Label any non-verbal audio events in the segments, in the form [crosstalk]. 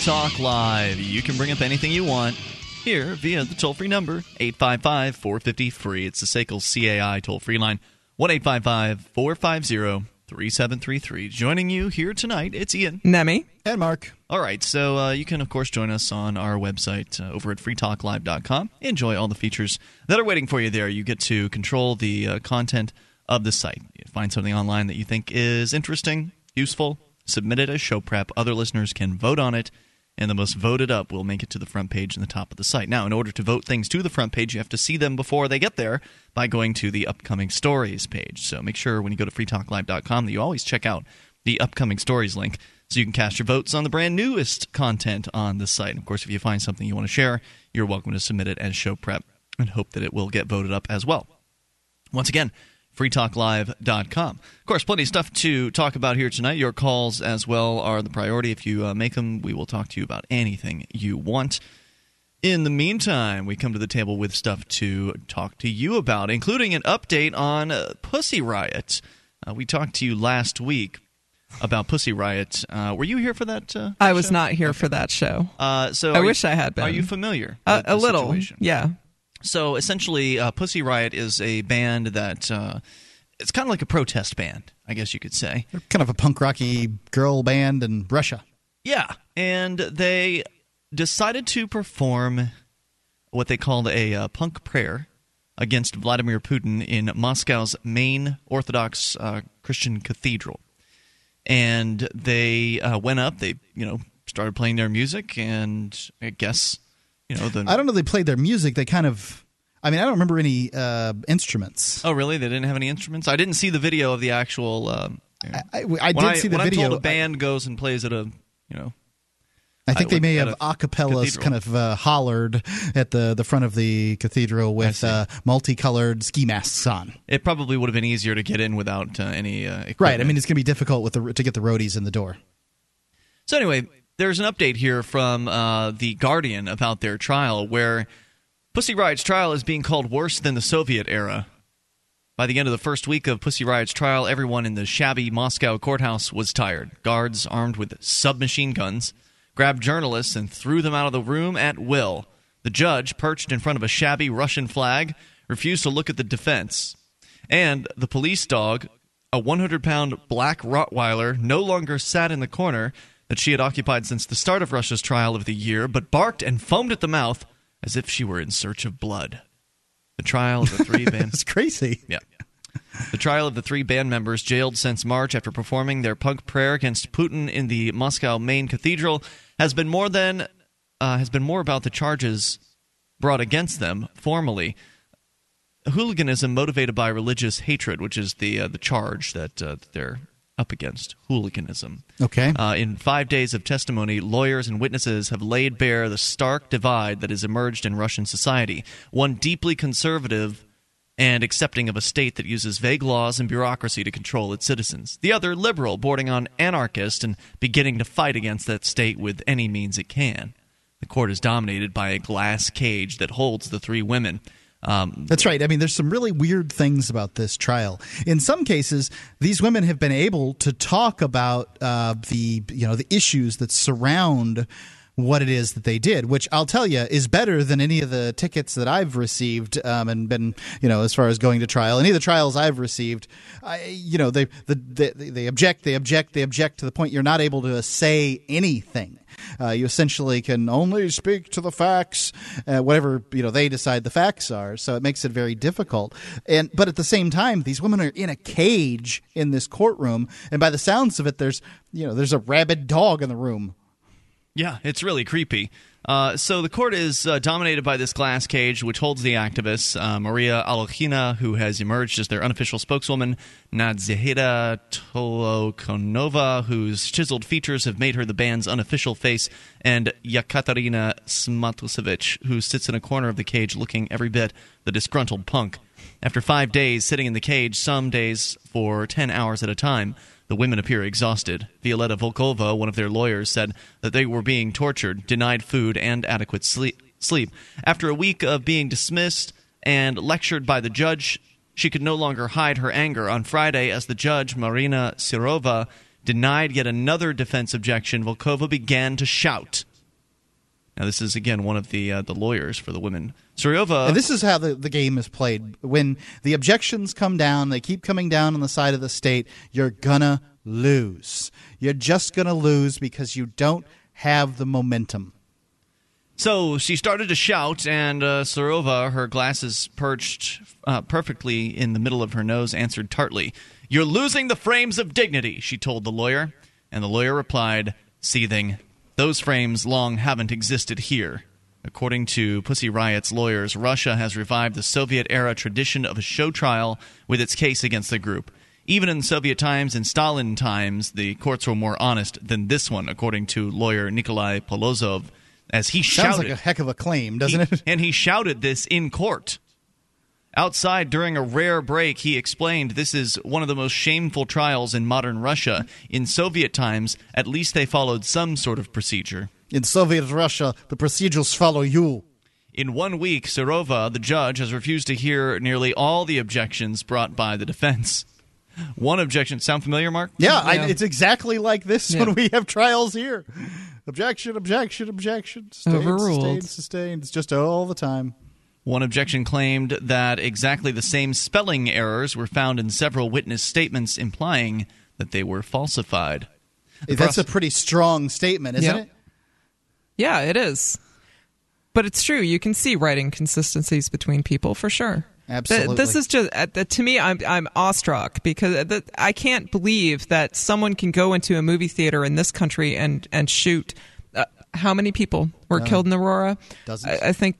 This is Free Talk Live. You can bring up anything you want here via the toll free number 855 450 free. It's the SACL CAI toll free line 1 855 450 3733. Joining you here tonight, it's Ian. Nemi. And Mark. All right, so uh, you can, of course, join us on our website uh, over at freetalklive.com. Enjoy all the features that are waiting for you there. You get to control the uh, content of the site. You find something online that you think is interesting, useful, submit it as show prep. Other listeners can vote on it, and the most voted up will make it to the front page and the top of the site. Now, in order to vote things to the front page, you have to see them before they get there by going to the upcoming stories page. So make sure when you go to freetalklive.com that you always check out the upcoming stories link so you can cast your votes on the brand newest content on the site. And of course, if you find something you want to share, you're welcome to submit it as show prep and hope that it will get voted up as well. Once again, freetalklive.com. Of course, plenty of stuff to talk about here tonight. Your calls as well are the priority. If you uh, make them, we will talk to you about anything you want. In the meantime, we come to the table with stuff to talk to you about, including an update on uh, Pussy Riot. Uh, we talked to you last week about Pussy Riot. Uh, were you here for that? Uh, I was show? not here for that show. Uh, so I are you- wish I had been. Are you familiar? Uh, with a the little. situation? Yeah. So essentially, uh, Pussy Riot is a band that uh, it's kind of like a protest band, I guess you could say. They're kind of a punk rocky girl band in Russia. Yeah, and they decided to perform what they called a uh, punk prayer against Vladimir Putin in Moscow's main Orthodox uh, Christian cathedral. And they uh, went up, they you know started playing their music, and I guess you know the I don't know. They played their music. They kind of. I mean, I don't remember any uh, instruments. Oh, really? They didn't have any instruments. I didn't see the video of the actual. Um, I, I, I did see the when video. I'm told a band goes and plays at a, you know, I think I- they may have a acapellas cathedral. kind of uh, hollered at the, the front of the cathedral with uh, multicolored ski masks on. it probably would have been easier to get in without uh, any uh, equipment. Right. I mean, it's going to be difficult with the, to get the roadies in the door. So anyway, there's an update here from uh, the Guardian about their trial, where Pussy Riot's trial is being called worse than the Soviet era. By the end of the first week of Pussy Riot's trial, everyone in the shabby Moscow courthouse was tired. Guards armed with submachine guns grabbed journalists and threw them out of the room at will. The judge, perched in front of a shabby Russian flag, refused to look at the defense. And the police dog, a 100 pound black Rottweiler, no longer sat in the corner that she had occupied since the start of Russia's trial of the year, but barked and foamed at the mouth as if she were in search of blood. The trial of the three [laughs] band It's crazy. yeah. The trial of the three band members jailed since March after performing their punk prayer against Putin in the Moscow main cathedral has been more than uh, has been more about the charges brought against them formally. Hooliganism motivated by religious hatred, which is the uh, the charge that uh, they're up against. Hooliganism. Okay. Uh, in five days of testimony, lawyers and witnesses have laid bare the stark divide that has emerged in Russian society. One deeply conservative and accepting of a state that uses vague laws and bureaucracy to control its citizens. The other liberal, bordering on anarchist and beginning to fight against that state with any means it can. The court is dominated by a glass cage that holds the three women. Um, That's right. I mean, there's some really weird things about this trial. In some cases, these women have been able to talk about uh, the you know the issues that surround what it is that they did, which I'll tell you is better than any of the tickets that I've received um, and been, you know, as far as going to trial. Any of the trials I've received, I, you know, they, the, they they object, they object, they object to the point you're not able to say anything. Uh, you essentially can only speak to the facts, uh, whatever you know they decide the facts are. So it makes it very difficult. And but at the same time, these women are in a cage in this courtroom, and by the sounds of it, there's you know there's a rabid dog in the room. Yeah, it's really creepy. Uh, so the court is uh, dominated by this glass cage, which holds the activists. Uh, Maria Alyokhina, who has emerged as their unofficial spokeswoman, Nadezhda Tolokonova, whose chiseled features have made her the band's unofficial face, and Yekaterina Samutsevich, who sits in a corner of the cage looking every bit the disgruntled punk. After five days sitting in the cage, some days for 10 hours at a time, the women appear exhausted. Violetta Volkova, one of their lawyers, said that they were being tortured, denied food, and adequate sleep. After a week of being dismissed and lectured by the judge, she could no longer hide her anger. On Friday, as the judge, Marina Sirova, denied yet another defense objection, Volkova began to shout. Now, this is again one of the uh, the lawyers for the women. Suryova. And this is how the, the game is played. When the objections come down, they keep coming down on the side of the state, you're gonna lose. You're just gonna lose because you don't have the momentum. So she started to shout, and uh, her glasses perched uh, perfectly in the middle of her nose, answered tartly, You're losing the frames of dignity, she told the lawyer. And the lawyer replied, seething, Those frames long haven't existed here. According to Pussy Riot's lawyers, Russia has revived the Soviet era tradition of a show trial with its case against the group. Even in Soviet times and Stalin times, the courts were more honest than this one, according to lawyer Nikolai Polozov as he Sounds shouted. like a heck of a claim, doesn't he, it? And he shouted this in court. Outside during a rare break, he explained this is one of the most shameful trials in modern Russia. In Soviet times, at least they followed some sort of procedure. In Soviet Russia, the procedures follow you. In one week, Serova, the judge, has refused to hear nearly all the objections brought by the defense. One objection. Sound familiar, Mark? Yeah, I, it's exactly like this Yeah. when we have trials here. Objection, objection, objection. Sustained, Overruled. sustained, sustained. It's just all the time. One objection claimed that exactly the same spelling errors were found in several witness statements, implying that they were falsified. The That's a pretty strong statement, isn't Yeah. it? Yeah, it is. But it's true. You can see writing consistencies between people for sure. Th- Absolutely. This is just uh, th- to me. I'm I'm awestruck because th- I can't believe that someone can go into a movie theater in this country and and shoot. Uh, how many people were killed in Aurora? Dozens. I, I think.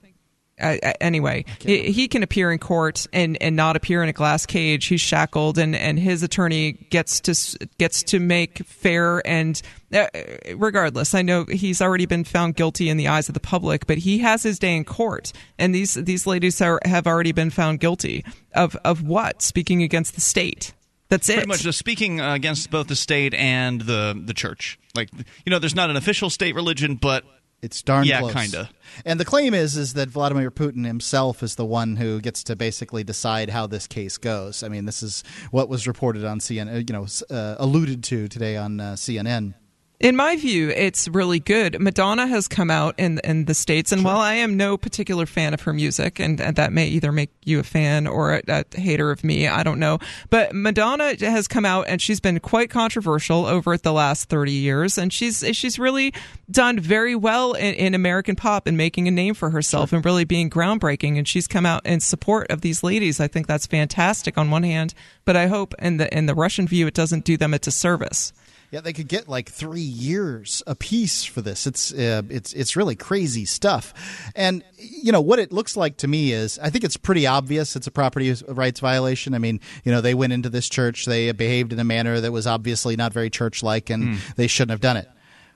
I, anyway, he, he can appear in court and, and not appear in a glass cage. He's shackled, and, and his attorney gets to gets to make fair and uh, regardless. I know he's already been found guilty in the eyes of the public, but he has his day in court, and these these ladies are, have already been found guilty of of what? Speaking against the state. That's it. Pretty much just speaking uh, against both the state and the the church. Like you know, there's not an official state religion, but It's darn Yeah, close. kinda. And the claim is is that Vladimir Putin himself is the one who gets to basically decide how this case goes. I mean, this is what was reported on CNN, you know, uh, alluded to today on uh, CNN. In my view, it's really good. Madonna has come out in in the states, and while I am no particular fan of her music, and, and that may either make you a fan or a, a hater of me, I don't know. But Madonna has come out, and she's been quite controversial over the last thirty years, and she's she's really done very well in, in American pop and making a name for herself and really being groundbreaking. And she's come out in support of these ladies. I think that's fantastic on one hand, but I hope in the in the Russian view, it doesn't do them a disservice. Yeah, they could get like three years apiece for this. It's uh, it's it's really crazy stuff, and you know what it looks like to me is I think it's pretty obvious it's a property rights violation. I mean, you know they went into this church, they behaved in a manner that was obviously not very church-like, and they shouldn't have done it.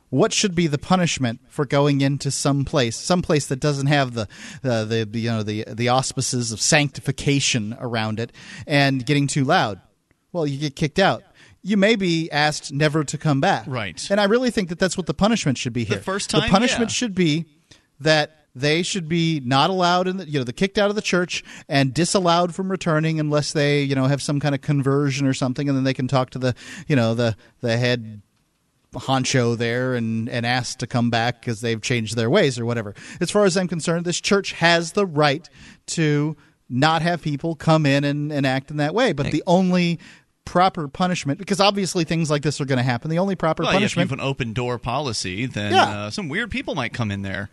What should be the punishment for going into some place, some place that doesn't have the, uh, the you know the the auspices of sanctification around it, and getting too loud? Well, you get kicked out. You may be asked never to come back. Right. And I really think that that's what the punishment should be here. The first time, the punishment yeah. should be that they should be not allowed in the you know the kicked out of the church and disallowed from returning unless they you know have some kind of conversion or something and then they can talk to the you know the the head honcho there and and ask to come back because they've changed their ways or whatever. As far as I'm concerned, this church has the right to not have people come in and, and act in that way. But the only proper punishment, because obviously things like this are going to happen, the only proper well, if you punishment have an open door policy, then Yeah. uh, some weird people might come in there.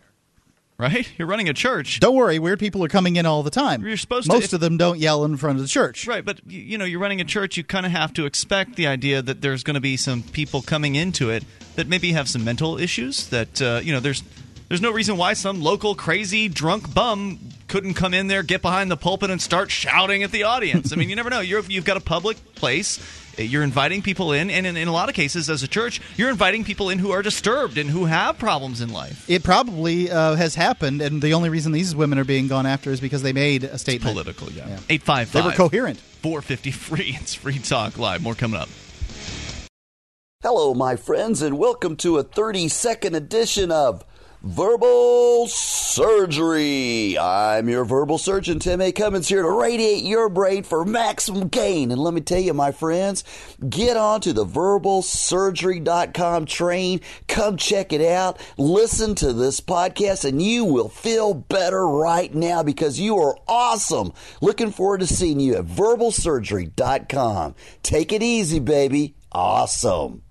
Right? You're running a church. Don't worry, weird people are coming in all the time. You're supposed to- Most if- of them don't yell in front of the church. Right, but you, you know, you're running a church. You kind of have to expect the idea that there's going to be some people coming into it that maybe have some mental issues. That uh, you know, there's there's no reason why some local crazy drunk bum couldn't come in there, get behind the pulpit, and start shouting at the audience. I mean, you never know. You're, you've got a public place. You're inviting people in, and in, in a lot of cases, as a church, you're inviting people in who are disturbed and who have problems in life. It probably uh, has happened, and the only reason these women are being gone after is because they made a statement. Political, yeah. Yeah. Eight five They were coherent. 450 free. [laughs] It's free talk live. More coming up. Hello, my friends, and welcome to a 30 second edition of Verbal Surgery. I'm your verbal surgeon, Tim A. Cummins, here to radiate your brain for maximum gain. And let me tell you, my friends, get on to the verbalsurgery.com train. Come check it out. Listen to this podcast, and you will feel better right now because you are awesome. Looking forward to seeing you at verbalsurgery.com. Take it easy, baby. Awesome.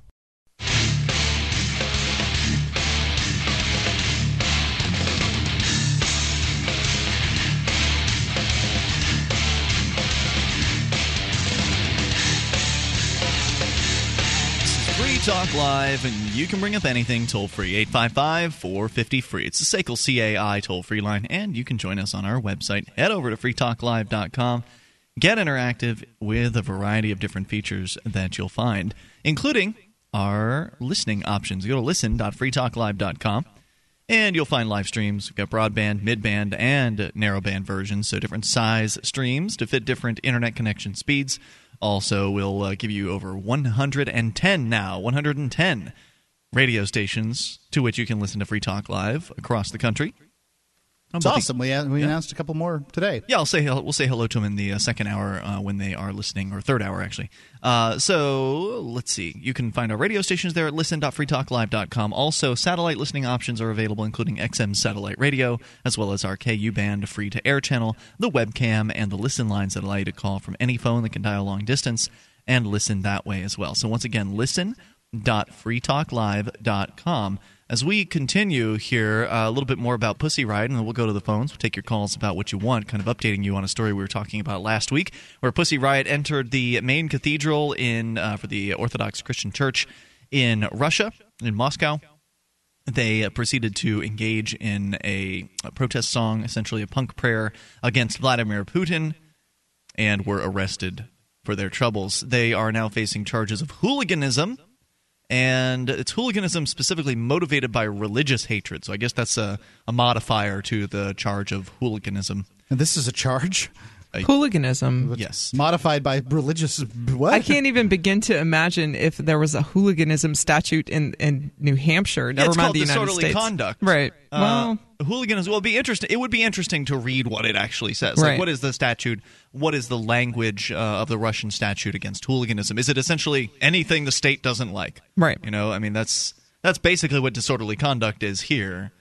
Talk Live, and you can bring up anything toll free 855 450 free. It's the SACL CAI toll free line, and you can join us on our website. Head over to freetalklive.com. Get interactive with a variety of different features that you'll find, including our listening options. Go to listen.freetalklive.com. And you'll find live streams. We've got broadband, midband, and narrowband versions, so different size streams to fit different internet connection speeds. Also, we'll uh, give you over 110 now, 110 radio stations to which you can listen to Free Talk Live across the country. It's awesome. We, we announced a couple more today. Yeah, I'll say we'll say hello to them in the uh, second hour uh, when they are listening, or third hour actually. Uh, so let's see. You can find our radio stations there at listen.freetalklive.com. Also, satellite listening options are available, including XM satellite radio, as well as our KU band free to air channel, the webcam, and the listen lines that allow you to call from any phone that can dial long distance and listen that way as well. So once again, listen.freetalklive.com as we continue here, uh, a little bit more about Pussy Riot, and then we'll go to the phones. We'll take your calls about what you want, kind of updating you on a story we were talking about last week, where Pussy Riot entered the main cathedral in uh, for the Orthodox Christian Church in Russia, in Moscow. They uh, proceeded to engage in a, a protest song, essentially a punk prayer against Vladimir Putin, and were arrested for their troubles. They are now facing charges of hooliganism and it's hooliganism specifically motivated by religious hatred. So I guess that's a, a modifier to the charge of hooliganism. And this is a charge? Hooliganism. Yes. Modified by religious. What? I can't even begin to imagine if there was a hooliganism statute in, in New Hampshire. Never it's mind called the United disorderly States. conduct. Right. Uh, well, hooliganism will be interesting. It would be interesting to read what it actually says. Right. Like, what is the statute? What is the language uh, of the Russian statute against hooliganism? Is it essentially anything the state doesn't like? Right. You know, I mean, that's that's basically what disorderly conduct is here.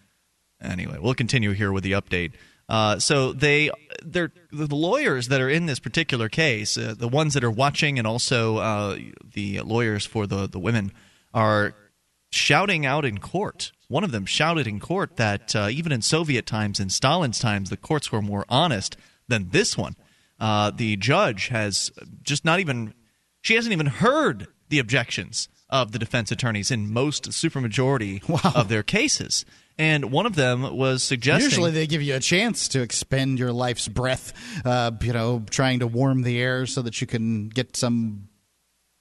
Anyway, we'll continue here with the update. Uh, so they, they're the lawyers that are in this particular case, uh, the ones that are watching, and also uh, the lawyers for the the women are shouting out in court. One of them shouted in court that uh, even in Soviet times, in Stalin's times, the courts were more honest than this one. Uh, the judge has just not even, she hasn't even heard the objections of the defense attorneys in most supermajority Wow. of their cases. And one of them was suggesting. Usually they give you a chance to expend your life's breath, uh, you know, trying to warm the air so that you can get some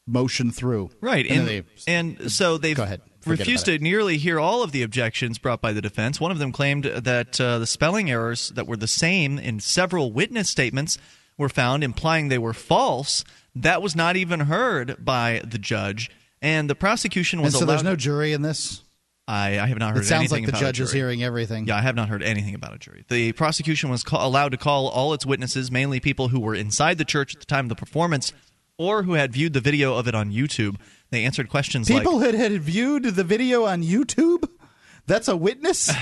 motion through. Right, And and then and, so they've Go ahead. Forget refused to nearly hear all of the objections brought by the defense. One of them claimed that uh, the spelling errors that were the same in several witness statements were found, implying they were false. That was not even heard by the judge, and the prosecution was and so allowed. there's no jury in this. I, I have not heard. It sounds like the judge is hearing everything. Yeah, I have not heard anything about a jury. The prosecution was call, allowed to call all its witnesses, mainly people who were inside the church at the time of the performance or who had viewed the video of it on YouTube. They answered questions like People had, had viewed the video on YouTube. That's a witness.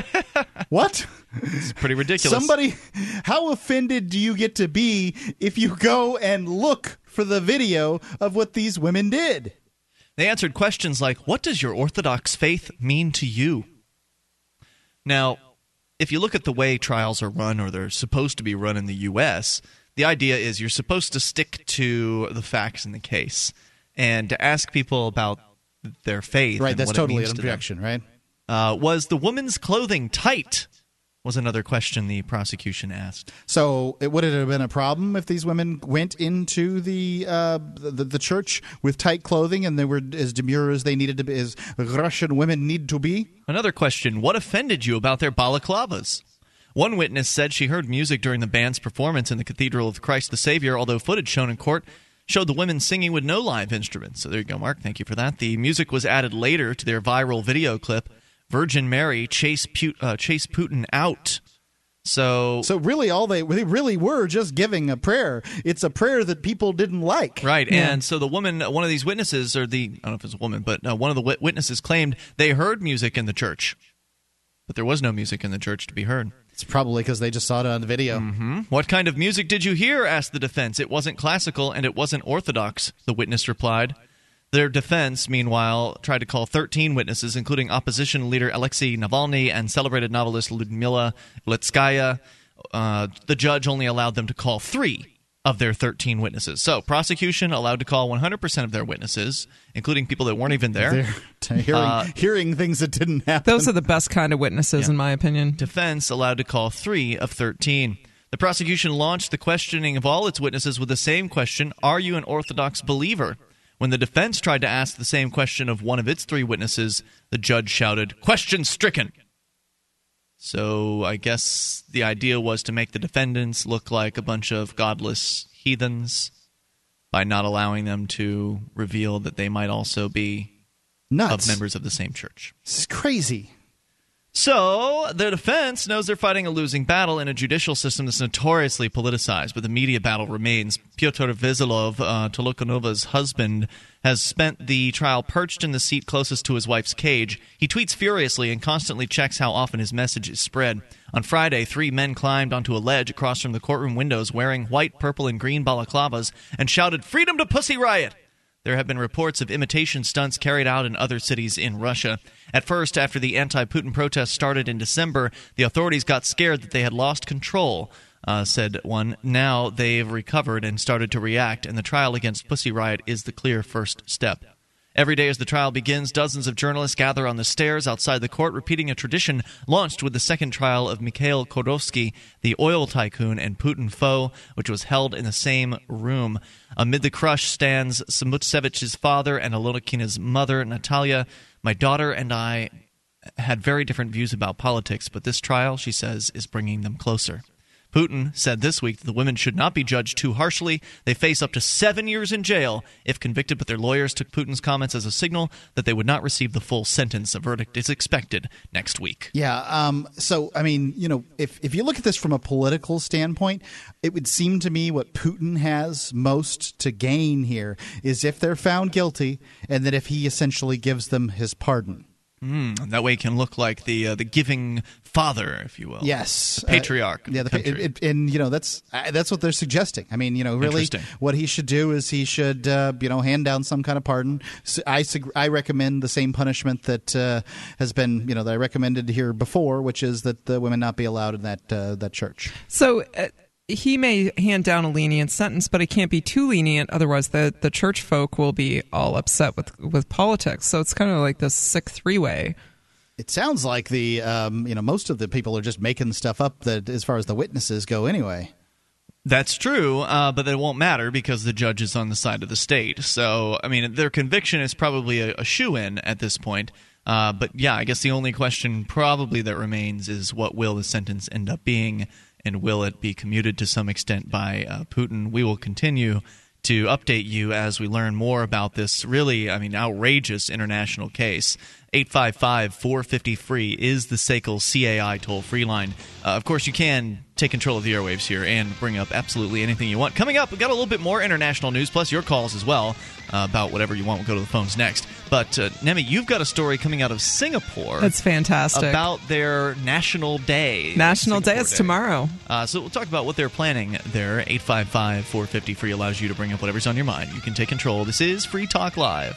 [laughs] what? It's pretty ridiculous. Somebody, how offended do you get to be if you go and look for the video of what these women did? They answered questions like, What does your Orthodox faith mean to you? Now, if you look at the way trials are run, or they're supposed to be run in the U.S., the idea is you're supposed to stick to the facts in the case and to ask people about their faith. Right, and that's what it totally means an to objection, right? Uh, was the woman's clothing tight? Was another question the prosecution asked. So, it would it have been a problem if these women went into the uh, the, the church with tight clothing and they were as demure as they needed to be, as Russian women need to be? Another question What offended you about their balaclavas? One witness said she heard music during the band's performance in the Cathedral of Christ the Savior, although footage shown in court showed the women singing with no live instruments. So there you go, Mark. Thank you for that. The music was added later to their viral video clip. Virgin Mary chase, Pu- uh, chase Putin out. So, So really, all they they really were just giving a prayer. It's a prayer that people didn't like. Right, and so the woman, one of these witnesses, or the I don't know if it's a woman, but uh, one of the wit- witnesses claimed they heard music in the church, but there was no music in the church to be heard. It's probably because they just saw it on the video. What kind of music did you hear? asked the defense. It wasn't classical and it wasn't orthodox, the witness replied. Their defense, meanwhile, tried to call 13 witnesses, including opposition leader Alexei Navalny and celebrated novelist Ludmila Ulitskaya. Uh, the judge only allowed them to call three of their 13 witnesses. So, prosecution allowed to call 100% of their witnesses, including people that weren't even there. [laughs] T- hearing, Uh, hearing things that didn't happen. Those are the best kind of witnesses, in my opinion. defense allowed to call three of 13. The prosecution launched the questioning of all its witnesses with the same question Are you an Orthodox believer? When the defense tried to ask the same question of one of its three witnesses, the judge shouted, Question stricken! So I guess the idea was to make the defendants look like a bunch of godless heathens by not allowing them to reveal that they might also be Nuts. of members of the same church. This is crazy. So, the defense knows they're fighting a losing battle in a judicial system that's notoriously politicized, but the media battle remains. Pyotr Verzilov, uh, Tolokonova's husband, has spent the trial perched in the seat closest to his wife's cage. He tweets furiously and constantly checks how often his message is spread. On Friday, three men climbed onto a ledge across from the courtroom windows wearing white, purple, and green balaclavas and shouted, Freedom to Pussy Riot! There have been reports of imitation stunts carried out in other cities in Russia. At first, after the anti Putin protests started in December, the authorities got scared that they had lost control, uh, said one. Now they've recovered and started to react, and the trial against Pussy Riot is the clear first step. Every day as the trial begins, dozens of journalists gather on the stairs outside the court, repeating a tradition launched with the second trial of Mikhail Khodorkovsky, the oil tycoon and Putin foe, which was held in the same room. Amid the crush stands Samutsevich's father and Alonakina's mother, Natalia. My daughter and I had very different views about politics, but this trial, she says, is bringing them closer. Putin said this week that the women should not be judged too harshly. They face up to seven years in jail if convicted, but their lawyers took Putin's comments as a signal that they would not receive the full sentence. A verdict is expected next week. Yeah. Um, so, I mean, you know, if, if you look at this from a political standpoint, it would seem to me what Putin has most to gain here is if they're found guilty and that if he essentially gives them his pardon. Mm, that way, it can look like the uh, the giving father, if you will. Yes, The patriarch. Uh, yeah, the, of pa- it, it, and you know that's uh, that's what they're suggesting. I mean, you know, really, what he should do is he should uh, you know hand down some kind of pardon. S I sug- I recommend the same punishment that uh, has been you know that I recommended here before, which is that the women not be allowed in that uh, that church. So uh, he may hand down a lenient sentence, but it can't be too lenient. Otherwise, the, the church folk will be all upset with, with politics. So it's kind of like this sick three way. It sounds like the um, you know most of the people are just making stuff up that as far as the witnesses go anyway. That's true, uh, but it won't matter because the judge is on the side of the state. So, I mean, their conviction is probably a, a shoe in at this point. Uh, but yeah, I guess the only question probably that remains is what will the sentence end up being, and will it be commuted to some extent by uh, Putin? We will continue to update you as we learn more about this really, I mean, outrageous international case. 855 450 free is the SACL CAI toll free line. Uh, of course, you can take control of the airwaves here and bring up absolutely anything you want. Coming up, we've got a little bit more international news, plus your calls as well uh, about whatever you want. We'll go to the phones next. But, uh, Nemi, you've got a story coming out of Singapore. That's fantastic. About their National Day. National Day is tomorrow. uh, so we'll talk about what they're planning there. 855 450 free allows you to bring up whatever's on your mind. You can take control. This is Free Talk Live.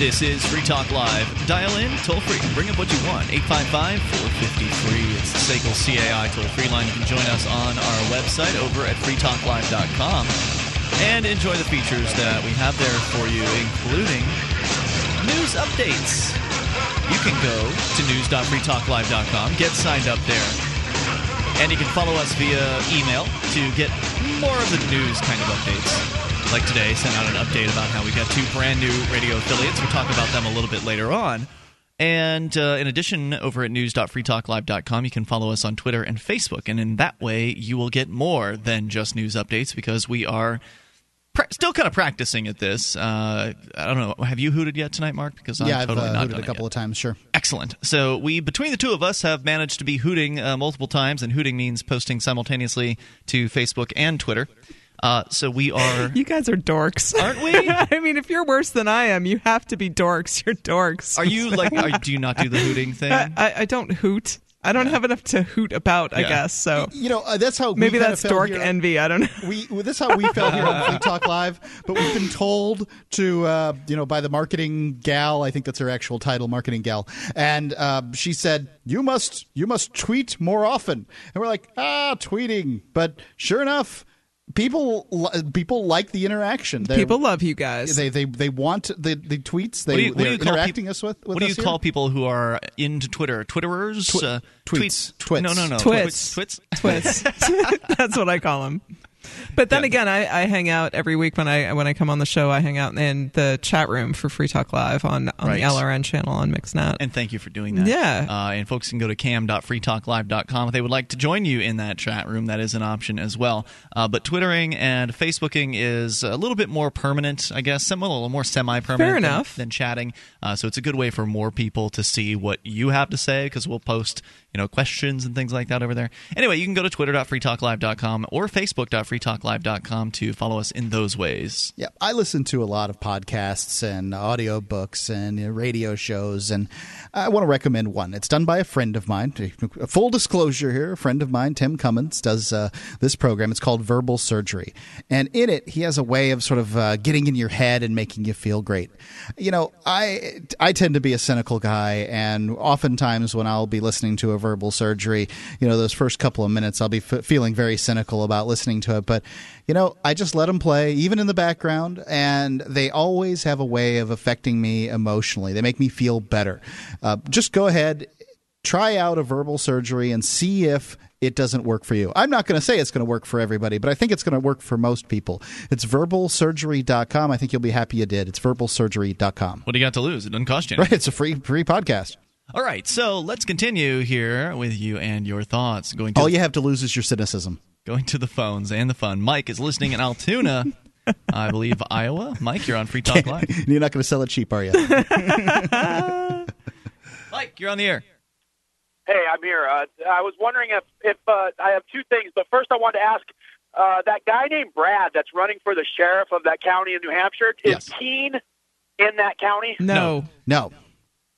This is Free Talk Live. Dial in, toll free, bring up what you want. 855 453. It's the SACL CAI toll free line. You can join us on our website over at freetalklive.com and enjoy the features that we have there for you, including news updates. You can go to news.freetalklive.com, get signed up there, and you can follow us via email to get more of the news kind of updates. Like today, sent out an update about how we got two brand new radio affiliates. We'll talk about them a little bit later on. And uh, in addition, over at news.freetalklive.com, you can follow us on Twitter and Facebook. And in that way, you will get more than just news updates because we are pra- still kind of practicing at this. Uh, I don't know. Have you hooted yet tonight, Mark? Because I'm yeah, totally I've uh, not hooted done a couple yet. of times. Sure. Excellent. So we, between the two of us, have managed to be hooting uh, multiple times, and hooting means posting simultaneously to Facebook and Twitter. Uh, so we are. [laughs] You guys are dorks, Aren't we? [laughs] I mean, if you're worse than I am, you have to be dorks. You're dorks. Are you like? [laughs] Are, do you not do the hooting thing? I, I, I don't hoot. I don't have enough to hoot about. I guess so. You know, uh, that's how Maybe kinda that's felt dork here. envy. I don't know. we well, this is how we felt here on Free [laughs] Talk Live, but we've been told to uh, you know by the marketing gal, I think that's her actual title, marketing gal, and uh, she said you must you must tweet more often, and we're like ah tweeting, but sure enough, people people like the interaction. They're- People love you guys. They, they they want the, the tweets. They What do you- they're you call interacting peop- us with. with what do you us here. call people who are into Twitter? Twitterers? Twi- uh, tweets. tweets? Twits. No, no, no. Twits. Twits. Twits. [laughs] That's what I call them. But then Yeah. again, I, I hang out every week when I when I come on the show. I hang out in the chat room for Free Talk Live on on Right. the LRN channel on Mixnet. And thank you for doing that. Yeah. Uh, and folks can go to cam.freetalklive.com if they would like to join you in that chat room. That is an option as well. Uh, but Twittering and Facebooking is a little bit more permanent, I guess, some, a little more semi-permanent Fair than, enough. than chatting. Uh, so it's a good way for more people to see what you have to say because we'll post you know questions and things like that over there. Anyway, you can go to twitter.freetalklive.com or facebook.freetalklive.com to follow us in those ways. Yeah, I listen to a lot of podcasts and audio books and you know, radio shows, and I want to recommend one. It's done by a friend of mine. A Full disclosure here: a friend of mine, Tim Cummins, does uh, this program. It's called Verbal Surgery, and in it, he has a way of sort of uh, getting in your head and making you feel great. You know, I I tend to be a cynical guy, and oftentimes when I'll be listening to a verbal surgery, you know, those first couple of minutes, I'll be f- feeling very cynical about listening to it, but you know, I just let them play, even in the background, and they always have a way of affecting me emotionally. They make me feel better. Uh, just go ahead, try out a verbal surgery, and see if it doesn't work for you. I'm not going to say it's going to work for everybody, but I think it's going to work for most people. It's verbalsurgery.com. I think you'll be happy you did. It's verbalsurgery.com. What do you got to lose? It doesn't cost you Right, anything. it's a free free podcast. All right, so let's continue here with you and your thoughts. Going to All you have to lose is your cynicism. Going to the phones and the fun. Mike is listening in Altoona, I believe Iowa. Mike, you're on Free Talk Live. [laughs] You're not going to sell it cheap, are you? [laughs] Mike, you're on the air. Hey, I'm here. Uh, I was wondering if, if uh, I have two things, but first I wanted to ask uh, that guy named Brad that's running for the sheriff of that county in New Hampshire. Is Yes. Keene in that county? no. no.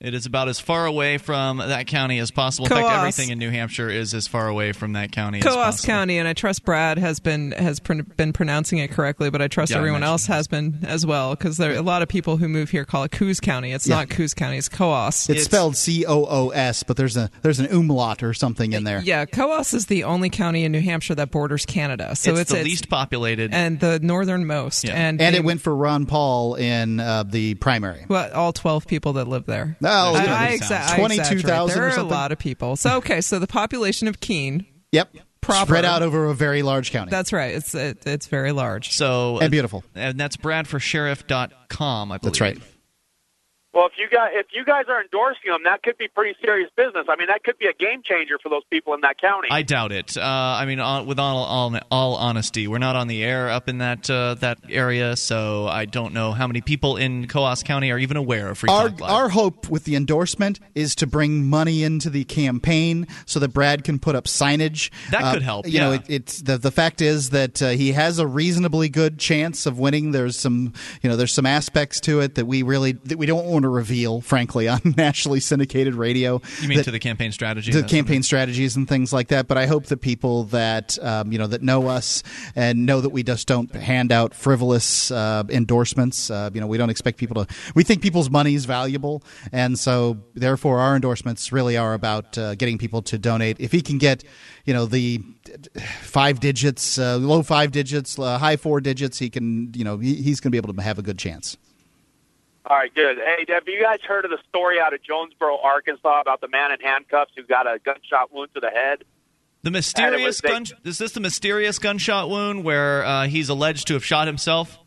It is about as far away from that county as possible. In fact, everything in New Hampshire is as far away from that county as possible. Coos. County, and I trust Brad has been has pr- been pronouncing it correctly, but I trust Yeah, everyone mentioned else has been as well because there are a lot of people who move here call it Coos County. It's Yeah. not Coos County; it's Coos. It's, It's- spelled C O O S, but there's a there's an umlaut or something in there. yeah, Coos is the only county in New Hampshire that borders Canada, so it's, it's, the it's- least populated. and the northernmost, Yeah. and And they- it went for Ron Paul in uh, the primary. Well, all 12 people that live there. No, I, it's I, exa- I 22,000. There are a lot of people. So, okay, so the population of Keene, Yep. Proper. Spread out over a very large county. that's right. It's it, it's very large. so and beautiful. and that's bradforsheriff.com, I believe. That's right. Well, if you guys if you guys are endorsing them, that could be pretty serious business. I mean, that could be a game changer for those people in that county. I doubt it. Uh, I mean, on, with all, all all honesty, we're not on the air up in that uh, that area, so I don't know how many people in Coos County are even aware of Free Our, Talk Live. our hope with the endorsement is to bring money into the campaign so that Brad can put up signage. That Uh, could help, You know, it, it's the the fact is that uh, he has a reasonably good chance of winning. There's some you know there's some aspects to it that we really that we don't want want to reveal, frankly, [laughs] on nationally syndicated radio. You mean that- to the campaign strategy? the That's- campaign strategies and things like that. But I hope that people that um, you know that know us and know that we just don't hand out frivolous uh, endorsements. Uh, you know, we don't expect people to. We think people's money is valuable, and so therefore our endorsements really are about uh, getting people to donate. If he can get, you know, the five digits, uh, low five digits, uh, high four digits, he can. You know, he, he's going to be able to have a good chance. All right, good. Hey, have you guys heard of the story out of Jonesboro, Arkansas, about the man in handcuffs who got a gunshot wound to the head? The mysterious they- gun. Is this the mysterious gunshot wound where uh, he's alleged to have shot himself?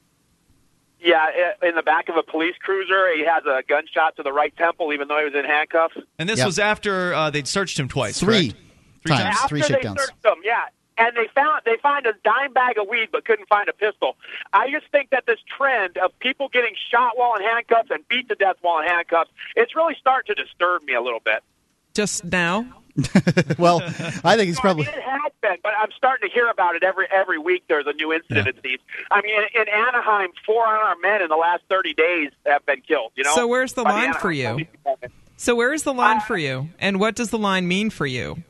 Yeah, in the back of a police cruiser, he has a gunshot to the right temple, even though he was in handcuffs. And this Yep. was after uh, they'd searched him twice. Three correct? Three times, times. After three they shakedowns. him, yeah, and they found they find a dime bag of weed, but couldn't find a pistol. I just think that this trend of people getting shot while in handcuffs and beat to death while in handcuffs, it's really starting to disturb me a little bit. Just now, [laughs] Well, I think he's probably. I mean, it has been, but I'm starting to hear about it every every week. There's a new incident. Yeah. It seems. I mean, in, in Anaheim, four unarmed men in the last 30 days have been killed. You know. So where's the by line Anaheim for you? So where is the line Uh, for you, and what does the line mean for you?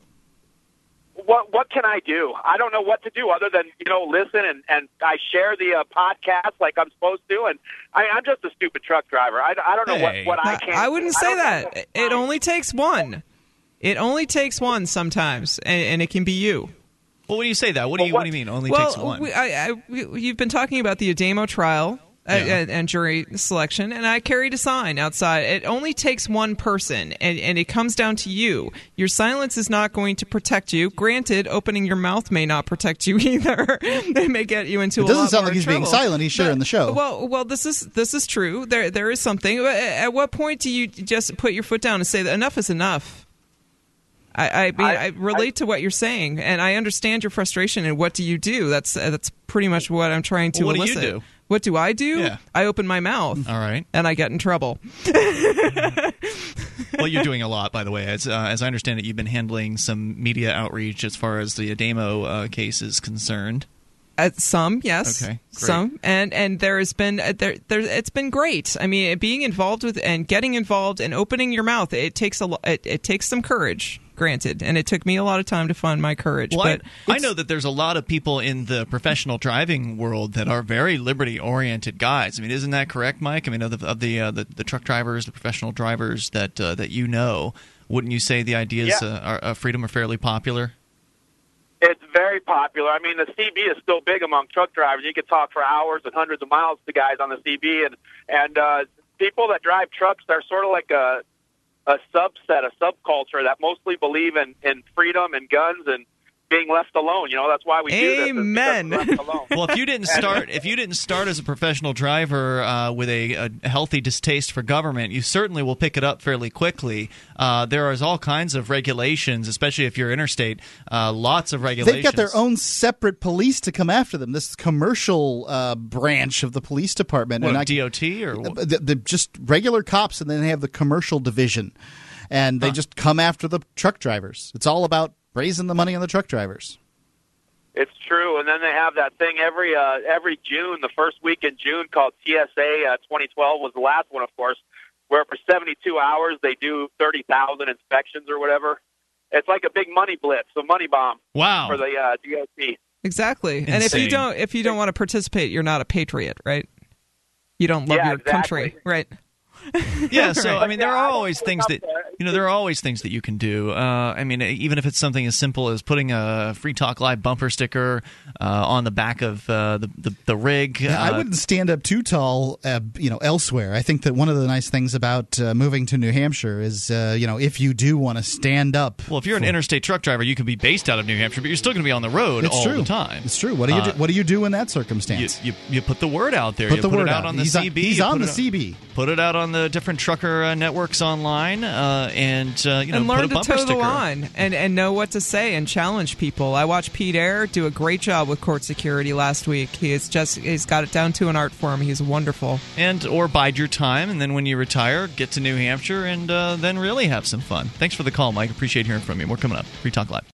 What what can I do? I don't know what to do other than you know listen and and I share the uh, podcast like I'm supposed to, and I, I'm just a stupid truck driver. I, I don't know Hey. what what I I- can. I wouldn't do. say don't that. It only takes one. It only takes one sometimes, and, and it can be you. Well, when you say that, what do Well, you what, what- do you mean? Only well, takes one. we- I, I, we, you've been talking about the Ademo trial. Uh, Yeah. and, and jury selection, and I carried a sign outside. It only takes one person, and, and it comes down to you. Your silence is not going to protect you. Granted, opening your mouth may not protect you [laughs] either. they may get you into. A lot of trouble. It doesn't lot sound more like he's being silent. He's sharing the show. Well, well, this is this is true. There there is something. At what point do you just put your foot down and say that enough is enough? I, I mean, I, I- relate to what you're saying, and I understand your frustration. And what do you do? That's uh, that's pretty much what I'm trying to Well, what do you elicit. do? What do I do? Yeah. I open my mouth, All right. and I get in trouble. [laughs] well, you're doing a lot, by the way. As, uh, as I understand it, you've been handling some media outreach as far as the Ademo uh, case is concerned. Uh, some, yes, Okay, great. some, and and there has been uh, there there it's been great. I mean, being involved with and getting involved and opening your mouth, it takes a it, it takes some courage. Granted, and it took me a lot of time to find my courage. Well, but I, I know that there's a lot of people in the professional driving world that are very liberty-oriented guys. I mean, isn't that correct, Mike? I mean, of the of the, uh, the, the truck drivers, the professional drivers that uh, that you know, wouldn't you say the ideas Yeah. uh, are, of freedom are fairly popular? It's very popular. I mean, the CB is still big among truck drivers. You could talk for hours and hundreds of miles to guys on the CB, and and uh, people that drive trucks, they're sort of like a a subset, a subculture that mostly believe in in freedom and guns and being left alone. You know, that's why we do this. Amen. alone. [laughs] Well, if you didn't start, if you didn't start as a professional driver uh, with a, a healthy distaste for government, you certainly will pick it up fairly quickly. Uh, there is all kinds of regulations, especially if you're interstate. Uh, lots of regulations. They've got their own separate police to come after them. This commercial uh, branch of the police department, What, and I, DOT or what? the, the, just regular cops, and then they have the commercial division, and they just come after the truck drivers. It's all about raising the money on the truck drivers. It's true, and then they have that thing every uh, every June, the first week in June, called TSA. Uh, 2012 was the last one, of course, where for 72 hours they do 30,000 inspections or whatever. It's like a big money blitz, a money bomb Wow. for the uh, DOT. exactly. And if you don't if you don't want to participate, you're not a patriot, right? You don't love Yeah, your exactly. country, right? [laughs] yeah so i mean there are always things that you know there are always things that you can do uh, i mean even if it's something as simple as putting a free talk live bumper sticker uh, on the back of uh, the, the the rig Yeah, I uh, wouldn't stand up too tall, uh, you know, elsewhere. I think that one of the nice things about uh, moving to New Hampshire is, uh, you know, if you do want to stand up. well if you're an interstate truck driver you can be based out of new hampshire but you're still going to be on the road it's all true. the time It's true. What do you do, Uh, what do you do in that circumstance? you, you put the word out there put you the put word it out, on the he's cb On, he's on put the it CB. put it out on the different trucker uh, networks online uh, and uh, you know and put learn a to toe sticker the line and, and know what to say and challenge people. I watched Pete Eyre do a great job with court security last week. He is just he's got it down to an art form. He's wonderful. and or bide your time and then when you retire get to new hampshire and uh, then really have some fun thanks for the call mike appreciate hearing from you more coming up free talk live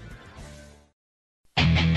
thank you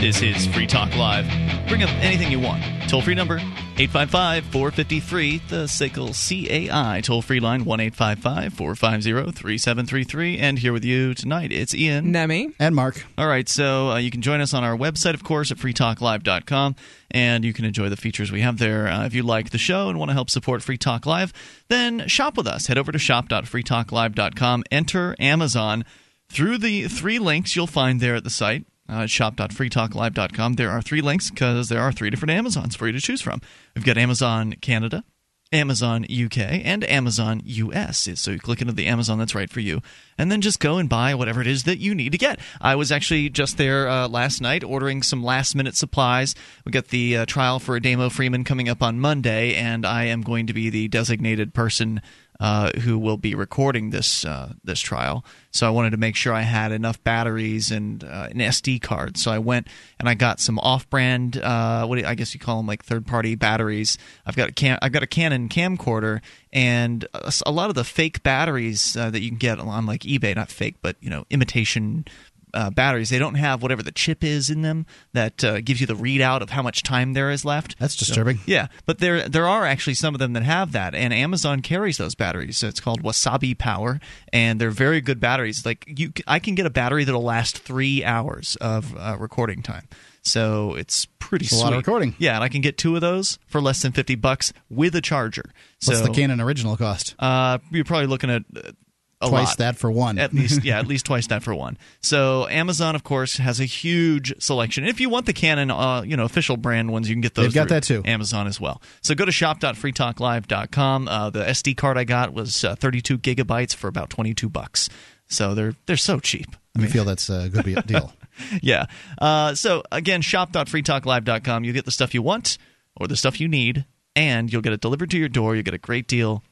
This is Free Talk Live. Bring up anything you want. Toll free number 855 453, the SACL CAI toll free line 1 855 450 3733. And here with you tonight, it's Ian. Nemi. And Mark. All right, so uh, you can join us on our website, of course, at freetalklive.com, and you can enjoy the features we have there. Uh, if you like the show and want to help support Free Talk Live, then shop with us. Head over to shop.freetalklive.com, enter Amazon. Through the three links you'll find there at the site, uh, shop.freetalklive.com. There are three links because there are three different Amazons for you to choose from. We've got Amazon Canada, Amazon UK, and Amazon US. So you click into the Amazon that's right for you, and then just go and buy whatever it is that you need to get. I was actually just there uh, last night ordering some last minute supplies. We got the uh, trial for Ademo Freeman coming up on Monday, and I am going to be the designated person uh, who will be recording this uh, this trial. So I wanted to make sure I had enough batteries and uh, an SD card. So I went and I got some off-brand, uh, what do you, I guess you call them, like third-party batteries. I've got a I've got a Canon camcorder and a, a lot of the fake batteries uh, that you can get on like eBay, not fake, but you know, imitation uh, batteries, they don't have whatever the chip is in them that uh, gives you the readout of how much time there is left. That's disturbing. So, yeah, but there there are actually some of them that have that, and Amazon carries those batteries. So it's called Wasabi Power, and they're very good batteries. Like you, I can get a battery that'll last three hours of uh, recording time. So it's pretty it's a lot of recording. Yeah, and I can get two of those for less than fifty bucks with a charger. What's so, the Canon original cost? Uh, you're probably looking at uh, a twice lot. that for one. At least, yeah, at [laughs] least twice that for one. So Amazon, of course, has a huge selection. If you want the Canon, uh, you know, official brand ones, you can get those. They've got that too. Amazon as well. So go to shop.freetalklive.com. Uh, the SD card I got was uh, 32 gigabytes for about 22 bucks. So they're they're so cheap. I mean, feel that's a good deal. [laughs] yeah. Uh, so again, shop.freetalklive.com. You get the stuff you want or the stuff you need, and you'll get it delivered to your door. You get a great deal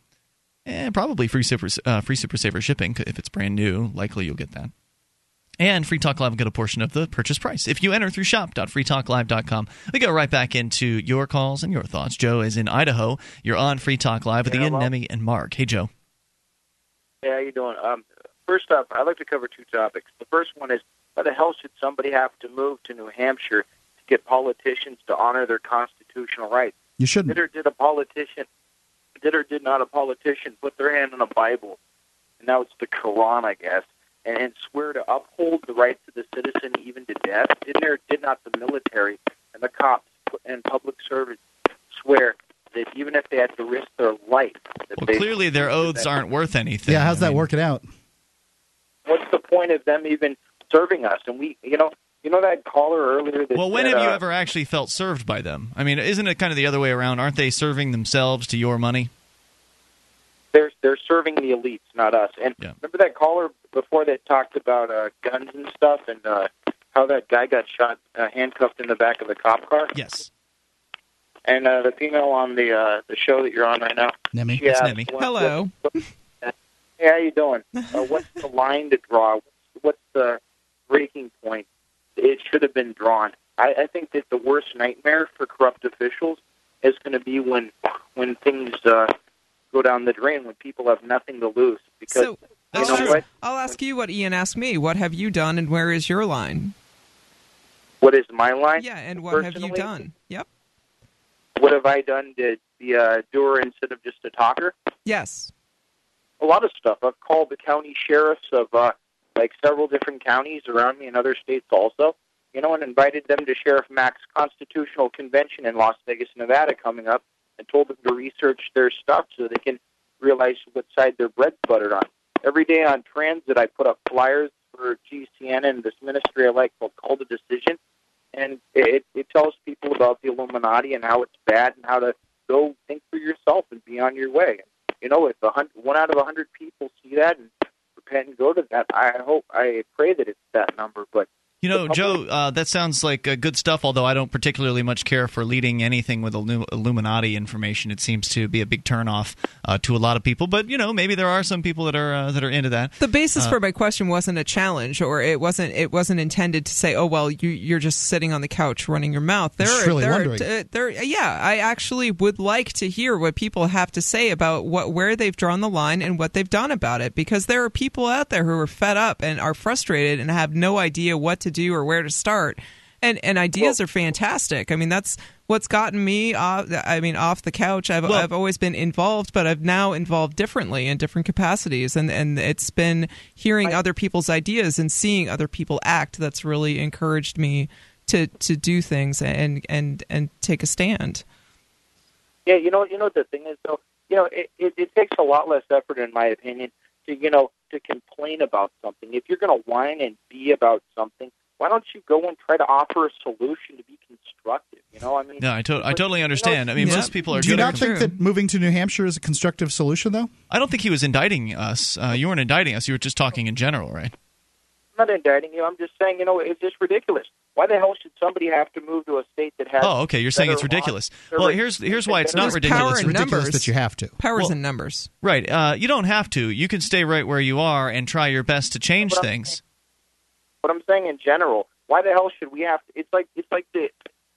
and probably free super uh, free super saver shipping if it's brand new. Likely you'll get that. And Free Talk Live will get a portion of the purchase price. If you enter through shop.freetalklive.com, we go right back into your calls and your thoughts. Joe is in Idaho. You're on Free Talk Live with Yeah, Ian, well- Nemi, and Mark. Hey, Joe. Hey, how you doing? Um, first up, I'd like to cover two topics. The first one is why the hell should somebody have to move to New Hampshire to get politicians to honor their constitutional rights? You shouldn't. Did or did a politician, did or did not a politician put their hand on a Bible, and now it's the Quran, I guess, and, and swear to uphold the rights of the citizen even to death? Didn't or did not the military and the cops and public servants swear that even if they had to risk their life, that Well, they clearly their oaths aren't worth anything. Yeah, how's I that mean, working out? what's the point of them even serving us? And we, you know, you know that caller earlier. That Well, when said, have you uh, ever actually felt served by them? I mean, isn't it kind of the other way around? Aren't they serving themselves to your money? They're they're serving the elites, not us. And Yeah. remember that caller before that talked about uh, guns and stuff, and uh, how that guy got shot, uh, handcuffed in the back of the cop car. Yes. And uh, the female on the uh, the show that you're on right now. Nemi? she It's asked, Nemi. what- Hello. Hey, how you doing? [laughs] Uh, what's the line to draw? What's, what's the breaking point? It should have been drawn. I, I think that the worst nightmare for corrupt officials is going to be when when things uh, go down the drain, when people have nothing to lose. Because So that's know true. what? I'll ask you what Ian asked me. What have you done, and where is your line? what is my line? Yeah, and what have you done? Yep. What have I done to be a doer instead of just a talker? Yes. a lot of stuff. I've called the county sheriffs of uh, like several different counties around me in other states also. You know, and invited them to Sheriff Mack's constitutional convention in Las Vegas, Nevada, coming up, and told them to research their stuff so they can realize what side their bread's buttered on. Every day on transit, I put up flyers for GCN and this ministry I like called Call to Decision, and it, it tells people about the Illuminati and how it's bad and how to go think for yourself and be on your way. you know, if a hundred, one out of a hundred people see that and and go to that, I hope, I pray that it's that number. But You know, Joe, uh, that sounds like uh, good stuff. Although I don't particularly much care for leading anything with Illuminati information. It seems to be a big turnoff uh, to a lot of people. But you know, maybe there are some people that are uh, that are into that. The basis for my question wasn't a challenge, or it wasn't. It wasn't intended to say, "Oh well, you, you're just sitting on the couch running your mouth." There, are, really there. Are, uh, there. Yeah, I actually would like to hear what people have to say about what where they've drawn the line and what they've done about it, because there are people out there who are fed up and are frustrated and have no idea what to do or where to start. And and ideas are fantastic. I mean, that's what's gotten me off. I mean, off the couch. I've Well- I've always been involved, but I've now involved differently in different capacities, and and it's been hearing other people's ideas and seeing other people act that's really encouraged me to to do things and and and take a stand. Yeah, you know, you know the thing is though, you know, it, it, it takes a lot less effort, in my opinion, to you know to complain about something. If you're going to whine and be about something, why don't you go and try to offer a solution to be constructive? You know, I mean, No, I, to- I totally you know, understand. I mean, Yeah. most people are Do you good. not think that moving to New Hampshire is a constructive solution, though? I don't think he was indicting us. Uh, you weren't indicting us. You were just talking in general, right? I'm not indicting you. I'm just saying, you know, it's just ridiculous. Why the hell should somebody have to move to a state that has? Oh, okay. You're saying it's ridiculous. laws? Well, here's here's why it's not There's power ridiculous. It's ridiculous numbers. that you have to. Powers Well- and numbers. Right. Uh, you don't have to. You can stay right where you are and try your best to change But I'm things. But I'm saying in general, why the hell should we have to? It's like it's like the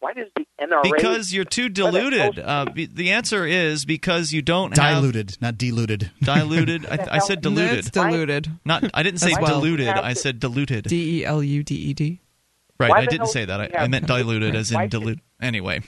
why does the NRA? Because you're too Why the diluted. Uh, be- the answer is because you don't have Diluted, not diluted. [laughs] diluted. I, I said diluted. It's diluted. Not. I didn't say well. diluted. Have I said diluted. D e l u d e d. Right. Why I didn't say that. I, I meant diluted, as in should- dilute. Anyway.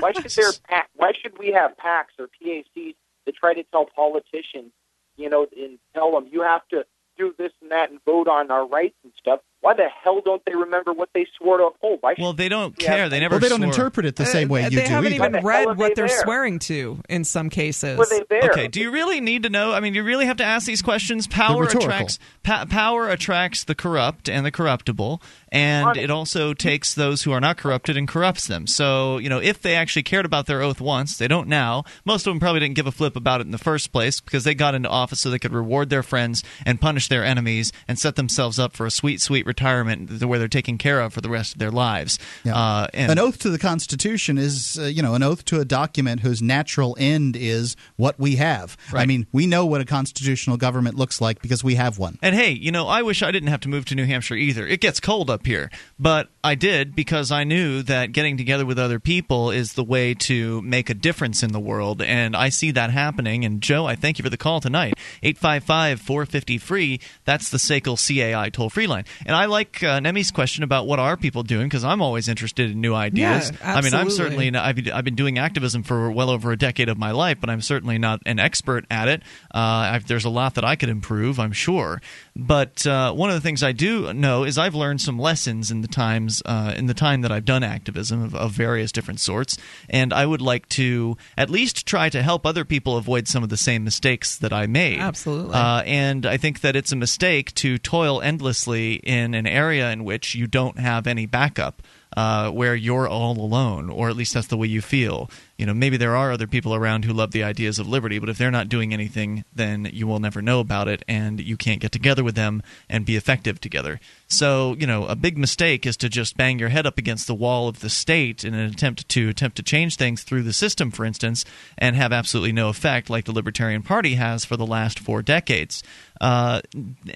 Why should there [laughs] why should we have PACs or PACs that try to tell politicians, you know, and tell them you have to do this and that and vote on our rights and stuff? Why the hell don't they remember what they swore to uphold? Why Well, they don't Yeah. care. They never. Well, they don't interpret it the same way Uh, you they do They haven't either. Even read are what they they're there? swearing to in some cases. were they there? Okay. Do you really need to know? I mean, you really have to ask these questions. Power attracts pa- power attracts the corrupt and the corruptible, and Honest. it also takes those who are not corrupted and corrupts them. So, you know, if they actually cared about their oath once, they don't now. Most of them probably didn't give a flip about it in the first place because they got into office so they could reward their friends and punish their enemies and set themselves up for a sweet, sweet retirement where they're taken care of for the rest of their lives. Yeah. Uh, and an oath to the Constitution is, uh, you know, an oath to a document whose natural end is what we have. I mean, we know what a constitutional government looks like because we have one. And hey, you know, I wish I didn't have to move to New Hampshire either. It gets cold up here. But I did because I knew that getting together with other people is the way to make a difference in the world. And I see that happening. And Joe, I thank you for the call tonight. 855 450 free. That's the SACL CAI toll free line. And I like uh, Nemi's question about what are people doing because I'm always interested in new ideas. Yeah, I mean, I'm certainly I've I've been doing activism for well over a decade of my life, but I'm certainly not an expert at it. Uh, I've, there's a lot that I could improve, I'm sure. But uh, one of the things I do know is I've learned some lessons in the times uh, in the time that I've done activism of, of various different sorts, and I would like to at least try to help other people avoid some of the same mistakes that I made. Absolutely. Uh, and I think that it's a mistake to toil endlessly in an area in which you don't have any backup. Uh, where you're all alone, or at least that's the way you feel. You know, maybe there are other people around who love the ideas of liberty, but if they're not doing anything, then you will never know about it, and you can't get together with them and be effective together. So, you know, a big mistake is to just bang your head up against the wall of the state in an attempt to attempt to change things through the system, for instance, and have absolutely no effect, like the Libertarian Party has for the last four decades. Uh,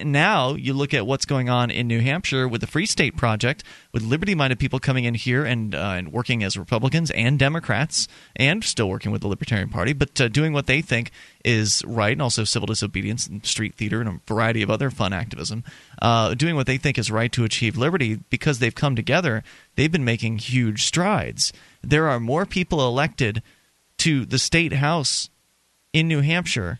now you look at what's going on in New Hampshire with the Free State Project, with liberty-minded people coming in here and uh, and working as Republicans and Democrats, and still working with the Libertarian Party, but uh, doing what they think is right, and also civil disobedience and street theater and a variety of other fun activism, uh, doing what they think is right to achieve liberty because they've come together. They've been making huge strides. There are more people elected to the state house in New Hampshire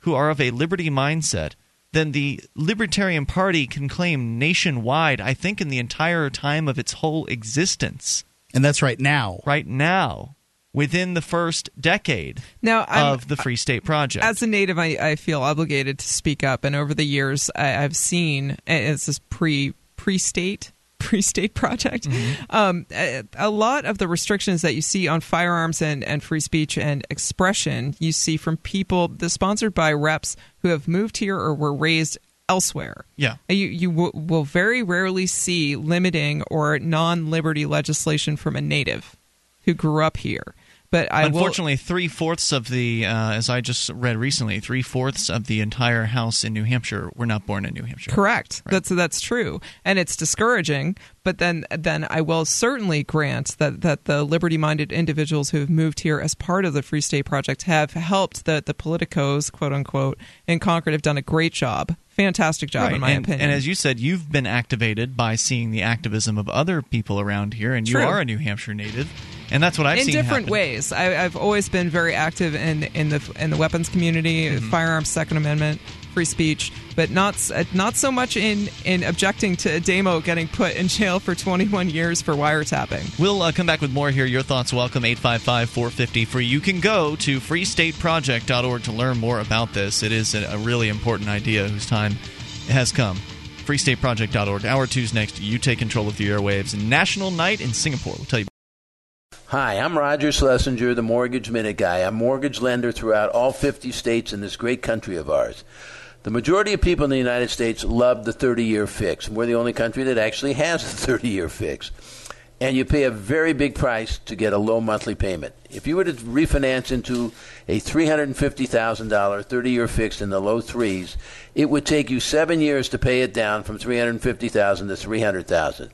who are of a liberty mindset than the Libertarian Party can claim nationwide, I think, in the entire time of its whole existence. And that's right now. Right now, within the first decade Now, I'm, of the Free State Project. as a native, I, I feel obligated to speak up. And over the years, I, I've seen it's this pre pre state Free [laughs] State Project. Mm-hmm. Um, a, a lot of the restrictions that you see on firearms and, and free speech and expression, you see from people the sponsored by reps who have moved here or were raised elsewhere. Yeah. You you w- will very rarely see limiting or non-liberty legislation from a native who grew up here. But I Unfortunately, three fourths of the, uh, as I just read recently, three fourths of the entire House in New Hampshire were not born in New Hampshire. Correct. That's that's true, and it's discouraging. But then then I will certainly grant that that the liberty-minded individuals who have moved here as part of the Free State Project have helped the the politicos, quote unquote, in Concord have done a great job, fantastic job Right. in my and, opinion. and as you said, you've been activated by seeing the activism of other people around here, and True. you are a New Hampshire native, and that's what I've in seen different happen. ways. I, I've always been very active in in the in the weapons community, Mm-hmm. firearms, Second Amendment, free speech, but not uh, not so much in in objecting to Ademo getting put in jail for 21 years for wiretapping. We'll uh, come back with more here. Your thoughts welcome 855 450 free. You can go to freestateproject.org to learn more about this. It is a, a really important idea whose time has come. freestateproject.org. Hour two's next. You take control of the airwaves. National Night in Singapore. We'll tell you. Hi, I'm Roger Schlesinger, the Mortgage Minute Guy. I'm a mortgage lender throughout all 50 states in this great country of ours. The majority of people in the United States love the 30 year fix. We're the only country that actually has a 30 year fix. And you pay a very big price to get a low monthly payment. If you were to refinance into a $350,000 30 year fix in the low threes, it would take you seven years to pay it down from 350,000 to 300000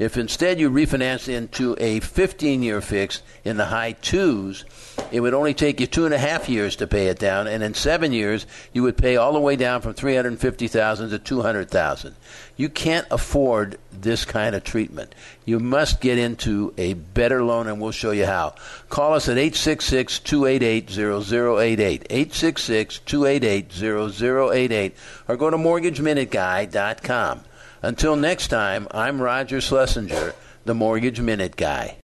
if instead you refinance into a 15 year fix in the high twos, it would only take you two and a half years to pay it down, and in seven years you would pay all the way down from 350,000 to 200,000. You can't afford this kind of treatment. You must get into a better loan, and we'll show you how. Call us at 866 288 0088, 866 288 0088, or go to mortgageminuteguy.com. Until next time, I'm Roger Schlesinger, the Mortgage Minute Guy.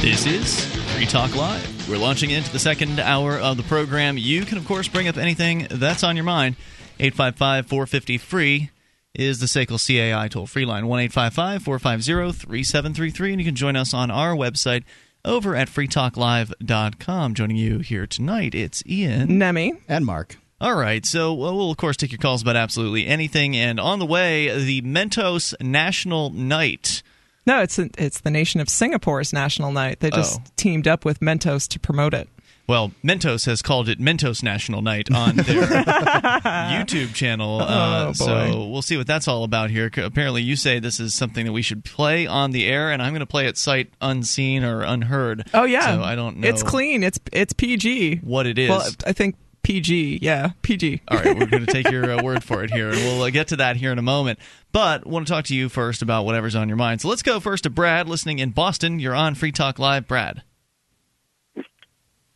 This is Free Talk Live. We're launching into the second hour of the program. You can, of course, bring up anything that's on your mind. 855 450 free is the SACL CAI toll free line 1 855 450 3733. And you can join us on our website over at freetalklive.com. Joining you here tonight, it's Ian. Nemi. And Mark. All right, so well, we'll of course take your calls about absolutely anything. And on the way, the Mentos National Night. No, it's it's the nation of Singapore's national night. They oh. just Oh. teamed up with Mentos to promote it. Well, Mentos has called it Mentos National Night on their [laughs] YouTube channel. Uh, Oh. So we'll see what that's all about here. Apparently, you say this is something that we should play on the air, and I'm going to play it sight unseen or unheard. Oh yeah, So I don't know. It's clean. It's it's PG. What it is. Well, I think PG. Yeah, PG. All right, we're going to take your uh, word for it here, and we'll uh, get to that here in a moment. But want to talk to you first about whatever's on your mind. So let's go first to Brad, listening in Boston. You're on Free Talk Live, Brad.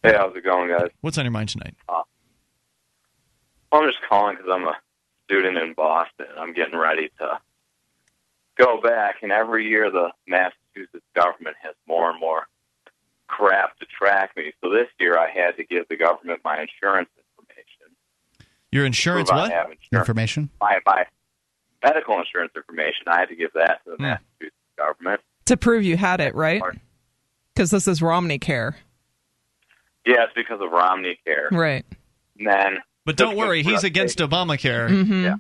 Hey, how's it going, guys? What's on your mind tonight? I'm just calling because I'm a student in Boston. I'm getting ready to go back, and every year the Massachusetts government has more and more crap to track me. So this year I had to give the government my insurance information. Your insurance what? have insurance. Information. My, my medical insurance information. I had to give that to the Hmm. Massachusetts government. To prove you had it, right? Because this is Romney Care, Yeah, it's because of Romney Care. right? And then, But don't worry, he's against Obamacare. Mm-hmm. Yeah.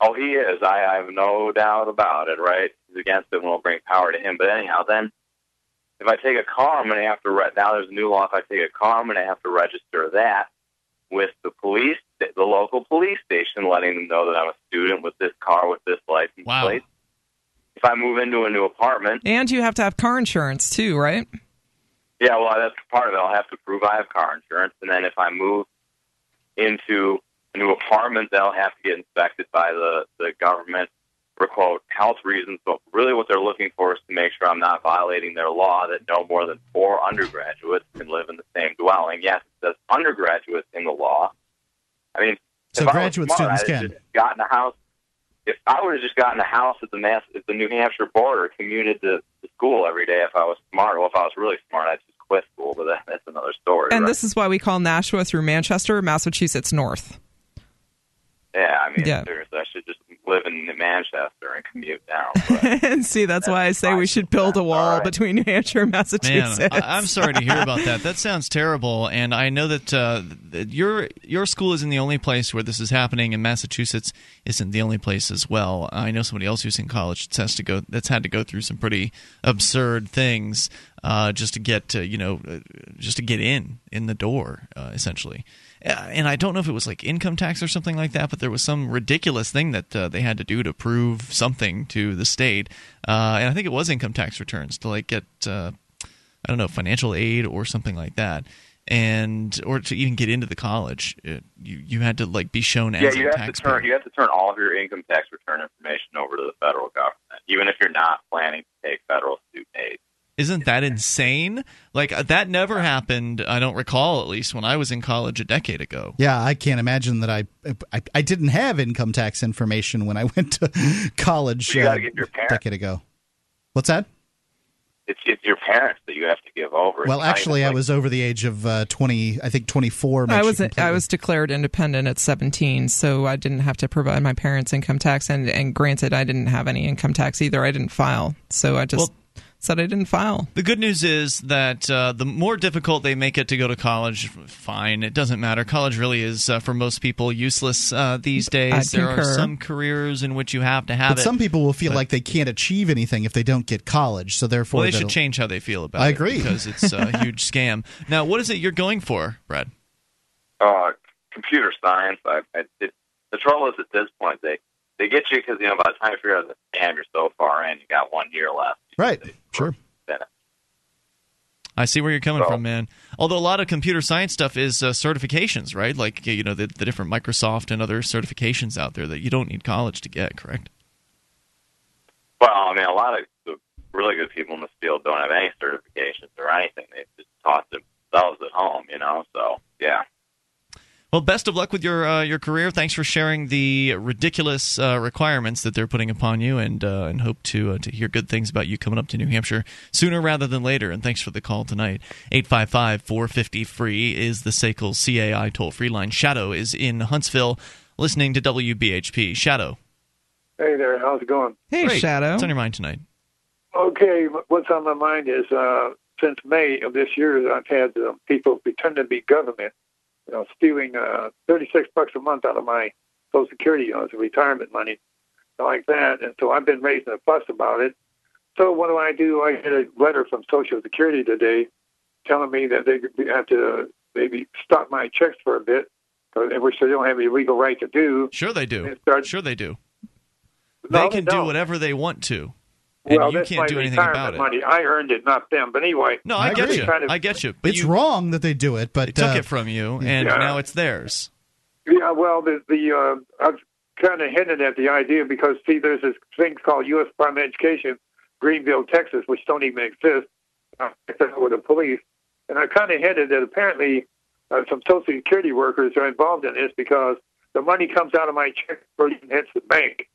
Oh, he is. I, I have no doubt about it. Right? He's against it, and will bring power to him. But anyhow, then if I take a car, I'm going to have to. Re- now there's a new law. If I take a car, I'm going to have to register that with the police, the local police station, letting them know that I'm a student with this car with this license Wow. plate. If I move into a new apartment, And you have to have car insurance too, right? Yeah, well, that's part of it. I'll have to prove I have car insurance, and then if I move into a new apartment, they'll have to get inspected by the the government for quote health reasons. But really, what they're looking for is to make sure I'm not violating their law that no more than four undergraduates can live in the same dwelling. Yes, it says undergraduates in the law. I mean, So if I was graduate smart, students I'd can. gotten a house. If I would have just gotten a house at the Mass at the New Hampshire border, commuted to, to school every day, if I was smart, well, if I was really smart, I'd just quit school. But that, that's another story. And right? this is why we call Nashua through Manchester, Massachusetts North. yeah, I mean, Yeah. seriously, I should just live in Manchester and commute down. [laughs] And see, that's why I say we should build a wall all right. between [laughs] New Hampshire and Man, Massachusetts. I, I'm sorry to hear about that. That sounds terrible, and I know that, uh, that your your school isn't the only place where this is happening, and Massachusetts isn't the only place as well. I know somebody else who's in college that has to go that's had to go through some pretty absurd things uh, just to get uh, you know uh, just to get in in the door, uh, essentially. Uh, And I don't know if it was like income tax or something like that, but there was some ridiculous thing that uh, they had to do to prove something to the state, uh, and I think it was income tax returns to like get uh, I don't know, financial aid or something like that, and or to even get into the college, it, you you had to like be shown yeah, as you a have to taxpayer. turn you have to turn all of your income tax return information over to the federal government, even if you're not planning to take federal student aid. Isn't that insane? Like uh, that never happened. I don't recall at least when I was in college a decade ago. Yeah, I can't imagine that I, I I didn't have income tax information when I [laughs] went to college uh, a decade ago. What's that? It's it's your parents that you have to give over. It's Well, not actually, even I like- was over the age of uh, twenty. I think twenty four. I was I was declared independent at 17, so I didn't have to provide my parents' income tax. And, and granted, I didn't have any income tax either. I didn't file, so I just Well- said I didn't file. The good news is that uh, the more difficult they make it to go to college, fine. It doesn't matter. College really is, uh, for most people, useless uh, these days. I'd there are some careers in which you have to have But it. some people will feel but- like they can't achieve anything if they don't get college. So therefore, well, they should change how they feel about I it. I agree. because it's a [laughs] huge scam. Now, what is it you're going for, Brad? uh, computer science. I, I it, the trouble is at this point they they get you because you know by the time you figure out the scam, you're so far in. You got one year left. Right. Sure. I see where you're coming So- from, man. Although a lot of computer science stuff is uh, certifications, right? Like you know the, the different Microsoft and other certifications out there that you don't need college to get. Correct? Well, I mean, a lot of the really good people in this field don't have any certifications or anything. They just taught themselves at home, you know. So yeah. Well, best of luck with your uh, your career. Thanks for sharing the ridiculous uh, requirements that they're putting upon you, and uh, and hope to uh, to hear good things about you coming up to New Hampshire sooner rather than later. And thanks for the call tonight. 855-450 free is the SACL CAI toll free line. Shadow is in Huntsville, listening to WBHP. Shadow, Hey there, how's it going? Hey, great. Shadow. What's on your mind tonight? Okay, what's on my mind is uh, since May of this year, I've had uh, people pretend to be government, you know, stealing uh, 36 bucks a month out of my Social Security, you know, as a retirement money, like that. And so I've been raising a fuss about it. So what do I do? I get a letter from Social Security today telling me that they have to maybe stop my checks for a bit, uh, which they don't have any legal right to do. Sure, they do. It starts- Sure, they do. No, they can do whatever they want to, and well, you can't do anything retirement about it. money. I earned it, not them. But anyway, No, I, I get you. Kind of- I get you. But it's you, wrong that they do it, but They took uh, it from you, and Yeah. now it's theirs. Yeah, well, the the uh, I've kind of hinted at the idea because see, there's this thing called U.S. Department of Education, Greenville, Texas, which don't even exist uh, except with the police, and I kind of hinted that apparently uh, some Social Security workers are involved in this because the money comes out of my check and hits the bank,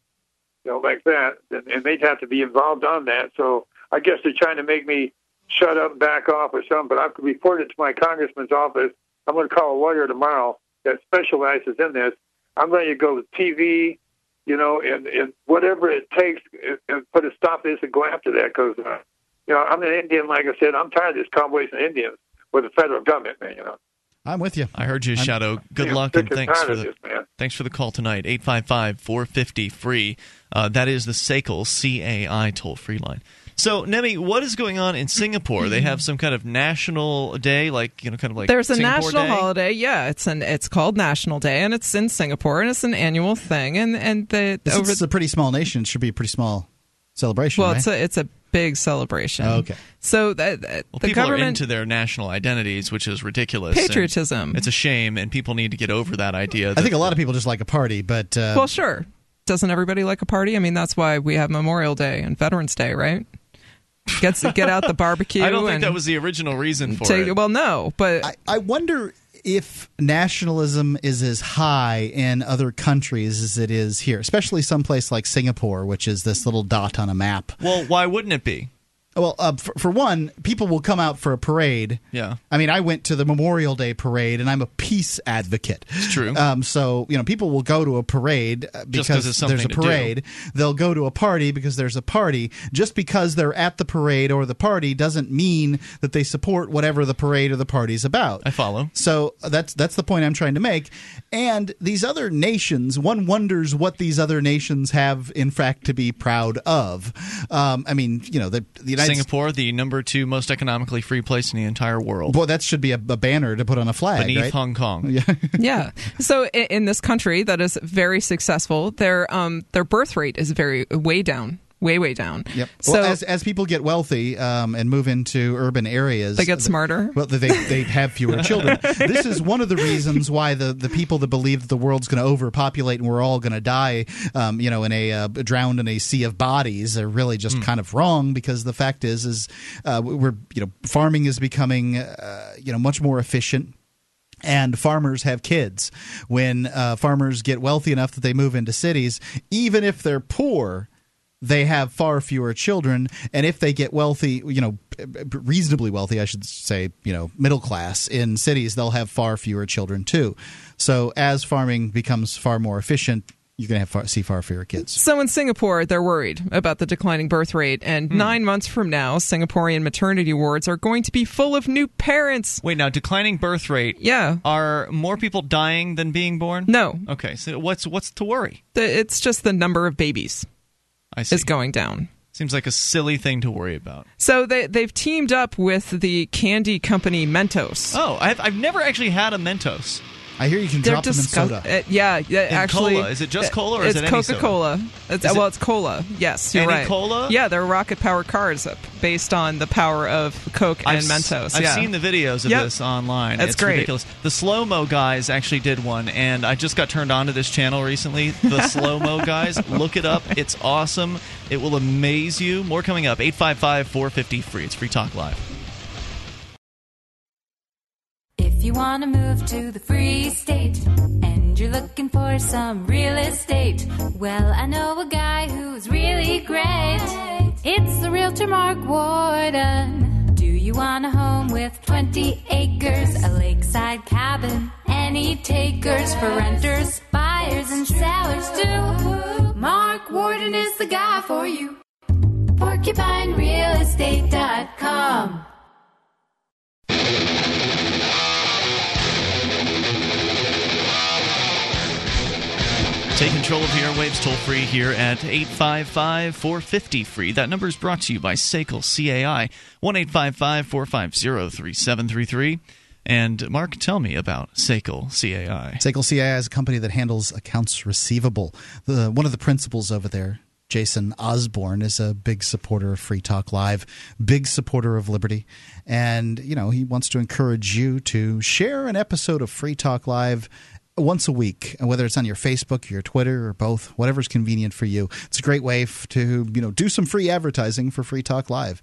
you know, like that, and, and they'd have to be involved on that. So I guess they're trying to make me shut up, and back off, or something. But I've reported to my congressman's office. I'm going to call a lawyer tomorrow that specializes in this. I'm going to go to TV, you know, and, and whatever it takes, and, and put a stop to this and go after that because, uh, you know, I'm an Indian. Like I said, I'm tired of this cowboys and Indians with the federal government, man. You know, I'm with you. I heard you, I'm- Shadow. Good Yeah, luck and and thanks for the this, thanks for the call tonight. 855-450-free. Uh, that is the SACL CAI toll free line. So, Nemi, what is going on in Singapore? They have some kind of national day, like you know, kind of like There's a Singapore national Day? holiday. Yeah, it's an it's called National Day, and it's in Singapore, and it's an annual thing. And and the Since over it's a pretty small nation. It should be a pretty small celebration. well, right? it's a it's a big celebration. Oh, okay. So that that- Well, the people are into their national identities, which is ridiculous. patriotism. It's a shame, and people need to get over that idea. I think a lot of people just like a party, but uh, well, sure. Doesn't everybody like a party? I mean, that's why we have Memorial Day and Veterans Day, right? Get get out the barbecue. [laughs] I don't think and that was the original reason for take, it. Well, no, but I, I wonder if nationalism is as high in other countries as it is here, especially someplace like Singapore, which is this little dot on a map. Well, why wouldn't it be? Well, uh, for, for one, people will come out for a parade. Yeah. I mean, I went to the Memorial Day parade, and I'm a peace advocate. It's true. Um, so you know, people will go to a parade uh, because there's a parade. They'll go to a party because there's a party. Just because they're at the parade or the party doesn't mean that they support whatever the parade or the party's about. I follow. So that's that's the point I'm trying to make. And these other nations, one wonders what these other nations have, in fact, to be proud of. Um, I mean, you know, the, the United Singapore, the number two most economically free place in the entire world, Boy, that should be a, a banner to put on a flag, beneath right? Hong Kong. Yeah. [laughs] yeah. So in, in this country that is very successful, their um their birth rate is very way down, way way down. Yep. So well, as as people get wealthy um, and move into urban areas, They get smarter? Well, they they have fewer [laughs] children. this is one of the reasons why the, the people that believe that the world's going to overpopulate and we're all going to die, um, you know, in a uh, drowned in a sea of bodies, are really just kind of wrong. Because the fact is, is uh, we're you know farming is becoming uh, you know much more efficient and farmers have kids. When uh, farmers get wealthy enough that they move into cities, even if they're poor, they have far fewer children. And if they get wealthy, you know, reasonably wealthy, I should say, you know, middle class in cities, they'll have far fewer children too. So as farming becomes far more efficient, you're going to have far, see far fewer kids. So in Singapore, they're worried about the declining birth rate, and hmm. nine months from now, Singaporean maternity wards are going to be full of new parents. Wait, now declining birth rate. Yeah. Are more people dying than being born? No, Okay, so what's what's to worry? the, it's just the number of babies I see. is going down. Seems like a silly thing to worry about. So they they've teamed up with the candy company Mentos. Oh, I've, I've never actually had a Mentos. I hear you can They're drop them in soda. uh, yeah, yeah. In actually, cola. Is it just uh, cola or is it's it any soda? It's Coca Cola? It's, it- well, it's cola. Yes, you're Any right. cola? Yeah, they're rocket powered cars uh, based on the power of Coke and I've, s- Mentos. I've yeah. seen the videos of Yep. this online. That's it's great. ridiculous. The slow mo guys actually did one, and I just got turned on to this channel recently. The [laughs] slow mo guys, look it up. It's awesome. It will amaze you. More coming up. 855 450 free. It's Free Talk Live. If you want to move to the free state and you're looking for some real estate, well, I know a guy who's really great. It's the realtor Mark Warden. Do you want a home with 20 acres, a lakeside cabin, any takers for renters, buyers, and sellers too? Mark Warden is the guy for you. PorcupineRealestate.com. Take control of the airwaves toll free here at 855 450 free. That number is brought to you by Sakel CAI, 1 855 450 3733. And Mark, tell me about Sakel CAI. Sakel CAI is a company that handles accounts receivable. The, one of the principals over there, Jason Osborne, is a big supporter of Free Talk Live, big supporter of liberty. And, you know, he wants to encourage you to share an episode of Free Talk Live once a week, whether it's on your Facebook, or your Twitter, or both, whatever's convenient for you. It's a great way f- to, you know, do some free advertising for Free Talk Live.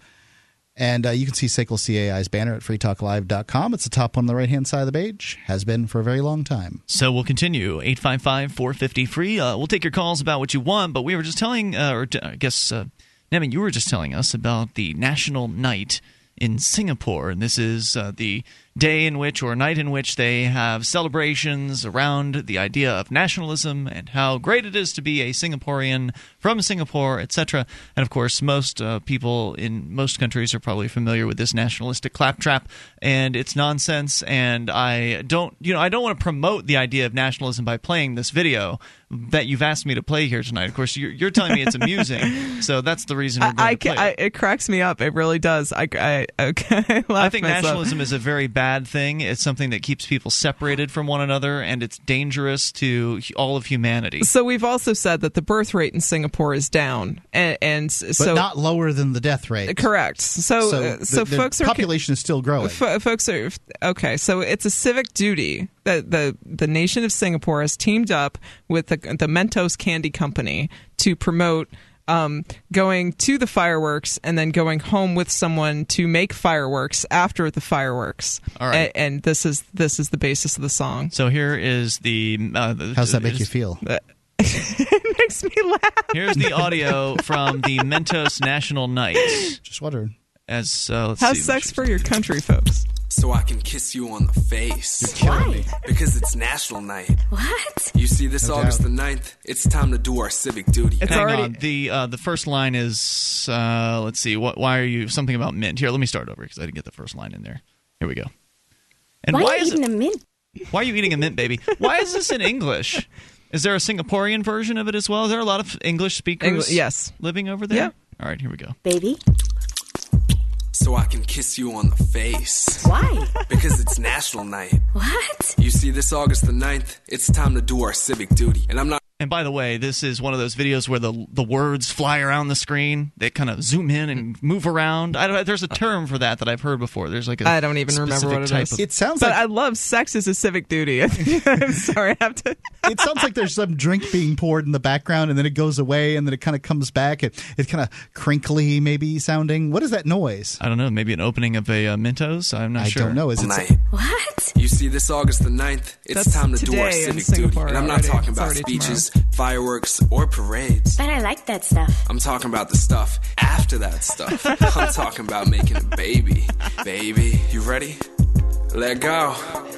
And uh, you can see Sakel CAI's banner at freetalklive.com. It's the top one on the right hand side of the page, has been for a very long time. So we'll continue 855 450 free. Uh, we'll take your calls about what you want, but we were just telling, uh, or t- I guess, uh, Nevin, you were just telling us about the National Night in Singapore. And this is uh, the day in which, or night in which, they have celebrations around the idea of nationalism and how great it is to be a Singaporean from Singapore, etc. And of course, most uh, people in most countries are probably familiar with this nationalistic claptrap and it's nonsense. And I don't, you know, I don't want to promote the idea of nationalism by playing this video that you've asked me to play here tonight. Of course, you're, you're telling me it's [laughs] amusing, so that's the reason we're I, going I, to play ca- I, it. it cracks me up. It really does. I, I, okay, [laughs] I, I think myself. nationalism is a very bad thing. It's something that keeps people separated from one another, and it's dangerous to all of humanity. So we've also said that the birth rate in Singapore is down, and, and But so not lower than the death rate. correct. So So, uh, the, so the folks are population is still growing. F- folks are okay. So it's a civic duty that the the nation of Singapore has teamed up with the, the Mentos Candy Company to promote um, going to the fireworks and then going home with someone to make fireworks after the fireworks. All right. A- and this is this is the basis of the song. So here is the. Uh, the How's that make you feel? [laughs] it makes me laugh. Here's the audio from the Mentos National Night. Just wondering. As uh, let's How's see, sex for your country, folks? So I can kiss you on the face. Why? Because it's National Night. What? You see, this No August doubt. the 9th, it's time to do our civic duty. It's Hang already on. The uh, the first line is uh, let's see. What? Why are you something about mint? Here, let me start over because I didn't get the first line in there. Here we go. And Why, why, are you is eating it, a mint? why are you eating a mint, baby? Why is this in [laughs] English? Is there a Singaporean version of it as well? Is there a lot of English speakers? Engl- yes. living over there. Yeah. All right, here we go. Baby? So I can kiss you on the face. Why? Because it's National Night. What? You see, this August the 9th, it's time to do our civic duty. And I'm not And by the way, this is one of those videos where the the words fly around the screen. They kind of zoom in and move around. I don't, there's a term for that that I've heard before. There's like a I don't even remember what it type is. Of, It sounds But like I love sex as a civic duty. [laughs] I'm sorry, I have to. [laughs] it sounds like there's some drink being poured in the background, and then it goes away, and then it kind of comes back. It, it's kind of crinkly, maybe sounding. What is that noise? I don't know, maybe an opening of a uh, Mentos. I'm not I sure. don't know. Is it? night. What? You see, this August the 9th, it's That's time to do our civic duty. And I'm not already. talking It's about already speeches, fireworks, or parades. But I like that stuff. I'm talking about the stuff after that stuff. I'm talking about making a baby. Baby, you ready? Let go.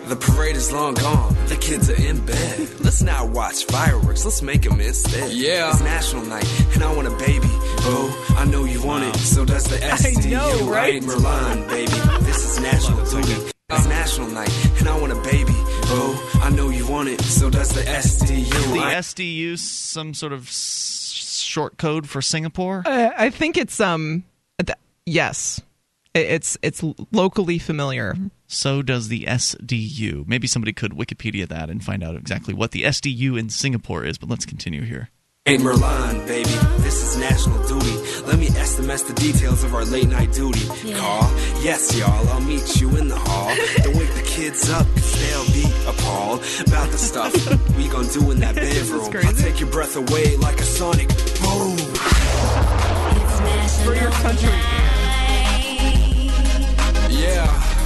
The parade is long gone. The kids are in bed. Let's not watch fireworks. Let's make them instead. Yeah. It's National Night, and I want a baby. Oh, I know you want it. So does the SDU. know, right? ain't Merlin, baby. This is National Duty. It's National Night, and I want a baby. Oh, I know you want it. So does the SDU. The I- SDU some sort of s- short code for Singapore. Uh, I think it's um, th- yes, it's it's locally familiar. So does the SDU. Maybe somebody could Wikipedia that and find out exactly what the SDU in Singapore is. But let's continue here. Ain't Merlin, baby. This is national duty. Let me SMS the details of our late night duty. Call, yes, y'all. I'll meet you in the hall. [laughs] Don't wake the kids up, cause they'll be appalled about the stuff we gon' do in that [laughs] bedroom. I'll take your breath away like a sonic boom. For your country.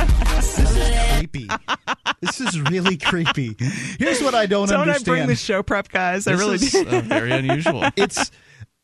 Yeah. This is creepy. this is really creepy. Here's what I don't, understand. Don't I bring the show prep, guys? I This really is do. uh, very unusual. [laughs] it's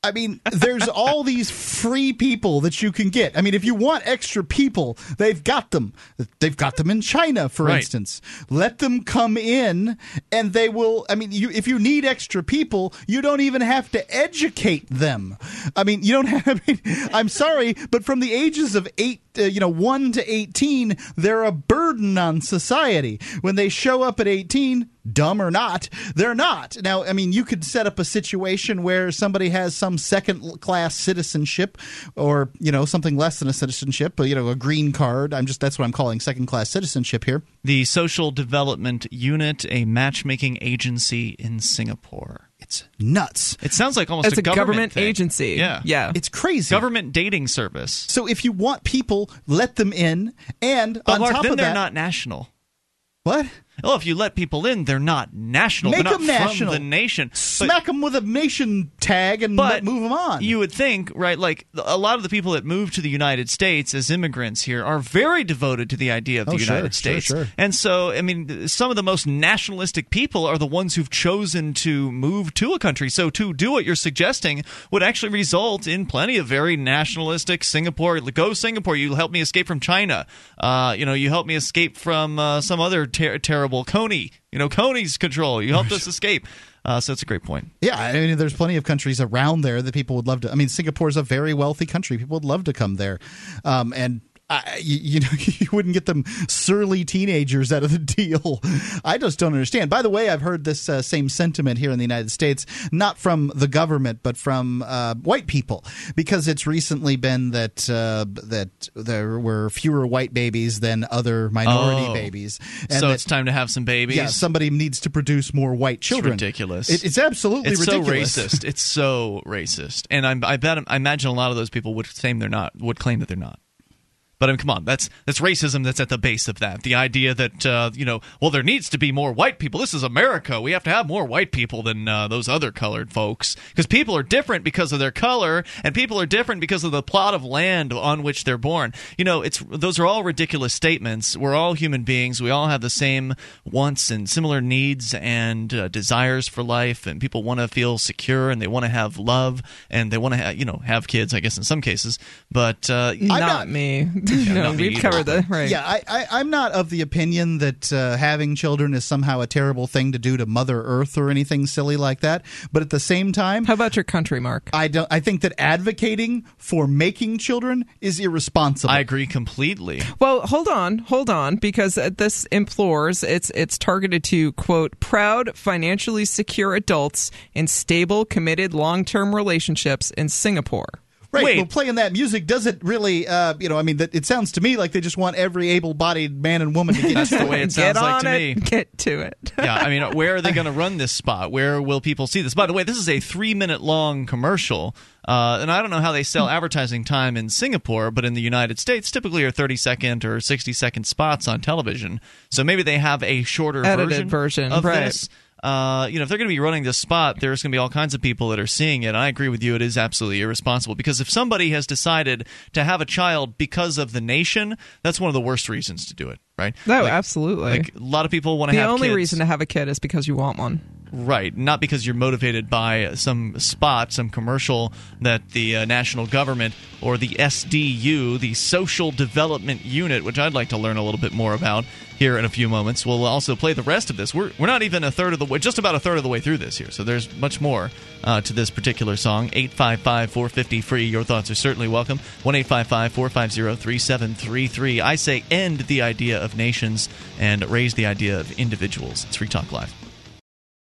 I mean, there's all these free people that you can get. I mean, if you want extra people, they've got them. They've got them in China, for Right. instance. Let them come in, and they will. I mean, you, if you need extra people, you don't even have to educate them. I mean, you don't [laughs] have. I mean, I'm sorry, but from the ages of eight, uh, you know, one to eighteen, they're a burden on society. When they show up at eighteen, dumb or not, they're not. Now, I mean, you could set up a situation where somebody has some second class citizenship or, you know, something less than a citizenship, but, you know, a green card. I'm just, that's what I'm calling second class citizenship here. the Social Development Unit, a matchmaking agency in Singapore. It's nuts. It sounds like almost It's a government, government thing. agency. Yeah, Yeah. It's crazy. government dating service. So if you want people, let them in. And But on Mark, top then of they're that, not national. what? Oh, if you let people in, they're not national. Make they're not them national. from the nation. But- Smack them with a nation tag and but move them on. You would think, right? Like a lot of the people that move to the United States as immigrants here are very devoted to the idea of the Oh, sure, United sure, States. sure. And so, I mean, some of the most nationalistic people are the ones who've chosen to move to a country. So to do what you're suggesting would actually result in plenty of very nationalistic Singapore. Go Singapore! You help me escape from China. Uh, you know, you help me escape from uh, some other ter- terrible Coney. You know, Coney's control. You helped us [laughs] escape. Uh, so it's a great point. Yeah, I mean, there's plenty of countries around there that people would love to. I mean, Singapore's a very wealthy country. People would love to come there, um, and. You, you know, [laughs] you wouldn't get them surly teenagers out of the deal. I just don't understand. By the way, I've heard this uh, same sentiment here in the United States, not from the government, but from uh, white people, because it's recently been that uh, that there were fewer white babies than other minority Oh. babies, so that- it's time to have some babies. yeah, somebody needs to produce more white children. ridiculous. It- it's absolutely ridiculous. it's ridiculous. so racist. It's so [laughs] racist, and I'm, I bet I imagine a lot of those people would claim they're not. Would claim that they're not. But I mean, come on, that's that's racism. That's at the base of that. The idea that uh, you know, well, there needs to be more white people. This is America. We have to have more white people than uh, those other colored folks because people are different because of their color, and people are different because of the plot of land on which they're born. You know, it's those are all ridiculous statements. We're all human beings. We all have the same wants and similar needs and uh, desires for life, and people want to feel secure and they want to have love and they want to ha- you know have kids. I guess in some cases, but uh, not, not- me. [laughs] Yeah, [laughs] no, we've covered that. Right. Yeah, I, I, I'm not of the opinion that uh, having children is somehow a terrible thing to do to Mother Earth or anything silly like that. But at the same time, How about your country, Mark? I don't. I think that advocating for making children is irresponsible. I agree completely. Well, hold on, hold on, because uh, this implores it's it's targeted to quote proud, financially secure adults in stable, committed, long term relationships in Singapore. Right. Wait. Well, playing that music doesn't really, uh, you know, I mean, that it sounds to me like they just want every able-bodied man and woman to get That's to the way it sounds like on to it, me. get to it. [laughs] yeah, I mean, where are they going to run this spot? Where will people see this? By the way, this is a three minute long commercial. Uh, and I don't know how they sell advertising time in Singapore, but in the United States, typically are 30 second or 60 second spots on television. So maybe they have a shorter Edited version, version, of right. this. Uh, you know, if they're going to be running this spot, there's going to be all kinds of people that are seeing it. And I agree with you; it is absolutely irresponsible because if somebody has decided to have a child because of the nation, that's one of the worst reasons to do it, right? No, Like- absolutely. Like a lot of people want to have the have only kids. reason to have a kid is because you want one. Right, not because you're motivated by some spot, some commercial that the uh, national government or the SDU, the Social Development Unit, which I'd like to learn a little bit more about here in a few moments. We'll also play the rest of this. We're, we're not even a third of the way, just about a third of the way through this here, so there's much more uh, to this particular song. 855 450 free. Your thoughts are certainly welcome. 1 855 450 3733. I say end the idea of nations and raise the idea of individuals. It's Free Talk Live.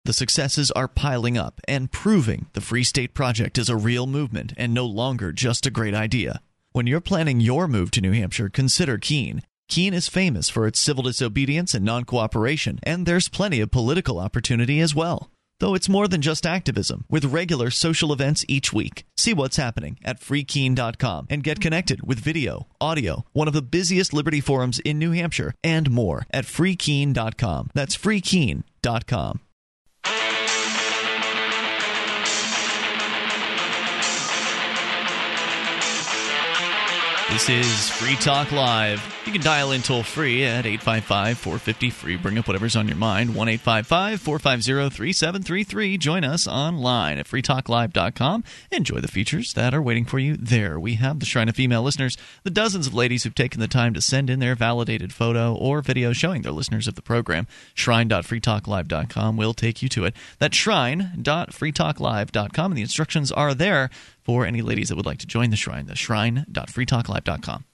The successes are piling up and proving the Free State Project is a real movement and no longer just a great idea. When you're planning your move to New Hampshire, consider Keene. Keene is famous for its civil disobedience and non cooperation, and there's plenty of political opportunity as well. Though it's more than just activism, with regular social events each week. See what's happening at freekeene.com and get connected with video, audio, one of the busiest Liberty forums in New Hampshire, and more at freekeene.com. That's freekeene.com. This is Free Talk Live. You can dial in toll free at 855 450 free. Bring up whatever's on your mind. 1 855 450 3733. Join us online at freetalklive.com. Enjoy the features that are waiting for you there. We have the Shrine of Female listeners, the dozens of ladies who've taken the time to send in their validated photo or video showing they're listeners of the program. Shrine.freetalklive.com will take you to it. That's shrine.freetalklive.com. And the instructions are there for any ladies that would like to join the shrine. The shrine.freetalklive.com.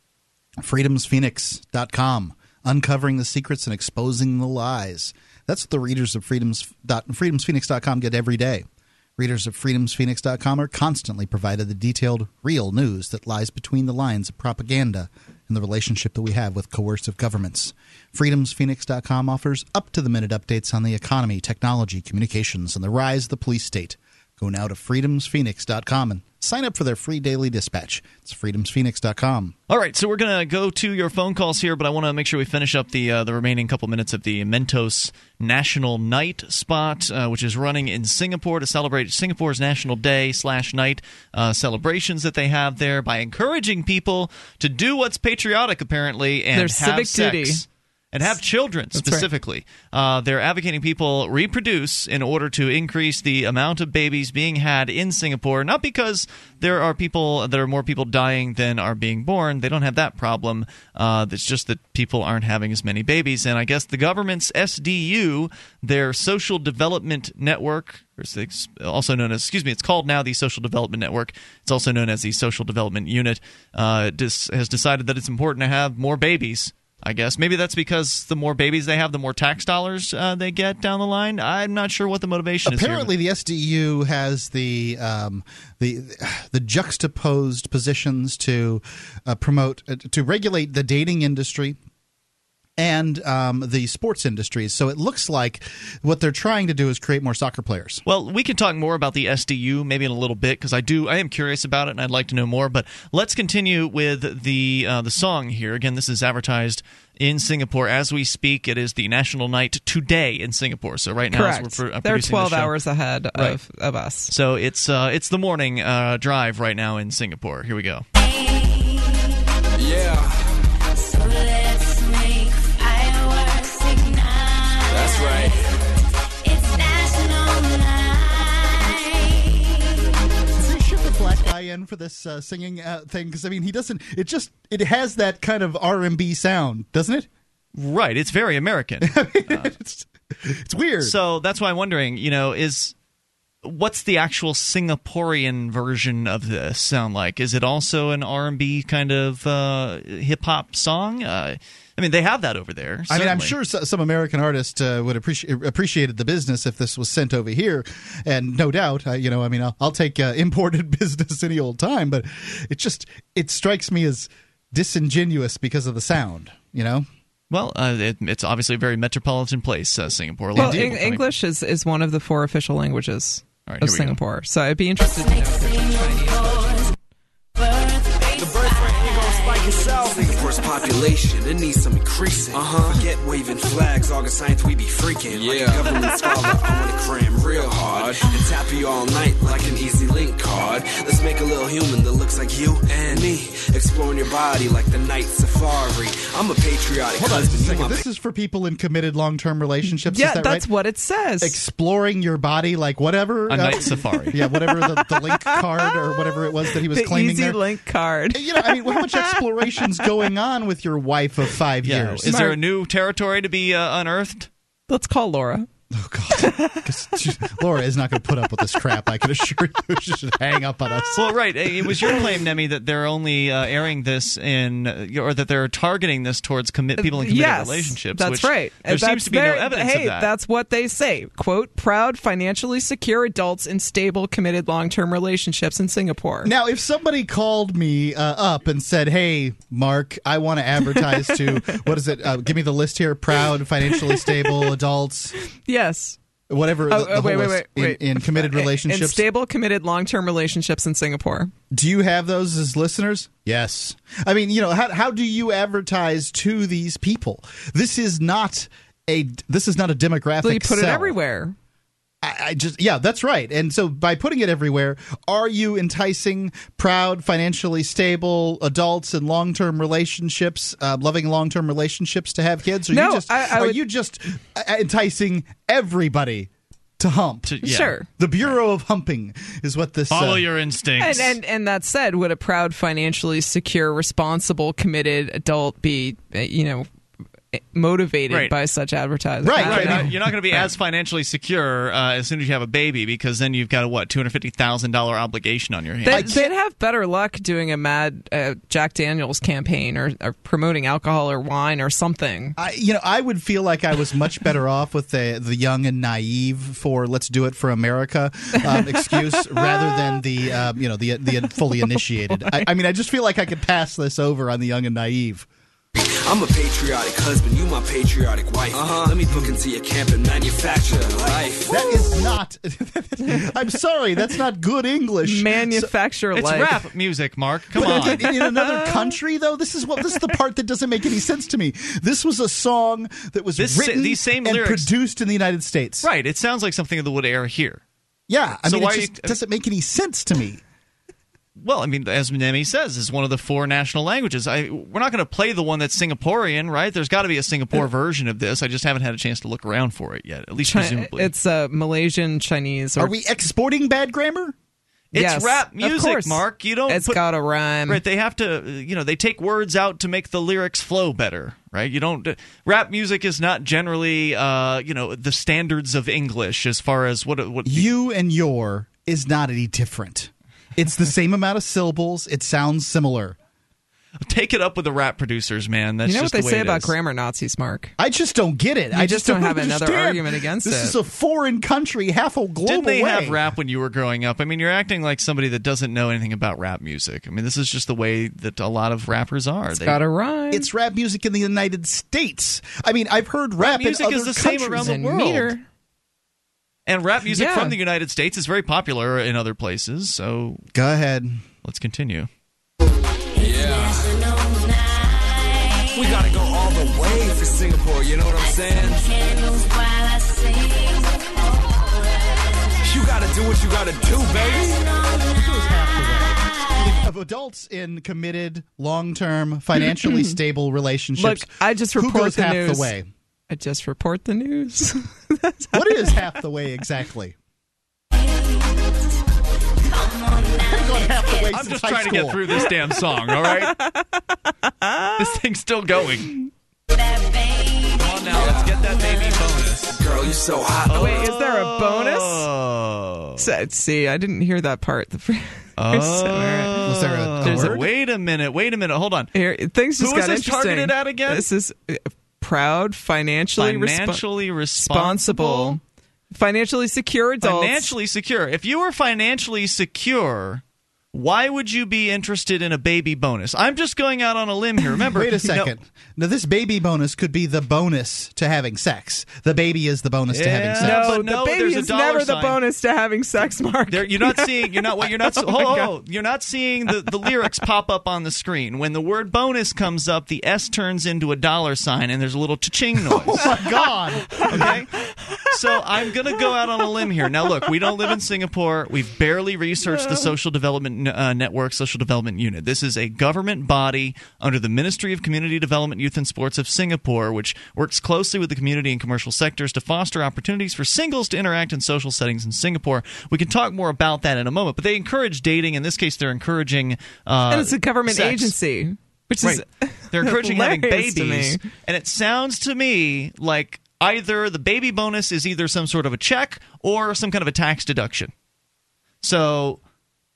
freedomsphoenix.com uncovering the secrets and exposing the lies that's what the readers of freedoms freedomsphoenix.com get every day readers of freedomsphoenix.com are constantly provided the detailed real news that lies between the lines of propaganda and the relationship that we have with coercive governments freedomsphoenix.com offers up-to-the-minute updates on the economy technology communications and the rise of the police state go now to freedomsphoenix.com and sign up for their free daily dispatch it's freedomsphoenix.com All right, so we're going to go to your phone calls here, but I want to make sure we finish up the uh, the remaining couple minutes of the Mentos National Night spot, uh, which is running in Singapore to celebrate Singapore's National Day slash Night uh, celebrations that they have there by encouraging people to do what's patriotic, apparently, and Their have civic sex. duty. And have children That's right. specifically. Uh, they're advocating people reproduce in order to increase the amount of babies being had in Singapore. Not because there are people, there are more people dying than are being born. They don't have that problem. Uh, it's just that people aren't having as many babies. And I guess the government's SDU, their Social Development Network, or also known as, excuse me, it's called now the Social Development Network. It's also known as the Social Development Unit, uh, dis- has decided that it's important to have more babies. I guess maybe that's because the more babies they have, the more tax dollars uh, they get down the line. I'm not sure what the motivation Apparently, is. the SDU has the um, the the juxtaposed positions to uh, promote uh, to regulate the dating industry and um, the sports industries. So it looks like what they're trying to do is create more soccer players. Well, we can talk more about the SDU maybe in a little bit because I do I am curious about it and I'd like to know more. But let's continue with the uh, the song here. Again, this is advertised in Singapore as we speak. It is the national night today in Singapore. So right now, Correct. as we're pro- They're 12 the show- hours ahead Right. of, of us. So it's uh, it's the morning uh, drive right now in Singapore. Here we go. In for this uh, singing uh, thing because I mean he doesn't. It just it has that kind of R and B sound, doesn't it? Right, it's very American. [laughs] it's, it's weird. So that's why I'm wondering, you know, is what's the actual Singaporean version of this sound like? Is it also an R&B kind of uh, hip hop song? I mean, they have that over there. I mean, I'm sure some American artist uh, would appreciate appreciated the business if this was sent over here, and no doubt, uh, you know, I mean, I'll, I'll take uh, imported [laughs] business any old time, but it just it strikes me as disingenuous because of the sound, you know. Well, uh, it, it's obviously a very metropolitan place, uh, Singapore. Well, of Eng- English is, is one of the four official languages All right, of here go. Singapore. So I'd be interested to know if there's Chinese ain't gonna spike. Singapore's population, it needs some increasing. Uh huh. Forget waving flags, August 9th, we be freaking. Yeah. Like a government scholar, I wanna cram real hard. And tap you all night like an EZ-Link card. Let's make a little human that looks like you and me. Exploring your body like the night safari. I'm a patriotic Hold on just a husband. You second. This is for people in committed long term relationships. Yeah, is that that's right? what it says. Exploring your body, like whatever. A night safari. [laughs] Yeah, whatever the, the link card or whatever it was that he was [laughs] the claiming easy there. link card. You know, I mean, how much [laughs] exploration's going on with your wife of five Yeah. years? Is there a new territory to be uh, unearthed? Let's call Laura. Oh God, 'Cause she- Laura is not going to put up with this crap. I can assure you, she should hang up on us. Well, right. It was your claim, Nemi, that they're only uh, airing this in, or that they're targeting this towards commit people in committed yes, relationships. That's which right. There That's seems to be their- no evidence hey, of that. that's what they say. "Quote: Proud, financially secure adults in stable, committed, long-term relationships in Singapore." Now, if somebody called me uh, up and said, "Hey, Mark, I want to advertise to what is it? Uh, give me the list here: proud, financially stable adults, yes. whatever." Oh, the, the uh, wait, wait, wait. In, in committed relationships, in stable, committed, long-term relationships in Singapore. Do you have those as listeners? Yes. I mean, you know, how how do you advertise to these people? This is not a this is not a demographic. So you put it everywhere. I, I just yeah, that's right. And so by putting it everywhere, are you enticing proud, financially stable adults in long term relationships, uh, loving long term relationships to have kids? Or No, you just, I- I are would- you just uh, enticing everybody? To hump, To- yeah. Sure. the Bureau of Humping is what this. Follow uh, your instincts. And, and and that said, would a proud, financially secure, responsible, committed adult be, uh, you know, motivated Right. by such advertising? Right, Right, know. you're not going to be as financially secure uh, as soon as you have a baby because then you've got a what two hundred fifty thousand dollar obligation on your hands. They, they'd have better luck doing a mad uh, Jack Daniels campaign or, or promoting alcohol or wine or something. I, you know, I would feel like I was much better [laughs] off with the the young and naive for "Let's do it for America" um, excuse [laughs] rather than the um, you know the the fully initiated. I, I mean, I just feel like I could pass this over on the young and naive. I'm a patriotic husband, you my patriotic wife. Uh-huh. Let me book into your camp and manufacture life. That is not. [laughs] I'm sorry, that's not good English. Manufacture it's life. rap music, Mark. Come But on. in, in another [laughs] country, though, this is what this is the part that doesn't make any sense to me. This was a song that was This- written these same and lyrics- produced in the United States. Right. It sounds like something that would air here. Yeah, I So mean, why it just you- doesn't make any sense to me. Well, I mean, as Nemi says, is one of the four national languages. I, we're not going to play the one that's Singaporean, right? There's got to be a Singapore version of this. I just haven't had a chance to look around for it yet. At least presumably, it's uh, Malaysian, Chinese. Or, Are we exporting bad grammar? It's Yes, rap music. Mark. You don't. It's put, got a rhyme. Right, they have to, uh, you know, they take words out to make the lyrics flow better, right? You don't. Uh, rap music is not generally, uh, you know, the standards of English as far as what what. You and your is not any different. It's the same amount of syllables. It sounds similar. take it up with the rap producers, man. That's you know what they the say about is. grammar Nazis, Mark? I just don't get it. You I just don't have another argument against it. this is a foreign country, half a global Didn't they way. have rap when you were growing up? I mean, you're acting like somebody that doesn't know anything about rap music. I mean, this is just the way that a lot of rappers are. It's They- got a rhyme. It's rap music in the United States. I mean, I've heard rap, music in is other the same countries. around the and world. meter. And rap music Yeah. from the United States is very popular in other places. So Go ahead. let's continue. Yeah. We gotta go all the way for Singapore, you know what I'm saying? You gotta do what you gotta do, baby. Of adults in committed, long-term, financially [clears throat] stable relationships. Look, I just who report goes the half news. the way? I just report the news. [laughs] What is half the way exactly? I've gone half the way I'm just high trying to get through this damn song, all right? [laughs] this thing's still going. Come on now, let's get that baby bonus. Girl, you're so hot. Wait, is there a bonus? Oh. So- see, I didn't hear that part. The first [laughs] Oh. Was there a- a There's word? wait a minute. Wait a minute. Hold on. Here, things just Who is got this interesting. targeted at again? This is uh, proud, financially, Financially responsible, responsible. financially secure adults. Financially secure. If you were financially secure, why would you be interested in a baby bonus? I'm just going out on a limb here. Remember, Wait a [laughs] you know- second. Now, this baby bonus could be the bonus to having sex. The baby is the bonus to having sex. no, but the baby is dollar never the bonus to having sex, Mark. There, you're not seeing. You're not. What you're not. [laughs] Oh hold, my hold, God. You're not seeing the, the lyrics pop up on the screen. When the word bonus comes up, the S turns into a dollar sign, and there's a little cha-ching [laughs] oh noise. Oh my God! Okay. So I'm going to go out on a limb here. Now, look, we don't live in Singapore. We've barely researched the Social Development uh, Network, Social Development Unit. This is a government body under the Ministry of Community Development, Youth and Sports of Singapore, which works closely with the community and commercial sectors to foster opportunities for singles to interact in social settings in Singapore. We can talk more about that in a moment, but they encourage dating. In this case, they're encouraging. Uh, and it's a government sex. agency, which Right. is They're encouraging having [laughs] babies. And it sounds to me like either the baby bonus is either some sort of a check or some kind of a tax deduction. So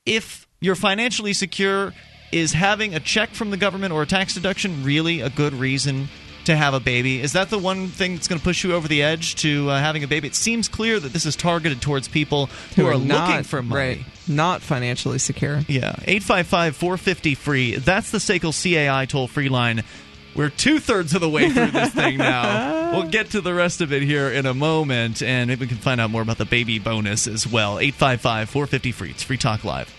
if you're financially secure, is having a check from the government or a tax deduction really a good reason to have a baby? Is that the one thing that's going to push you over the edge to uh, having a baby? It seems clear that this is targeted towards people who, are, not, looking for money. right, not financially secure. Yeah, 855 450 free. That's the SACL CAI toll free line. We're two thirds of the way through this thing now. [laughs] We'll get to the rest of it here in a moment, and maybe we can find out more about the baby bonus as well. 855 450 free. It's Free Talk Live.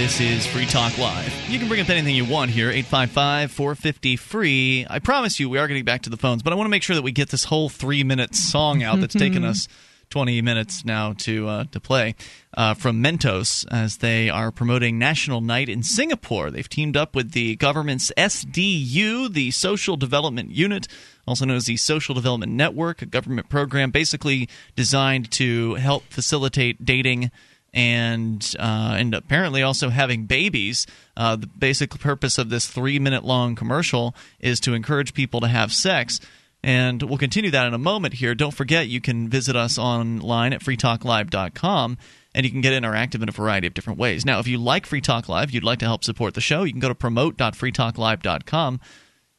This is Free Talk Live. You can bring up anything you want here, 855 450 free. I promise you, we are getting back to the phones, but I want to make sure that we get this whole three minute song out that's [laughs] taken us 20 minutes now to, uh, to play uh, from Mentos as they are promoting National Night in Singapore. They've teamed up with the government's SDU, the Social Development Unit, also known as the Social Development Network, a government program basically designed to help facilitate dating and uh, and apparently also having babies. Uh, the basic purpose of this three minute long commercial is to encourage people to have sex. And we'll continue that in a moment here. Don't forget, you can visit us online at freetalklive.com and you can get interactive in a variety of different ways. Now, if you like Free Talk Live, you'd like to help support the show, you can go to promote.freetalklive.com.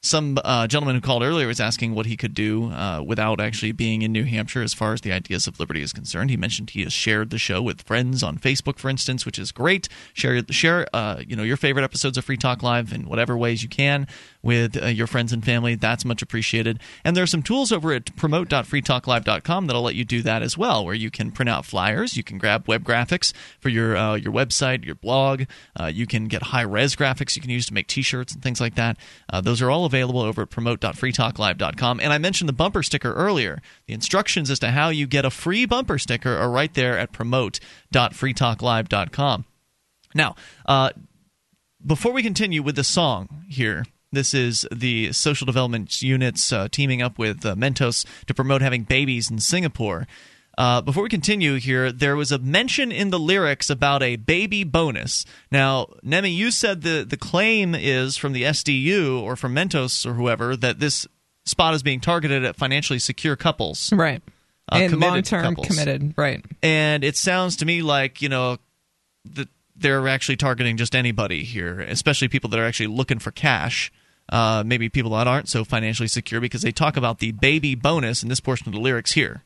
Some uh, gentleman who called earlier was asking what he could do uh, without actually being in New Hampshire as far as the ideas of liberty is concerned. He mentioned he has shared the show with friends on Facebook, for instance, which is great. Share share uh, you know your favorite episodes of Free Talk Live in whatever ways you can with uh, your friends and family. That's much appreciated. And there are some tools over at promote.freetalklive.com that'll let you do that as well, where you can print out flyers, you can grab web graphics for your uh, your website, your blog. Uh, you can get high res graphics you can use to make T-shirts and things like that. Uh, those are all available over at promote.freetalklive.com. And I mentioned the bumper sticker earlier. The instructions as to how you get a free bumper sticker are right there at promote.freetalklive.com. Now, uh, before we continue with the song here, this is the social development units uh, teaming up with uh, Mentos to promote having babies in Singapore. Uh, before we continue here, there was a mention in the lyrics about a baby bonus. Now, Nemi, you said the, the claim is from the SDU or from Mentos or whoever that this spot is being targeted at financially secure couples. Right. Uh, and committed long term committed. Right. And it sounds to me like, you know, that they're actually targeting just anybody here, especially people that are actually looking for cash. Uh, maybe people that aren't so financially secure because they talk about the baby bonus in this portion of the lyrics here.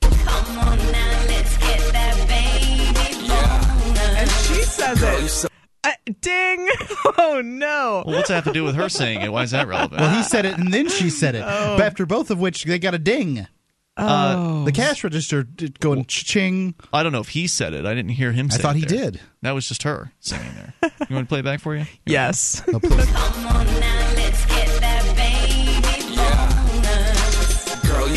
And she says it. Uh, ding! [laughs] Oh no! Well, what's that have to do with her saying it? Why is that relevant? Well, he said it and then she said it. [laughs] Oh. But after both of which, they got a ding. Uh, the cash register did going ching. I don't know if he said it. I didn't hear him I thought it he there. did. That was just her singing there. You want to play it back for you? [laughs] Yes.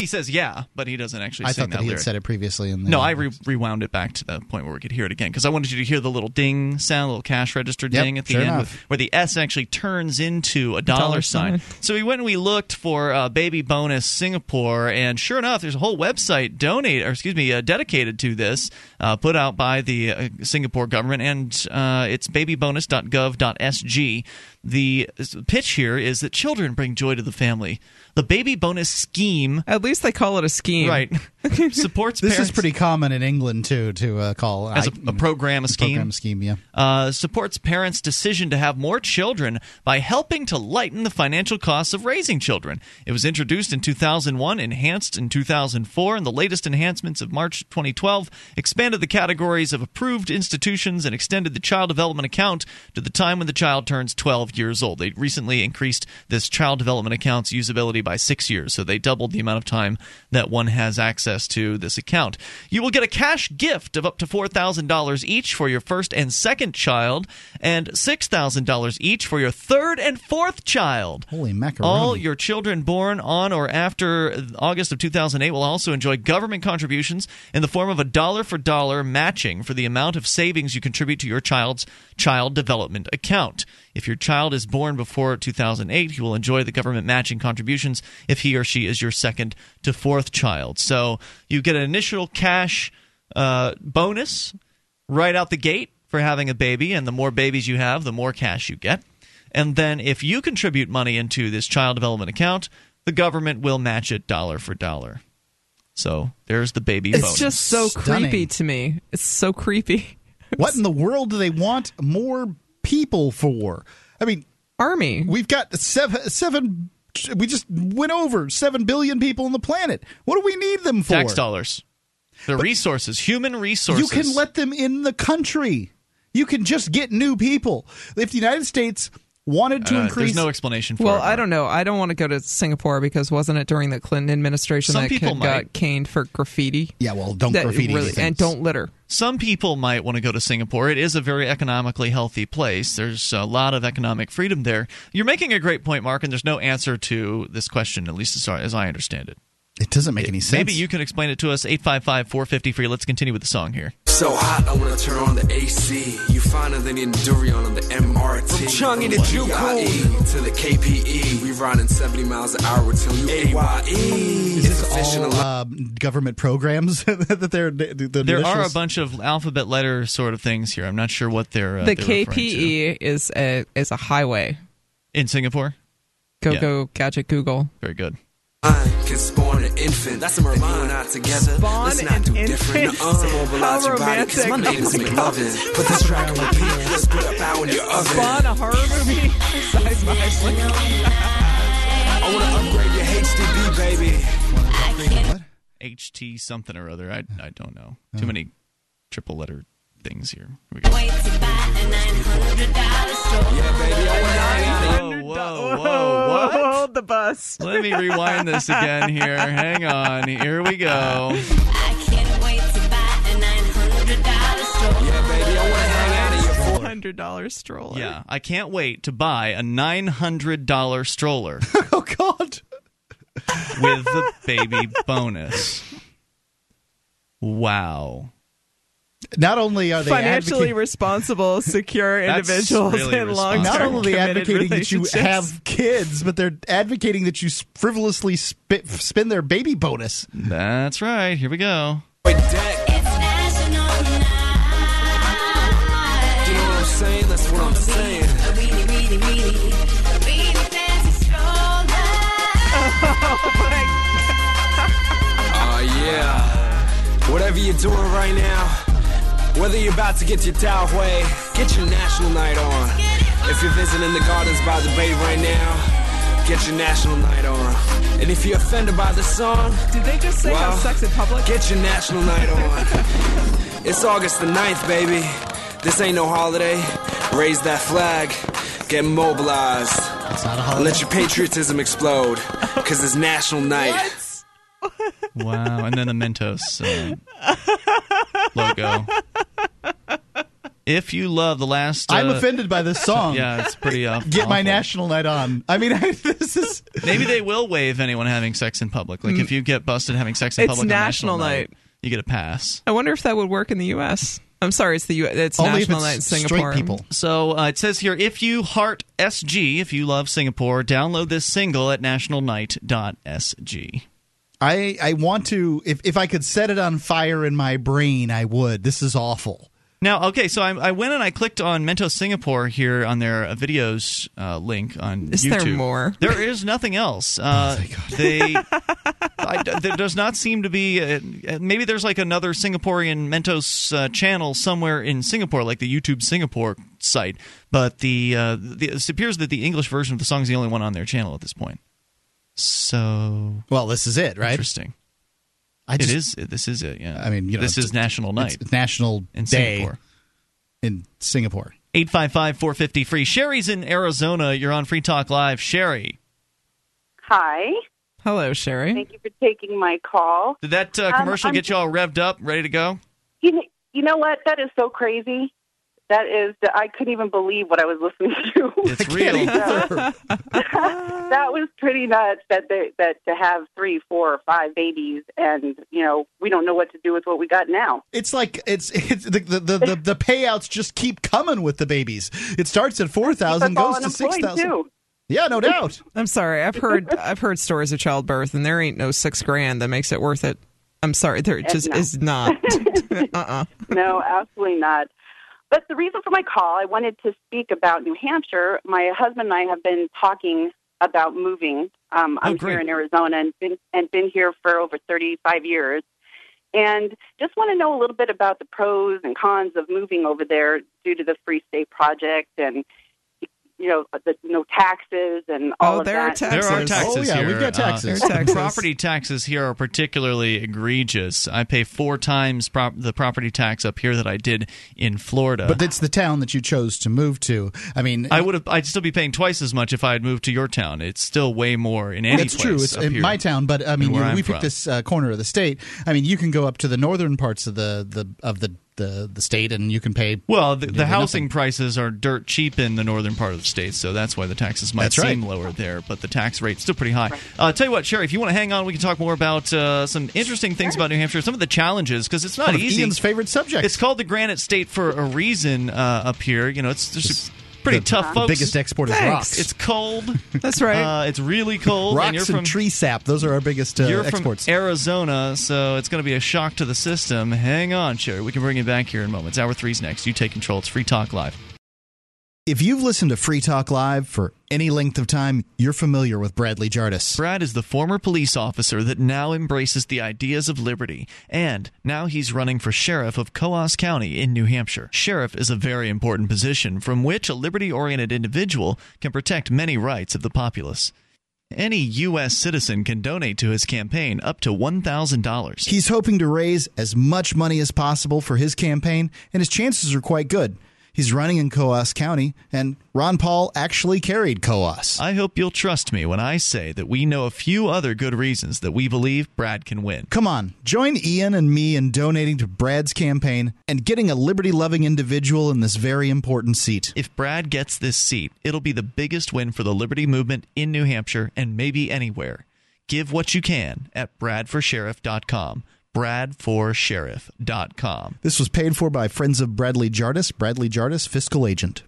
Says yeah, but he doesn't actually I sing thought that that he lyric. had said it previously. In the, No, I re- rewound it back to the point where we could hear it again because I wanted you to hear the little ding sound, little cash register Yep, ding at the sure end, enough. with- where the S actually turns into a dollar, Dollar sign. sign. So we went and we looked for uh, Baby Bonus Singapore, and sure enough, there's a whole website donate, or excuse me, uh, dedicated to this, uh, put out by the uh, Singapore government, and uh, it's babybonus.gov.sg. The pitch here is that children bring joy to the family. The baby bonus scheme, At least they call it a scheme. right, [laughs] supports This parents is pretty common in England too to uh, call as a, I- a program, a scheme. program scheme. Yeah. uh, supports parents' decision to have more children by helping to lighten the financial costs of raising children. It was introduced in 2001, enhanced in 2004, and the latest enhancements of March 2012 expanded the categories of approved institutions and extended the child development account to the time when the child turns 12 years old. They recently increased this child development account's usability by six years, so they doubled the amount of time that one has access to this account. You will get a cash gift of up to $4,000 each for your first and second child, and $6,000 each for your third and fourth child. Holy macaroni! All your children born on or after August of 2008 will also enjoy government contributions in the form of a dollar for dollar matching for the amount of savings you contribute to your child's child development account. If your child is born before 2008, he will enjoy the government matching contributions if he or she is your second to fourth child. So you get an initial cash uh, bonus right out the gate for having a baby, and the more babies you have, the more cash you get. And then if you contribute money into this child development account, the government will match it dollar for dollar. So there's the baby It's bonus. just so Stunning. creepy to me. It's so creepy. what in the world do they want more people for? I mean, Army. we've got seven seven. We just went over seven billion people on the planet. What do we need them for? tax dollars. The resources, human resources. You can let them in the country. You can just get new people. If the United States wanted to Uh, increase, There's no explanation for Well, it. I don't know. I don't want to go to Singapore because wasn't it during the Clinton administration Some that people kid might. got caned for graffiti? yeah, well, don't That graffiti really- and don't litter. Some people might want to go to Singapore. It is a very economically healthy place. There's a lot of economic freedom there. You're making a great point, Mark, and there's no answer to this question, at least as, as I understand it. It doesn't make any sense. Maybe you can explain it to us. 855 450 free. Let's continue with the song here. So hot, I wanna turn on the AC. You finer than a durian on the MRT. From Changi to Juco to the KPE. We riding 70 miles an hour till you AYE. Is this all uh, government programs [laughs] that they're the, the There are a bunch of alphabet letter sort of things here. I'm not sure what they're. Uh, the they're referring to. KPE is a is a highway. in Singapore. Go Yeah. go gadget Google. Very good. Mind can spawn an infant. That's a Merlion. You and I together. Spawn Let's not do infant? different. Uh, so mobilize How your body, 'cause my romantic. name is McLovin. Put this track on repeat. Let's put a bow in your oven. Spawn a horror movie [laughs] side by side. I wanna upgrade your HDB, baby. What? HT something or other. I, I don't know. Too many triple letter things here. Here we go. Oh, whoa, whoa, whoa, what? Hold the bus. Let me rewind this again here. Hang on. Here we go. Yeah, baby, I wanna hang out in your hundred dollar stroller. Yeah, I can't wait to buy a nine hundred dollar stroller. [laughs] oh God! with the baby bonus. Wow. Not only are they financially advocating- responsible, [laughs] secure That's individuals really in long not term only committed advocating that you have kids, but they're advocating that you frivolously sp- spend their baby bonus. That's right. Here we go. You know what I'm saying? That's what I'm saying. [laughs] Oh yeah. Whatever you're doing right now, whether you're about to get your Tao Hui, get your national night on. If you're visiting the gardens by the bay right now, get your national night on. And if you're offended by the song, Did they just say Well, have sex in public? Get your national night on. [laughs] it's August the 9th, baby. This ain't no holiday. Raise that flag. Get mobilized. It's not a holiday. let your patriotism explode. Cause it's national night. Wow. And then the Mentos uh, logo. If you love the last. Uh, I'm offended by this song. [laughs] Yeah, it's pretty. Uh, Get my national night on. I mean, [laughs] I, this is Maybe they will waive anyone having sex in public. Like if you get busted having sex in It's public on national national night. you get a pass. I wonder if that would work in the U.S. I'm sorry, it's the U. It's only if National it's Night in straight Singapore. people. So uh, it says here if you heart SG, if you love Singapore, download this single at nationalnight.sg. I I want to if if I could set it on fire in my brain, I would. This is awful. Now, okay, so I, I went and I clicked on Mentos Singapore here on their uh, videos uh, link on Is YouTube. there more? [laughs] There is nothing else. Uh, they, I, there does not seem to be. Uh, maybe there's like another Singaporean Mentos uh, channel somewhere in Singapore, like the YouTube Singapore site. But the, uh, the it appears that the English version of the song is the only one on their channel at this point. So Well, this is it, right? interesting. I just, is. This is it. Yeah. I mean, you know, this is National Night It's National in Day Singapore. in Singapore. 855 450 free. Sherry's in Arizona. You're on Free Talk Live. Sherry, Hi. Hello, Sherry. Thank you for taking my call. did that uh, Um, commercial I'm- get you all revved up, ready to go? You you know what? That is so crazy. That is, I couldn't even believe what I was listening [laughs] to. It's real. [laughs] that was pretty nuts. That they, that to have three, four, or five babies, and you know, we don't know what to do with what we got now. It's like it's it's the the, the, the, the payouts just keep coming with the babies. It starts at four thousand, Keep us all goes to six unemployed, thousand. too. Yeah, no doubt. [laughs] I'm sorry. I've heard I've heard stories of childbirth, and there ain't no six grand that makes it worth it. I'm sorry, there just not. is not. uh-uh. no, absolutely not. But the reason for my call, I wanted to speak about New Hampshire. My husband and I have been talking about moving. Um, Oh, I'm great. here in Arizona and been and been here for over 35 years, and just want to know a little bit about the pros and cons of moving over there due to the Free State Project and you know the no taxes and all Oh, of there are that. taxes. There are taxes Oh, yeah, here. we've got taxes. There are Uh, taxes. Property taxes here are particularly egregious. I pay four times prop- the property tax up here that I did in Florida. But it's the town that you chose to move to. I mean, I would have. I'd still be paying twice as much if I had moved to your town. It's still way more in any That's place. true. It's up in here. my town, but I mean, where you, I'm we picked from. this uh, corner of the state. I mean, you can go up to the northern parts of the, the of the, the the state, and you can pay. Well, the, the housing nothing. prices are dirt cheap in the northern part of the state, so that's why the taxes might That's right. seem lower there. But the tax rate's still pretty high. Uh, tell you what, Sherry, if you want to hang on, we can talk more about uh, some interesting things about New Hampshire, some of the challenges, because it's not One of easy. Ian's favorite subject. It's called the Granite State for a reason uh, up here. You know, it's there's pretty the- tough the folks. biggest export is Thanks. rocks. It's cold. [laughs] That's right. Uh, it's really cold. rocks and you're and tree sap. Those are our biggest uh, you're exports. from Arizona, so it's going to be a shock to the system. Hang on, Sherry. We can bring you back here in moments. Hour three's next. You take control. It's Free Talk Live. If you've listened to Free Talk Live for any length of time, you're familiar with Bradley Jardis. Brad is the former police officer that now embraces the ideas of liberty, and now he's running for sheriff of Coos County in New Hampshire. Sheriff is a very important position from which a liberty oriented individual can protect many rights of the populace. Any U.S. citizen can donate to his campaign up to $1,000. He's hoping to raise as much money as possible for his campaign, and his chances are quite good. He's running in Coos County, and Ron Paul actually carried Coos. I hope you'll trust me when I say that we know a few other good reasons that we believe Brad can win. Come on, join Ian and me in donating to Brad's campaign and getting a liberty loving individual in this very important seat. If Brad gets this seat, it'll be the biggest win for the liberty movement in New Hampshire and maybe anywhere. Give what you can at bradforsheriff.com. Bradforsheriff.com. This was paid for by friends of Bradley Jardis, Bradley Jardis, fiscal agent.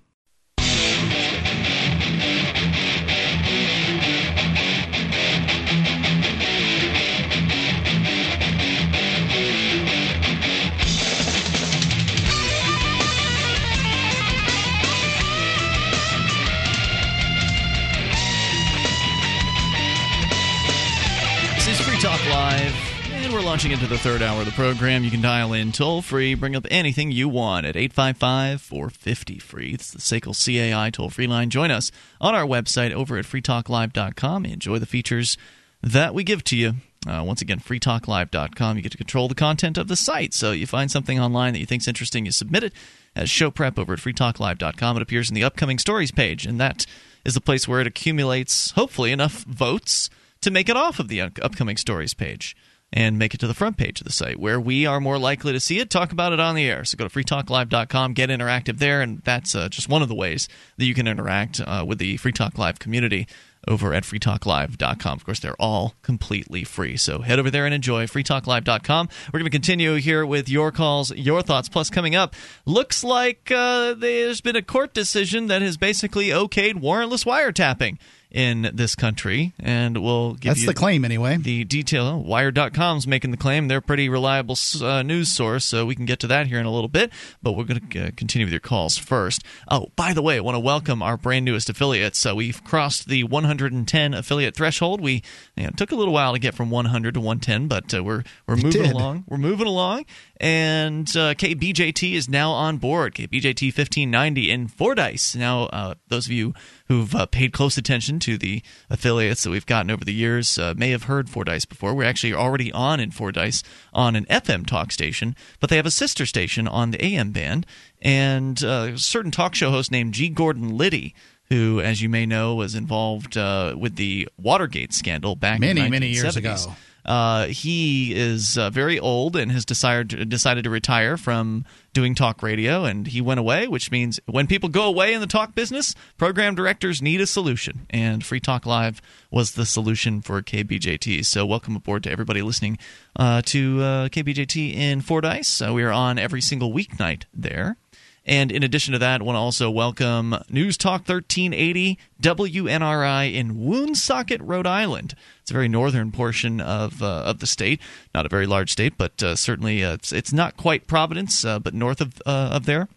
Launching into the third hour of the program. You can dial in toll free, bring up anything you want at 855 450 free. It's the SACL CAI toll free line. Join us on our website over at freetalklive.com. Enjoy the features that we give to you. Uh, once again, freetalklive.com. You get to control the content of the site. So you find something online that you think is interesting, you submit it as show prep over at freetalklive.com. It appears in the upcoming stories page, and that is the place where it accumulates, hopefully, enough votes to make it off of the upcoming stories page and make it to the front page of the site where we are more likely to see it, talk about it on the air. So go to freetalklive.com, get interactive there, and that's uh, just one of the ways that you can interact uh, with the Free Talk Live community over at freetalklive.com. Of course, they're all completely free. So head over there and enjoy freetalklive.com. We're going to continue here with your calls, your thoughts. Plus, coming up, looks like uh, there's been a court decision that has basically okayed warrantless wiretapping in this country, and we'll give That's you the claim, anyway. The detail. Wired.com's making the claim. They're a pretty reliable uh, news source, so we can get to that here in a little bit. But we're going to uh, continue with your calls first. Oh, by the way, I want to welcome our brand newest affiliates. So we've crossed the 110 affiliate threshold. We you know, took a little while to get from 100 to 110, but uh, we're we're moving did. along. We're moving along, and uh, KBJT is now on board. KBJT 1590 in Fordyce. Now, uh, those of you who've uh, paid close attention to the affiliates that we've gotten over the years uh, may have heard Fordyce before. We're actually already on in Fordyce on an FM talk station, but they have a sister station on the AM band, and uh, a certain talk show host named G. Gordon Liddy. Who, as you may know, was involved uh, with the Watergate scandal back Many, in the many years ago. Uh, he is uh, very old and has decided decided to retire from doing talk radio, and he went away. Which means when people go away in the talk business, program directors need a solution, and Free Talk Live was the solution for KBJT. So welcome aboard to everybody listening uh, to uh, KBJT in Fordyce. Uh, we are on every single weeknight there. And in addition to that, I want to also welcome News Talk 1380 WNRI in Woonsocket, Rhode Island. A very northern portion of uh, of the state, not a very large state, but uh, certainly uh, it's it's not quite Providence, uh, but north of uh, of there.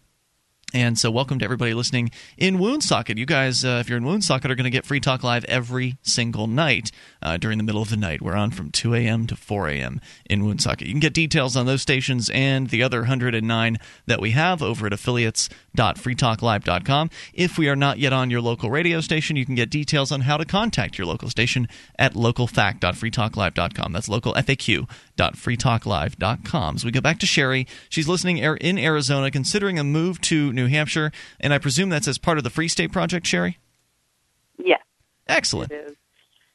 And so, welcome to everybody listening in Woonsocket. You guys, uh, if you're in Woonsocket, are going to get Free Talk Live every single night uh, during the middle of the night. We're on from 2 a.m. to 4 a.m. in Woonsocket. You can get details on those stations and the other 109 that we have over at affiliates.freetalklive.com. If we are not yet on your local radio station, you can get details on how to contact your local station at localfaq.freetalklive.com. That's localfaq.freetalklive.com. So we go back to Sherry, she's listening in Arizona, considering a move to New Hampshire, and I presume that's as part of the Free State Project, Sherry? Yes. Excellent. It is.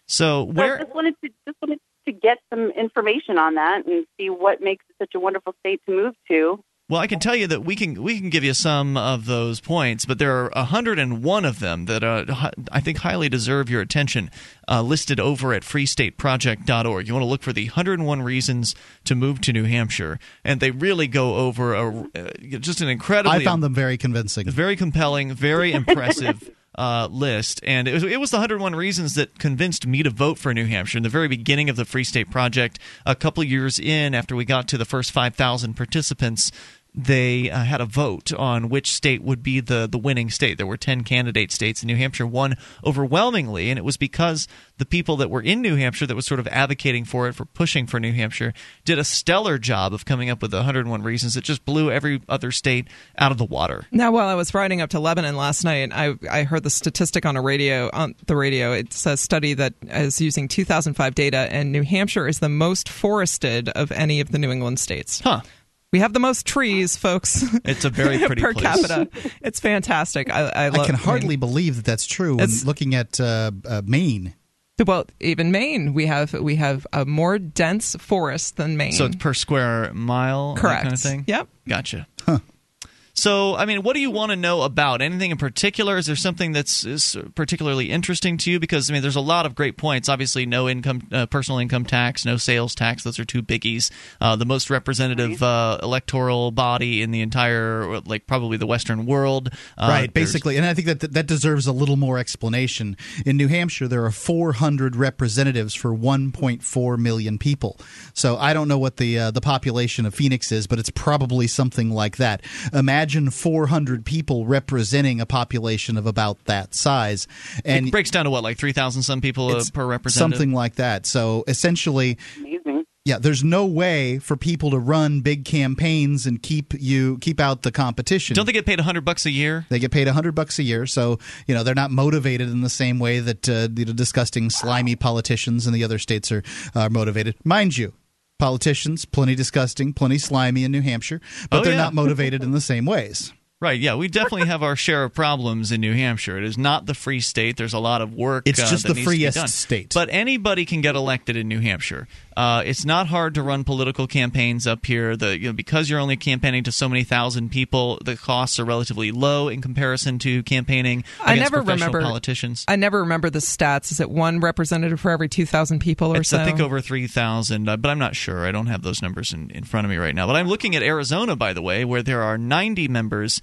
So, So where. I just wanted to just wanted to get some information on that and see what makes it such a wonderful state to move to. Well, I can tell you that we can we can give you some of those points, but there are 101 of them that uh, I think highly deserve your attention. Uh, listed over at freestateproject.org. You want to look for the 101 reasons to move to New Hampshire, and they really go over a, uh, just an incredibly I found them very convincing. very compelling, very impressive [laughs] uh, list. And it was, it was the 101 reasons that convinced me to vote for New Hampshire in the very beginning of the Free State Project. A couple years in, after we got to the first 5,000 participants, they uh, had a vote on which state would be the, the winning state. There were 10 candidate states, and New Hampshire won overwhelmingly. And it was because the people that were in New Hampshire that was sort of advocating for it, for pushing for New Hampshire, did a stellar job of coming up with 101 reasons that just blew every other state out of the water. Now, while I was riding up to Lebanon last night, I, I heard the statistic on a radio on the radio. It's a study that is using 2005 data, and New Hampshire is the most forested of any of the New England states. Huh. We have the most trees, folks. It's a very [laughs] pretty per place. capita. It's fantastic. I, I, I can hardly believe that that's true. When looking at uh, uh, Maine, Well, even Maine, we have we have a more dense forest than Maine. So it's per square mile, that Correct. kind of thing. Yep. Gotcha. So, I mean, what do you want to know about? Anything in particular? Is there something that's is particularly interesting to you? Because I mean, there's a lot of great points. Obviously, no income, uh, personal income tax, no sales tax. Those are two biggies. Uh, the most representative uh, electoral body in the entire, like probably the Western world. Uh, right, basically, and I think that that deserves a little more explanation. In New Hampshire, there are 400 representatives for 1.4 million people. So I don't know what the uh, the population of Phoenix is, but it's probably something like that. Imagine 400 people representing a population of about that size, and it breaks down to what, like three thousand some people uh, it's per representative. something like that. So essentially, Amazing. yeah, there's no way for people to run big campaigns and keep you keep out the competition. Don't they get paid hundred bucks a year? They get paid hundred bucks a year, so you know they're not motivated in the same way that uh, the disgusting, slimy politicians in the other states are are motivated. Mind you, politicians plenty disgusting, plenty slimy in New Hampshire, but Oh, they're yeah. not motivated in the same ways. Right, yeah, we definitely have our share of problems in New Hampshire. It is not the free state. There's a lot of work. It's uh, just that the needs freest state. But anybody can get elected in New Hampshire. Uh, it's not hard to run political campaigns up here. The you know because you're only campaigning to so many thousand people, the costs are relatively low in comparison to campaigning I against never professional remember politicians. I never remember the stats. Is it one representative for every two thousand people or It's so? I think over three thousand, uh, but I'm not sure. I don't have those numbers in, in front of me right now. But I'm looking at Arizona, by the way, where there are 90 members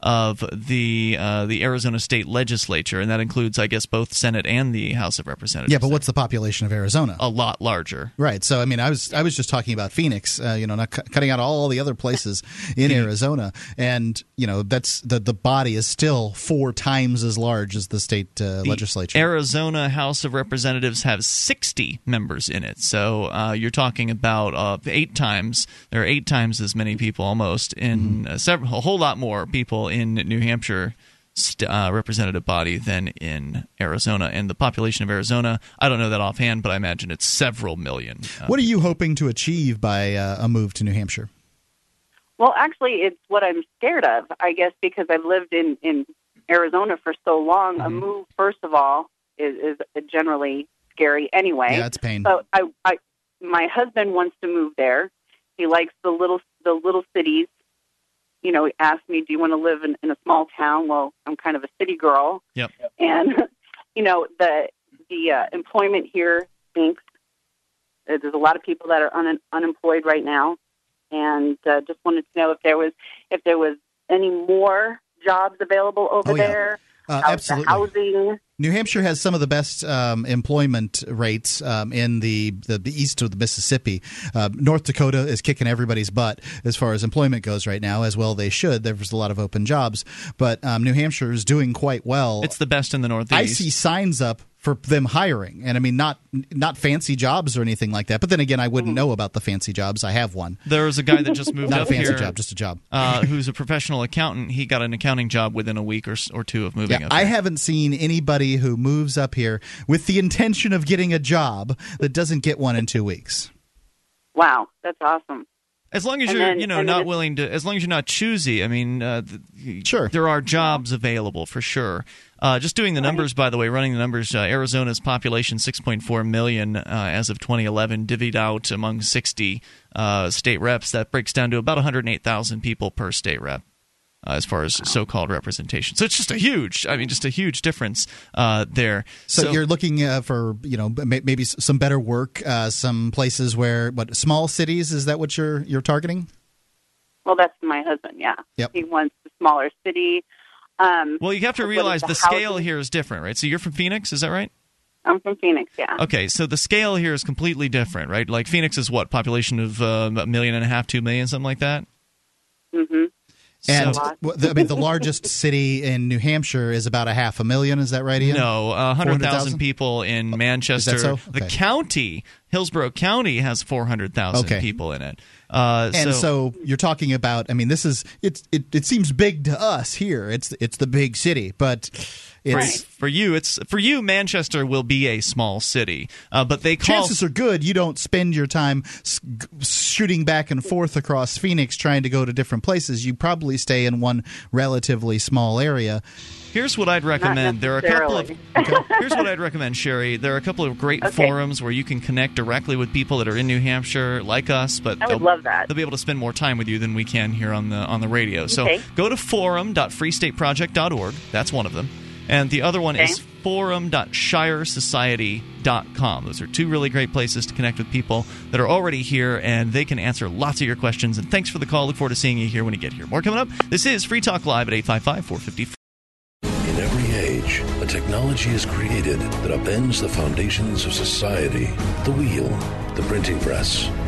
of the uh, the Arizona State Legislature, and that includes, I guess, both Senate and the House of Representatives. Yeah, but what's the population of Arizona? a lot larger. Right. So I mean, I was I was just talking about Phoenix. Uh, you know, not cu- cutting out all the other places [laughs] in Arizona, and you know that's the the body is still four times as large as the state uh, The legislature. Arizona House of Representatives have 60 members in it, so uh, you're talking about uh, eight times. There are eight times as many people, almost in uh, several, a whole lot more people in New Hampshire. St- uh, representative body than in Arizona, and the population of Arizona, I don't know that offhand, but I imagine it's several million. Uh, what are you hoping to achieve by uh, a move to New Hampshire? Well, actually, it's what I'm scared of. I guess because I've lived in in Arizona for so long. A move, first of all, is is generally scary anyway. Yeah, it's pain. So I, I, my husband wants to move there. He likes the little the little cities. You know, he asked me, "Do you want to live in, in a small town?" Well, I'm kind of a city girl, Yep. and [laughs] you know the the uh, employment here stinks. Uh, There's a lot of people that are un- unemployed right now, and uh, just wanted to know if there was if there was any more jobs available over Oh, yeah. there. Uh, How's the absolutely. housing. New Hampshire has some of the best um, employment rates um, in the, the, the east of the Mississippi. Uh, North Dakota is kicking everybody's butt as far as employment goes right now, as well they should. There's a lot of open jobs, but um, New Hampshire is doing quite well. it's the best in the Northeast. I see signs up for them hiring, and I mean not not fancy jobs or anything like that. But then again, I wouldn't know about the fancy jobs. I have one, There was a guy that just [laughs] moved not a up fancy here, job, just a job. uh, who's a professional accountant. He got an accounting job within a week or, or two of moving Yeah, up. I here. haven't seen anybody who moves up here with the intention of getting a job that doesn't get one in two weeks. Wow, that's awesome. As long as And you're, then- you know, not it's- willing to, as long as you're not choosy. I mean, uh, th- Sure. there are jobs available for sure. Uh, just doing the numbers, by the way, running the numbers. Uh, Arizona's population 6.4 million uh, as of 2011, divvied out among 60 uh, state reps. That breaks down to about 108,000 people per state rep. Uh, as far as so-called representation, so it's just a huge, I mean, just a huge difference uh, there. So, you're looking uh, for you know may- maybe some better work, uh, some places where what small cities is that what you're you're targeting? Well, that's my husband. Yeah, Yep. he wants a smaller city. Um, well, you have to realize the the scale here is different, right? So you're from Phoenix, is that right? I'm from Phoenix. Yeah. Okay, so the scale here is completely different, right? Like Phoenix is what population of uh, a million and a half, two million, something like that. Mm-hmm. And So- I mean, the largest [laughs] city in New Hampshire is about a half a million. Is that right, Ian? No, uh, 100,000 people in Manchester. so? The county Hillsborough County has 400,000 Okay. people in it. Uh, and so, you're talking about. I mean, this is it's it, it seems big to us here. It's it's the big city, but for, it's for you, it's for you. Manchester will be a small city, uh, but they call chances are good you don't spend your time s- g- shooting back and forth across Phoenix trying to go to different places. You probably stay in one relatively small area. Here's what I'd recommend. There are a couple of [laughs] here's what I'd recommend, Sherry. There are a couple of great Okay. forums where you can connect directly with people that are in New Hampshire, like us, but I would they'll, love that. they'll be able to spend more time with you than we can here on the on the radio. So Okay. go to forum.freestateproject.org. That's one of them. And the other one Okay. is forum.shiresociety.com. Those are two really great places to connect with people that are already here, and they can answer lots of your questions. And thanks for the call. Look forward to seeing you here when you get here. More coming up. This is Free Talk Live at 855 450 In every age, a technology is created that upends the foundations of society the wheel, the printing press,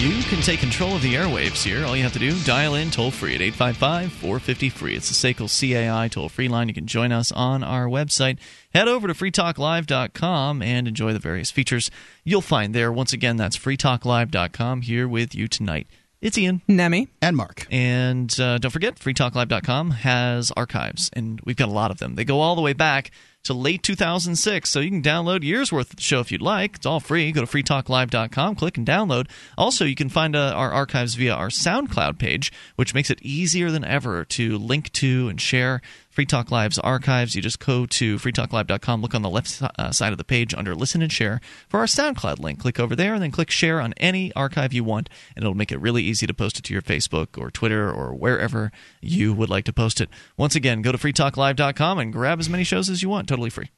You can take control of the airwaves here. All you have to do, dial in toll free at 855 450 free. It's the SACL CAI toll free line. You can join us on our website. Head over to freetalklive.com and enjoy the various features you'll find there. Once again, that's freetalklive.com here with you tonight. It's Ian. Nemi. And Mark. And uh, don't forget, freetalklive.com has archives, and we've got a lot of them. They go all the way back to late 2006, so you can download years worth of the show if you'd like. It's all free. Go to freetalklive.com, click and download. Also, you can find uh, our archives via our SoundCloud page, which makes it easier than ever to link to and share Free Talk Live's archives. You just go to freetalklive.com, look on the left uh, side of the page under Listen and Share for our SoundCloud link. Click over there and then click Share on any archive you want, and it'll make it really easy to post it to your Facebook or Twitter or wherever you would like to post it. Once again, go to freetalklive.com and grab as many shows as you want, totally free.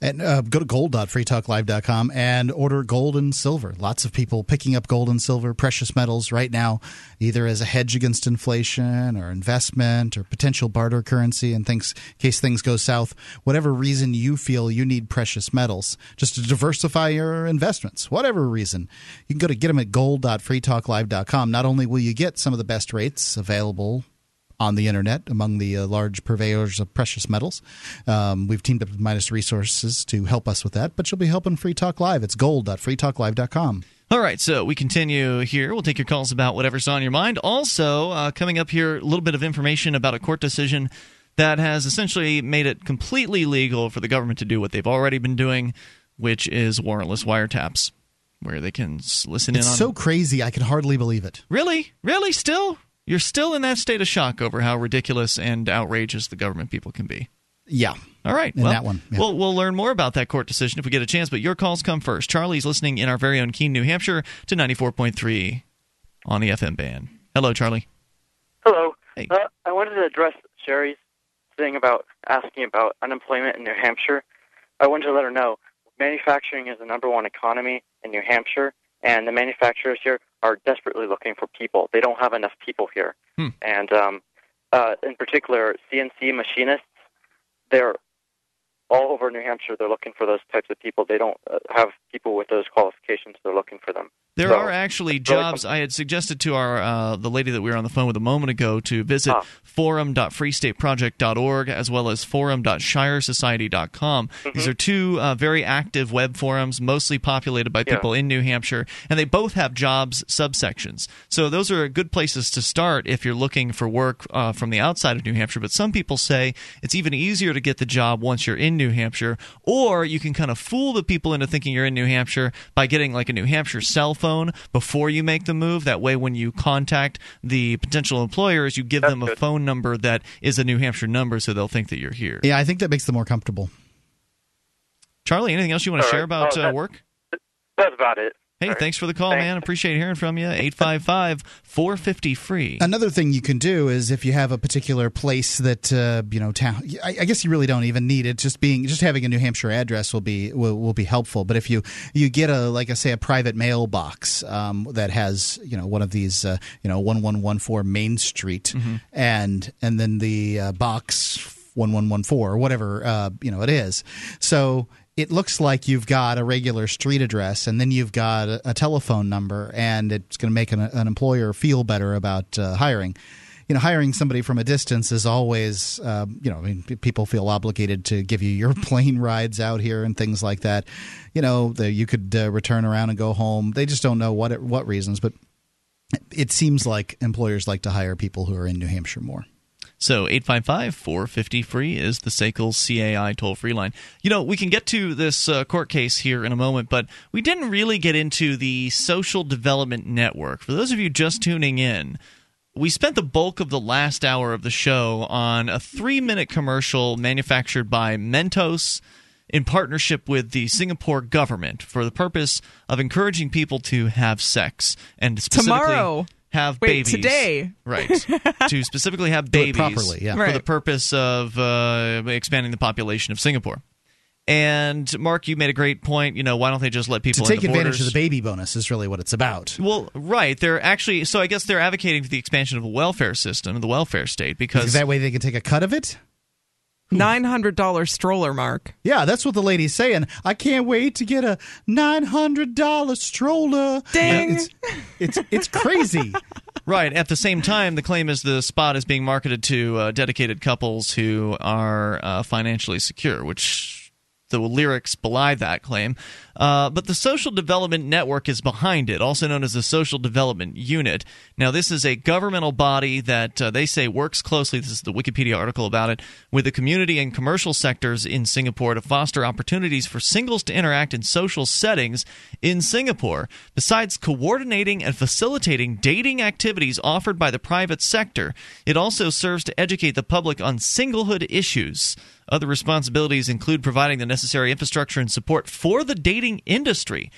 And uh, go to gold.freetalklive.com and order gold and silver. Lots of people picking up gold and silver, precious metals right now, either as a hedge against inflation or investment or potential barter currency in things, in case things go south. Whatever reason you feel you need precious metals, just to diversify your investments, whatever reason, you can go to get them at gold.freetalklive.com. Not only will you get some of the best rates available on the internet among the uh, large purveyors of precious metals. Um, we've teamed up with Midas Resources to help us with that, but you'll be helping Free Talk Live. It's gold.freetalklive.com. All right, so we continue here. We'll take your calls about whatever's on your mind. Also, uh, coming up here, a little bit of information about a court decision that has essentially made it completely legal for the government to do what they've already been doing, which is warrantless wiretaps, where they can listen It's in on. It's so crazy, I can hardly believe it. Really? Really? Still? You're still in that state of shock over how ridiculous and outrageous the government people can be. Yeah. All right. In well, that one, yeah. We'll, we'll learn more about that court decision if we get a chance, but your calls come first. Charlie's listening in our very own Keene, New Hampshire to 94.3 on the FM band. Hello, Charlie. Hello. Uh, I wanted to address Sherry's thing about asking about unemployment in New Hampshire. I wanted to let her know manufacturing is the number one economy in New Hampshire, and the manufacturers here are desperately looking for people. They don't have enough people here. Hmm. And um, uh, in particular, CNC machinists, they're all over New Hampshire. They're looking for those types of people. They don't uh, have people with those qualifications. They're looking for them. There So, are actually it's really jobs. I had suggested to our uh, the lady that we were on the phone with a moment ago to visit Ah. forum.freestateproject.org as well as forum.shiresociety.com. Mm-hmm. These are two uh, very active web forums, mostly populated by Yeah. people in New Hampshire, and they both have jobs subsections. So those are good places to start if you're looking for work uh, from the outside of New Hampshire. But some people say it's even easier to get the job once you're in New Hampshire, or you can kind of fool the people into thinking you're in New Hampshire by getting like a New Hampshire cell phone before you make the move. That way, when you contact the potential employers, you give them a phone number that is a New Hampshire number, so they'll think that you're here. Yeah, I think that makes them more comfortable. Charlie, anything else you want to All share right. about Oh, uh, work? That's about it. Hey, thanks for the call, man. Appreciate hearing from you. 855 450 free. Another thing you can do is if you have a particular place that uh, you know town. I, I guess you really don't even need it. Just being just having a New Hampshire address will be will, will be helpful. But if you you get a like I say a private mailbox um, that has you know one of these uh, you know one one one four Main Street and and then the uh, box one one one four or whatever uh, you know it is. So it looks like you've got a regular street address and then you've got a, a telephone number and it's going to make an, an employer feel better about uh, hiring. You know hiring somebody from a distance is always um, you know I mean, people feel obligated to give you your [laughs] plane rides out here and things like that. You know the, you could uh, return around and go home. They just don't know what it, what reasons but it seems like employers like to hire people who are in New Hampshire more So 855 450 free is the SACL CAI toll free line. You know, we can get to this uh, court case here in a moment, but we didn't really get into the social development network. For those of you just tuning in, we spent the bulk of the last hour of the show on a three minute commercial manufactured by Mentos in partnership with the Singapore government for the purpose of encouraging people to have sex and specifically Tomorrow. Have Wait, babies. today. Right. [laughs] to specifically have Do it babies properly, yeah. for Right. the purpose of uh, expanding the population of Singapore. And Mark, you made a great point. You know, why don't they just let to people take the advantage borders? of the baby bonus is really what it's about Well, right. They're actually so I guess they're advocating for the expansion of the welfare system, the welfare state, because that way they can take a cut of it Nine hundred dollar stroller, Mark. Yeah, that's what the lady's saying. I can't wait to get a nine hundred dollar stroller. Ding. It's it's, it's crazy. [laughs] Right. At the same time, the claim is the spot is being marketed to uh, dedicated couples who are uh, financially secure, which the lyrics belie that claim. Uh, but the Social Development Network is behind it, also known as the Social Development Unit. Now, this is a governmental body that uh, they say works closely. This is the Wikipedia article about it with the community and commercial sectors in Singapore to foster opportunities for singles to interact in social settings in Singapore. Besides coordinating and facilitating dating activities offered by the private sector, it also serves to educate the public on singlehood issues. Other responsibilities include providing the necessary infrastructure and support for the dating industry.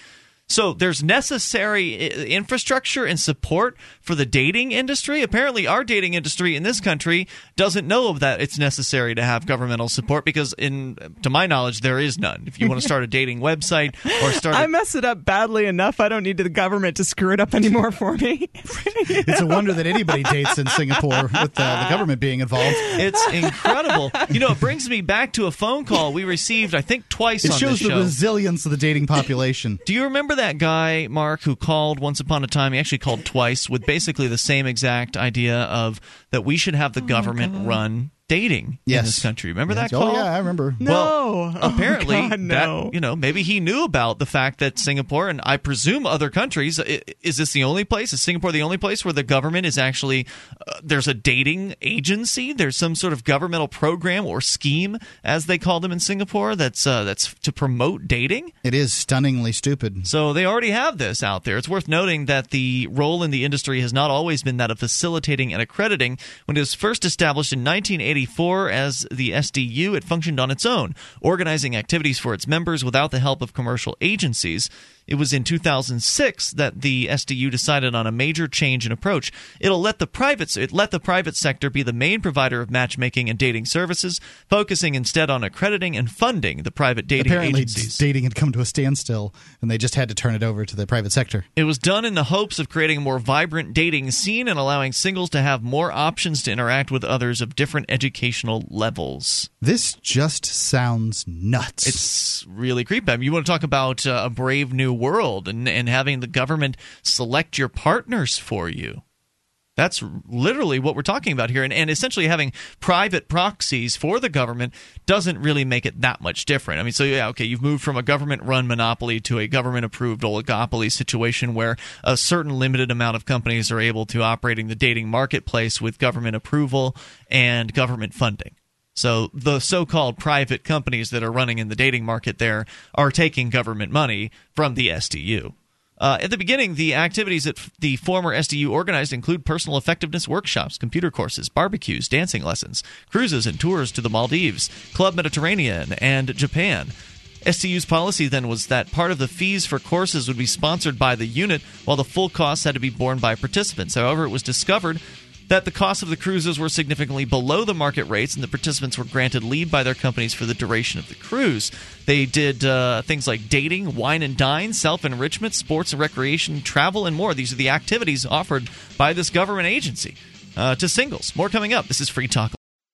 So there's necessary infrastructure and support for the dating industry. Apparently, our dating industry in this country doesn't know of that. It's necessary to have governmental support because, in to my knowledge, there is none. If you want to start a dating website or start, I a, mess it up badly enough. I don't need the government to screw it up anymore for me. [laughs] It's a wonder that anybody dates in Singapore with uh, the government being involved. it's incredible. you know, it brings me back to a phone call we received, I think, twice It on shows this the show. resilience of the dating population. Do you remember that guy, Mark, who called once upon a time? He actually called twice with basically the same exact idea of that we should have the oh government run dating in this country. Remember Yes. that call? Oh yeah, I remember. No. [laughs] Well, Oh, apparently, God, no. that, you know, maybe he knew about the fact that Singapore and I presume other countries. Is this the only place? Is Singapore the only place where the government is actually uh, there's a dating agency? There's some sort of governmental program or scheme, as they call them in Singapore, that's uh, that's to promote dating. It is stunningly stupid. So they already have this out there. It's worth noting that the role in the industry has not always been that of facilitating and accrediting. When it was first established in 1984 as the SDU, it functioned on its own, organizing activities for its members without the help of commercial agencies. It was in 2006 that the SDU decided on a major change in approach. It'll let the private it let the private sector be the main provider of matchmaking and dating services, focusing instead on accrediting and funding the private dating Apparently, agencies. dating had come to a standstill, and they just had to turn it over to the private sector. It was done in the hopes of creating a more vibrant dating scene and allowing singles to have more options to interact with others of different educational levels. This just sounds nuts. It's really creepy. I mean, you want to talk about uh, a brave new world and, and having the government select your partners for you. That's literally what we're talking about here. And, and essentially having private proxies for the government doesn't really make it that much different. I mean, so yeah, okay, you've moved from a government run monopoly to a government approved oligopoly situation where a certain limited amount of companies are able to operate in the dating marketplace with government approval and government funding. So the so-called private companies that are running in the dating market there are taking government money from the SDU. Uh, at the beginning, the activities that the former SDU organized include personal effectiveness workshops, computer courses, barbecues, dancing lessons, cruises and tours to the Maldives, Club Mediterranean, and Japan. SDU's policy then was that part of the fees for courses would be sponsored by the unit, while the full costs had to be borne by participants. However, it was discovered that the cost of the cruises were significantly below the market rates, and the participants were granted leave by their companies for the duration of the cruise. They did uh, things like dating, wine and dine, self enrichment, sports and recreation, travel, and more. These are the activities offered by this government agency uh, to singles. More coming up. This is Free Talk.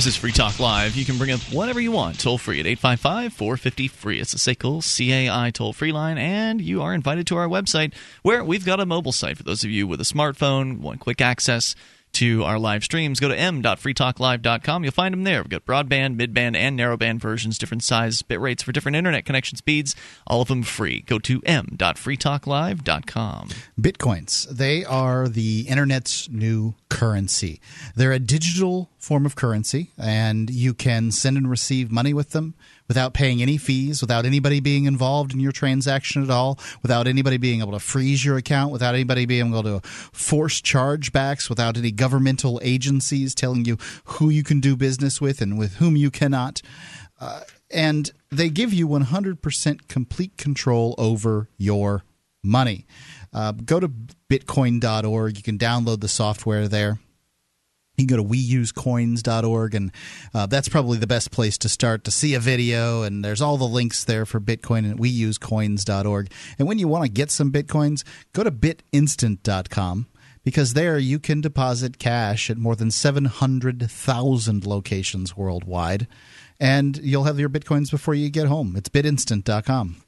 This is Free Talk Live. You can bring up whatever you want, toll free at 855 450 free. It's a SACL CAI toll free line, and you are invited to our website where we've got a mobile site for those of you with a smartphone, want quick access to our live streams, go to m.freetalklive.com. You'll find them there. We've got broadband, midband, and narrowband versions, different size bit rates for different internet connection speeds, all of them free. Go to m.freetalklive.com. Bitcoins, they are the internet's new currency. They're a digital form of currency, and you can send and receive money with them without paying any fees, without anybody being involved in your transaction at all, without anybody being able to freeze your account, without anybody being able to force chargebacks, without any governmental agencies telling you who you can do business with and with whom you cannot. Uh, and they give you 100% complete control over your money. Uh, go to bitcoin.org. You can download the software there. You can go to weusecoins.org, and uh, that's probably the best place to start to see a video. And there's all the links there for Bitcoin at weusecoins.org. And when you want to get some Bitcoins, go to bitinstant.com because there you can deposit cash at more than 700,000 locations worldwide. And you'll have your Bitcoins before you get home. It's bitinstant.com.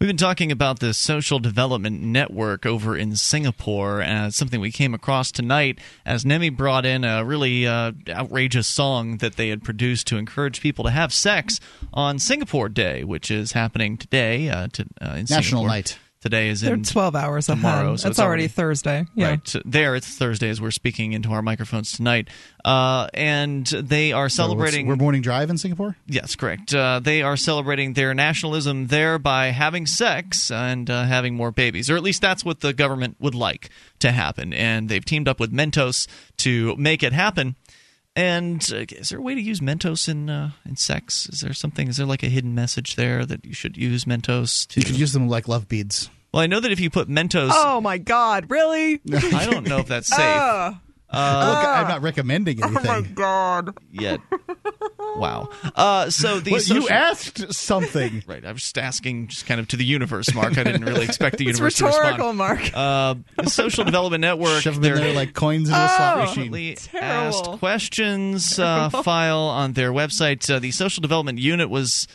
We've been talking about the social development network over in Singapore as something we came across tonight as Nemi brought in a really uh, outrageous song that they had produced to encourage people to have sex on Singapore Day, which is happening today uh, to, uh, in National Singapore. Night. Today is They're in 12 hours tomorrow. ahead. So it's, already, Thursday. Yeah. Right. So there, it's Thursday as we're speaking into our microphones tonight. Uh, and they are celebrating. we're morning drive in Singapore? Yes, correct. Uh, they are celebrating their nationalism there by having sex and uh, having more babies, or at least that's what the government would like to happen. And they've teamed up with Mentos to make it happen. And uh, is there a way to use Mentos in uh, in sex? Is there something? Is there like a hidden message there that you should use Mentos to? You could use them like love beads. Well, I know that if you put Mentos, Oh my God! Really? [laughs] I don't know if that's [laughs] safe. Oh. Uh, Look, I'm not recommending anything. Oh my God! yet. [laughs] wow. Uh, so the Well, you asked something. [laughs] Right. I was just asking, just kind of to the universe, Mark. I didn't really expect the [laughs] It's universe to rhetorical, respond. Mark. Uh, the Social Development Network. Shove them in they're there like coins in a slot machine. asked questions uh, file on their website. Uh, the Social Development Unit was.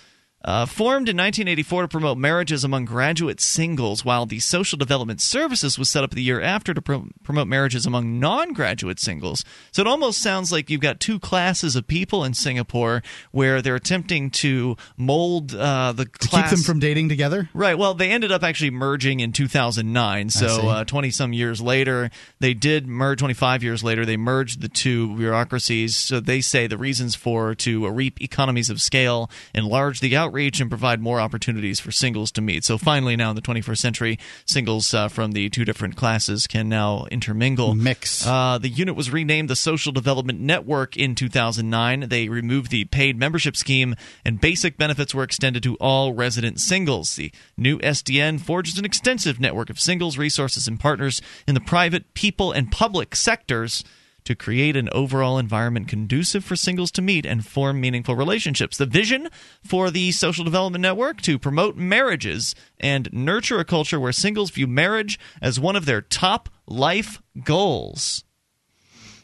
Uh, formed in 1984 to promote marriages among graduate singles, while the Social Development Services was set up the year after to pro- promote marriages among non graduate singles. So it almost sounds like you've got two classes of people in Singapore where they're attempting to mold uh, the To class. keep them from dating together? Right. Well, they ended up actually merging in 2009. So, twenty some years later, they did merge. Twenty five years later, they merged the two bureaucracies. So they say the reasons for to reap economies of scale, enlarge the outreach, and provide more opportunities for singles to meet. So finally, now in the 21st century, singles uh, from the two different classes can now intermingle. Mix. Uh, the unit was renamed the Social Development Network in 2009. They removed the paid membership scheme, and basic benefits were extended to all resident singles. The new SDN forges an extensive network of singles, resources, and partners in the private, people, and public sectors to create an overall environment conducive for singles to meet and form meaningful relationships. The vision for the Social Development Network to promote marriages and nurture a culture where singles view marriage as one of their top life goals.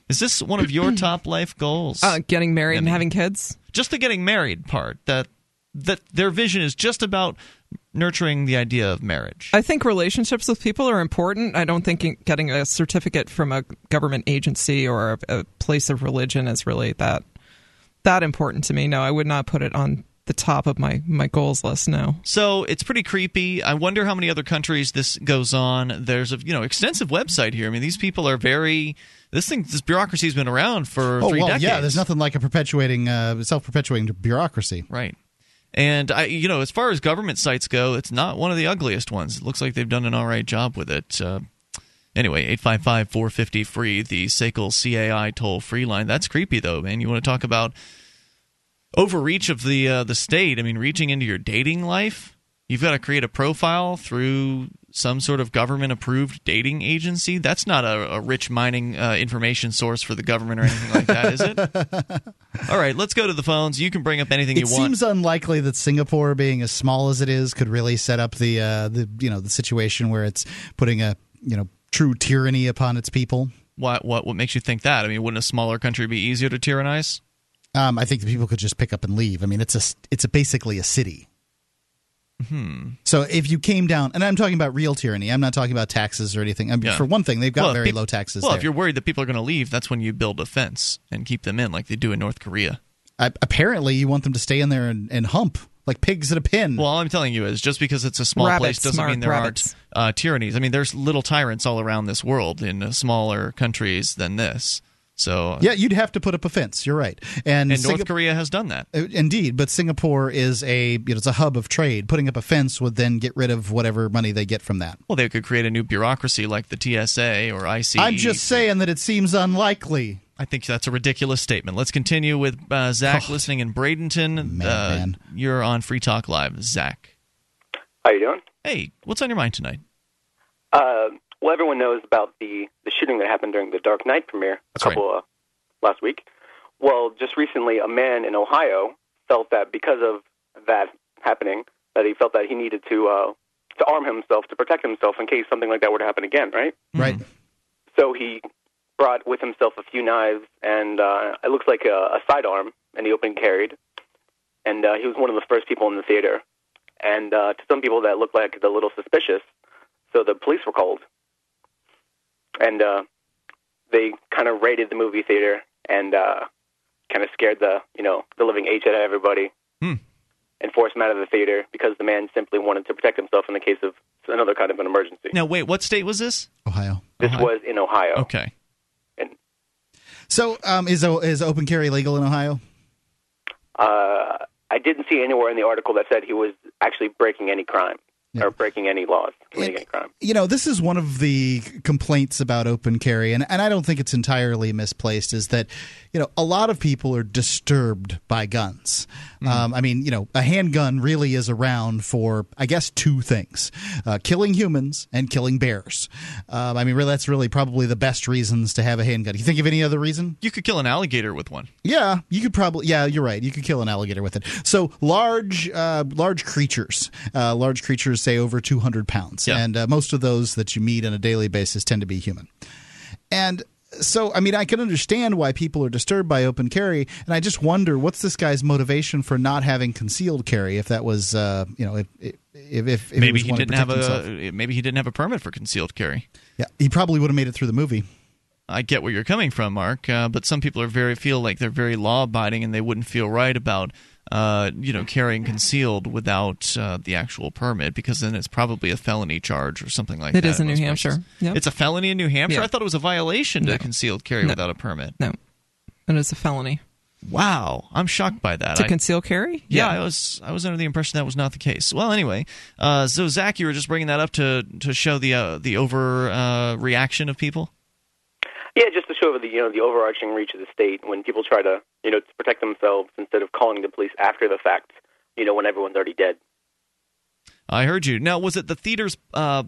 Is this one of your [clears throat] top life goals? Uh, getting married and having kids. Just the getting married part. That that their vision is just about nurturing the idea of marriage. I think relationships with people are important. I don't think getting a certificate from a government agency or a, a place of religion is really that that important to me. No, I would not put it on the top of my my goals list. No. So it's pretty creepy. I wonder how many other countries this goes on. There's a you know extensive website here. I mean, these people are very. This thing, this bureaucracy's been around for oh three well, decades. yeah. There's nothing like a perpetuating, uh, self-perpetuating bureaucracy. Right. And I, you know, as far as government sites go, it's not one of the ugliest ones. It looks like they've done an all right job with it. Uh, anyway, 855 450 free, the SACL CAI toll free line. That's creepy, though, man. You want to talk about overreach of the uh, the state? I mean, reaching into your dating life. You've got to create a profile through some sort of government approved dating agency. That's not a, a rich mining uh, information source for the government or anything like that, is it? [laughs] All right, let's go to the phones. You can bring up anything It you want. It seems unlikely that Singapore, being as small as it is, could really set up the uh, the you know the situation where it's putting a you know true tyranny upon its people. What what what makes you think that? I mean, wouldn't a smaller country be easier to tyrannize? Um, I think the people could just pick up and leave. I mean, it's a it's a basically a city. Hmm. So if you came down, and I'm talking about real tyranny, I'm not talking about taxes or anything. I mean, Yeah. For one thing, they've got Well, very peop- low taxes. Well, there. if you're worried that people are going to leave, that's when you build a fence and keep them in, like they do in North Korea. I, apparently, you want them to stay in there and, and hump like pigs at a pin. Well, all I'm telling you is just because it's a small Rabbits, place doesn't smart mean there rabbits. aren't uh, tyrannies. I mean, there's little tyrants all around this world in uh, smaller countries than this. So yeah, you'd have to put up a fence. You're right. And, and North Singa- Korea has done that. Uh, Indeed, but Singapore is a you know it's a hub of trade. Putting up a fence would then get rid of whatever money they get from that. Well, they could create a new bureaucracy like the TSA or ICE. I'm just saying that it seems unlikely. I think that's a ridiculous statement. Let's continue with uh, Zach listening in Bradenton. uh, You're on Free Talk Live, Zach. How you doing? Hey, what's on your mind tonight? Uh, well, everyone knows about the the shooting that happened during the Dark Knight premiere a couple uh, last week. Well, just recently, a man in Ohio felt that because of that happening, that he felt that he needed to uh, to arm himself to protect himself in case something like that were to happen again. Right? Right. So he brought with himself a few knives and uh, it looks like a, a sidearm, and he open carried. And uh, he was one of the first people in the theater. And uh, to some people, that looked like a little suspicious. So the police were called, and uh, they kind of raided the movie theater and uh, kind of scared the you know the living H out of everybody, Hmm. and forced him out of the theater because the man simply wanted to protect himself in the case of another kind of an emergency. Now, wait, what state was this? Ohio. This was in Ohio. Okay. And So um, is is open carry legal in Ohio? Uh, I didn't see anywhere in the article that said he was actually breaking any crime or breaking any laws, committing any crime. You know, this is one of the complaints about open carry, and, and I don't think it's entirely misplaced, is that, you know, a lot of people are disturbed by guns. Um, I mean, you know, a handgun really is around for, I guess, two things uh, killing humans and killing bears. Um, I mean, really, that's really probably the best reasons to have a handgun. Do you think of any other reason? You could kill an alligator with one. Yeah, you could probably. Yeah, you're right. You could kill an alligator with it. So large, uh, large creatures, uh, large creatures, say over 200 pounds, and uh, most of those that you meet on a daily basis tend to be human. And so, I mean, I can understand why people are disturbed by open carry, and I just wonder what's this guy's motivation for not having concealed carry? If that was, uh, you know, if if, if, if it maybe was he to didn't have protect a himself. maybe he didn't have a permit for concealed carry. Yeah, he probably would have made it through the movie. I get where you're coming from, Mark, uh, but some people are very feel like they're very law abiding and they wouldn't feel right about uh, you know carrying concealed without uh, the actual permit because then it's probably a felony charge or something like It It is in New Hampshire. Yep. It's a felony in New Hampshire. Yeah. I thought it was a violation to No. concealed carry No. without a permit. No, And it is a felony. Wow, I'm shocked by that. To I- conceal carry? Yeah, I was I was under the impression that was not the case. Well, anyway, uh, so Zach, you were just bringing that up to to show the uh, the over uh, reaction of people. Yeah, just to show the you know the overarching reach of the state when people try to you know to protect themselves instead of calling the police after the fact. You know when everyone's already dead. I heard you. Now, was it the theater's? Uh,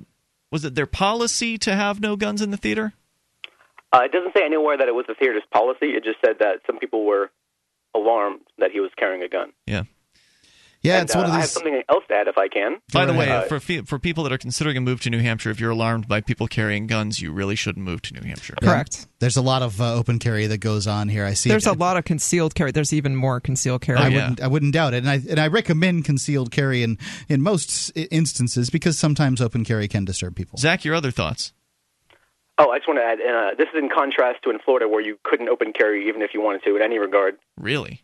was it their policy to have no guns in the theater? Uh, it doesn't say anywhere that it was the theater's policy. It just said that some people were alarmed that he was carrying a gun. Yeah. Yeah, And, it's one uh, of I have something else to add if I can. By the way, Uh, for fe- for people that are considering a move to New Hampshire, if you're alarmed by people carrying guns, you really shouldn't move to New Hampshire. Correct. There's a lot of uh, open carry that goes on here. I see. There's it. a lot of concealed carry. There's even more concealed carry. I wouldn't. I wouldn't doubt it, and I and I recommend concealed carry in in most instances because sometimes open carry can disturb people. Zach, your other thoughts? Oh, I just want to add. Uh, this is in contrast to in Florida, where you couldn't open carry even if you wanted to in any regard. Really?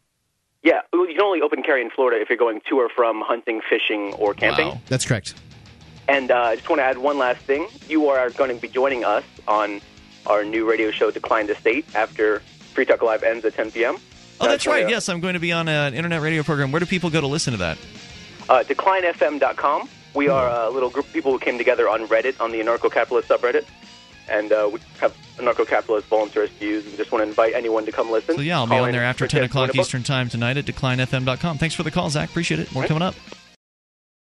Yeah, well, you can only open carry in Florida if you're going to or from hunting, fishing, or camping. That's correct. And uh, I just want to add one last thing. You are going to be joining us on our new radio show, Decline the State, after Free Talk Live ends at 10 p.m. Oh, that's Uh, right. Yes, I'm going to be on an internet radio program. Where do people go to listen to that? Uh, DeclineFM.com. We are a little group of people who came together on Reddit, on the anarcho-capitalist subreddit. And uh, we have anarcho-capitalist volunteers to use and just want to invite anyone to come listen. So yeah, I'll be on there after 10 tips, win a o'clock. Eastern Time tonight at declinefm.com. Thanks for the call, Zach. Appreciate it. More coming up.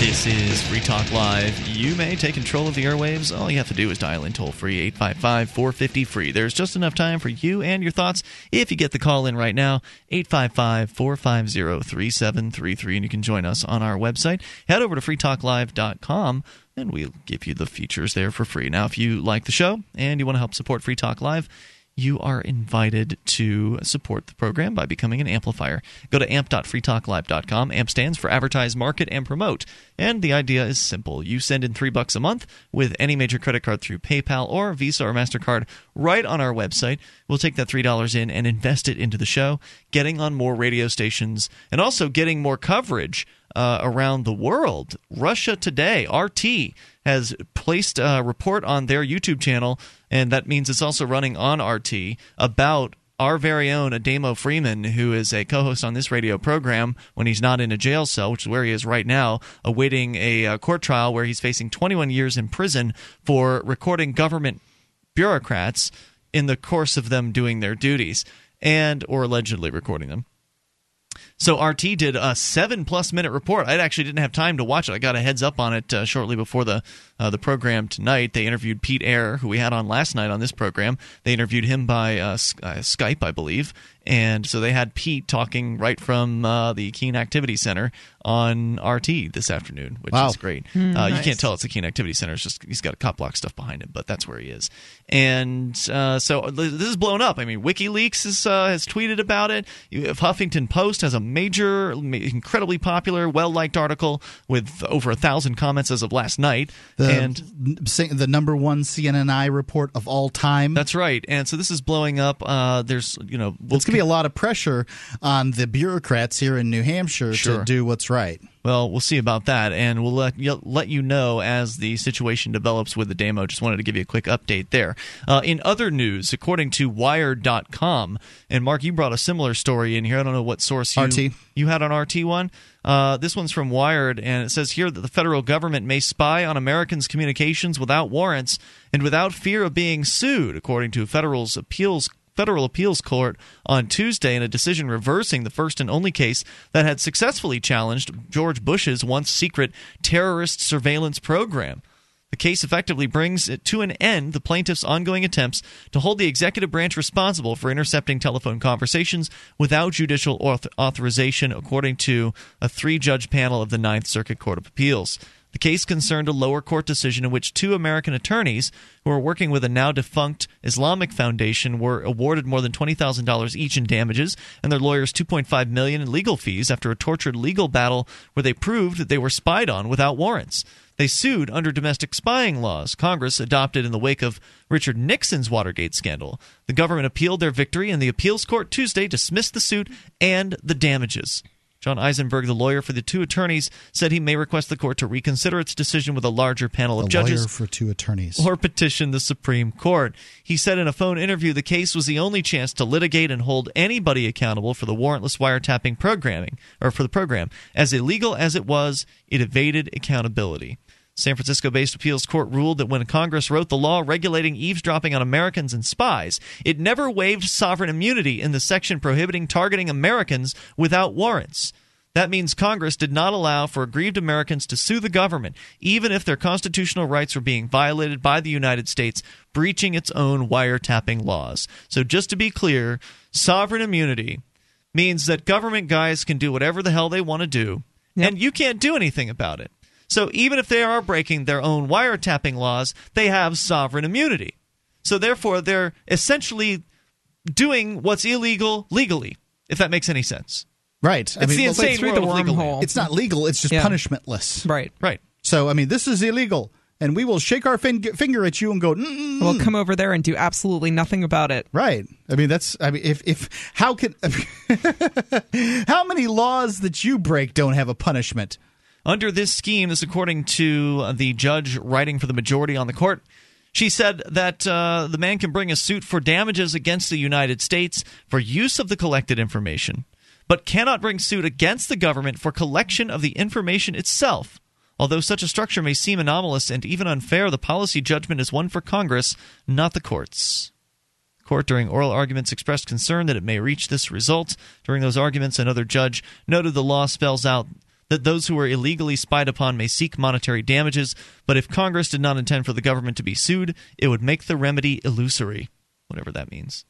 This is Free Talk Live. You may take control of the airwaves. All you have to do is dial in toll free 855 450 free. There's just enough time for you and your thoughts if you get the call in right now 855 450 3733. And you can join us on our website. Head over to freetalklive.com and we'll give you the features there for free. Now, if you like the show and you want to help support Free Talk Live, you are invited to support the program by becoming an amplifier. Go to amp.freetalklive.com. AMP stands for Advertise, Market, and Promote. And the idea is simple. You send in three bucks a month with any major credit card through PayPal or Visa or MasterCard right on our website. We'll take that $3 in and invest it into the show, getting on more radio stations and also getting more coverage uh, around the world. Russia Today, RT, has placed a report on their YouTube channel, and that means it's also running on RT about our very own Ademo Freeman, who is a co-host on this radio program when he's not in a jail cell, which is where he is right now, awaiting a uh, court trial where he's facing 21 years in prison for recording government bureaucrats in the course of them doing their duties and or allegedly recording them. So RT did a seven plus minute report. I actually didn't have time to watch it. I got a heads up on it uh, shortly before the uh, the program tonight. They interviewed Pete Eyre, who we had on last night on this program. They interviewed him by uh, uh, Skype, I believe, and so they had Pete talking right from uh, the Keene Activity Center on RT this afternoon, which Wow. is great. Hmm, uh, You can't tell it's the Keene Activity Center. It's just he's got a cop block stuff behind him, but that's where he is. And uh, so this is blown up. I mean, WikiLeaks is, uh, has tweeted about it. You Huffington Post has a major, incredibly popular, well liked article with over a thousand comments as of last night. The, and n- the number one CNN iReport of all time. that's right. And so this is blowing up. Uh, there's you know we'll It's going to be a lot of pressure on the bureaucrats here in New Hampshire Sure. to do what's right. Well, we'll see about that, and we'll let you, let you know as the situation develops with the demo. Just wanted to give you a quick update there. Uh, in other news, according to Wired.com, and Mark, you brought a similar story in here. I don't know what source you, RT. you had on RT one. Uh, this one's from Wired, and it says here that the federal government may spy on Americans' communications without warrants and without fear of being sued, according to federal's appeals federal appeals court on Tuesday in a decision reversing the first and only case that had successfully challenged George Bush's once secret terrorist surveillance program. The case effectively brings to an end the plaintiff's ongoing attempts to hold the executive branch responsible for intercepting telephone conversations without judicial auth- authorization, according to a three judge panel of the Ninth Circuit Court of Appeals. The case concerned a lower court decision in which two American attorneys who were working with a now defunct Islamic foundation were awarded more than $20,000 each in damages and their lawyers 2.5 million in legal fees after a tortured legal battle where they proved that they were spied on without warrants. They sued under domestic spying laws Congress adopted in the wake of Richard Nixon's Watergate scandal. The government appealed their victory and the appeals court Tuesday dismissed the suit and the damages. Jon Eisenberg, the lawyer for the two attorneys, said he may request the court to reconsider its decision with a larger panel of A judges lawyer for two attorneys. or petition the Supreme Court. He said in a phone interview the case was the only chance to litigate and hold anybody accountable for the warrantless wiretapping programming or for the program. As illegal as it was, it evaded accountability. San Francisco based appeals court ruled that when Congress wrote the law regulating eavesdropping on Americans and spies, it never waived sovereign immunity in the section prohibiting targeting Americans without warrants. That means Congress did not allow for aggrieved Americans to sue the government, even if their constitutional rights were being violated by the United States, breaching its own wiretapping laws. So, just to be clear, sovereign immunity means that government guys can do whatever the hell they want to do, and you can't do anything about it. So, even if they are breaking their own wiretapping laws, they have sovereign immunity. So, therefore, they're essentially doing what's illegal legally, if that makes any sense. Right. It's the insane world of legal. It's not legal. It's just Yeah. punishmentless. Right. Right. So I mean, this is illegal, and we will shake our fin- finger at you and go. Mm-mm. We'll come over there and do absolutely nothing about it. Right. I mean, that's. I mean, if if how can [laughs] how many laws that you break don't have a punishment? Under this scheme, this according to the judge writing for the majority on the court, she said that uh, the man can bring a suit for damages against the United States for use of the collected information, but cannot bring suit against the government for collection of the information itself. Although such a structure may seem anomalous and even unfair, the policy judgment is one for Congress, not the courts. Court during oral arguments expressed concern that it may reach this result. During those arguments, another judge noted the law spells out that those who are illegally spied upon may seek monetary damages, but if Congress did not intend for the government to be sued, it would make the remedy illusory, whatever that means.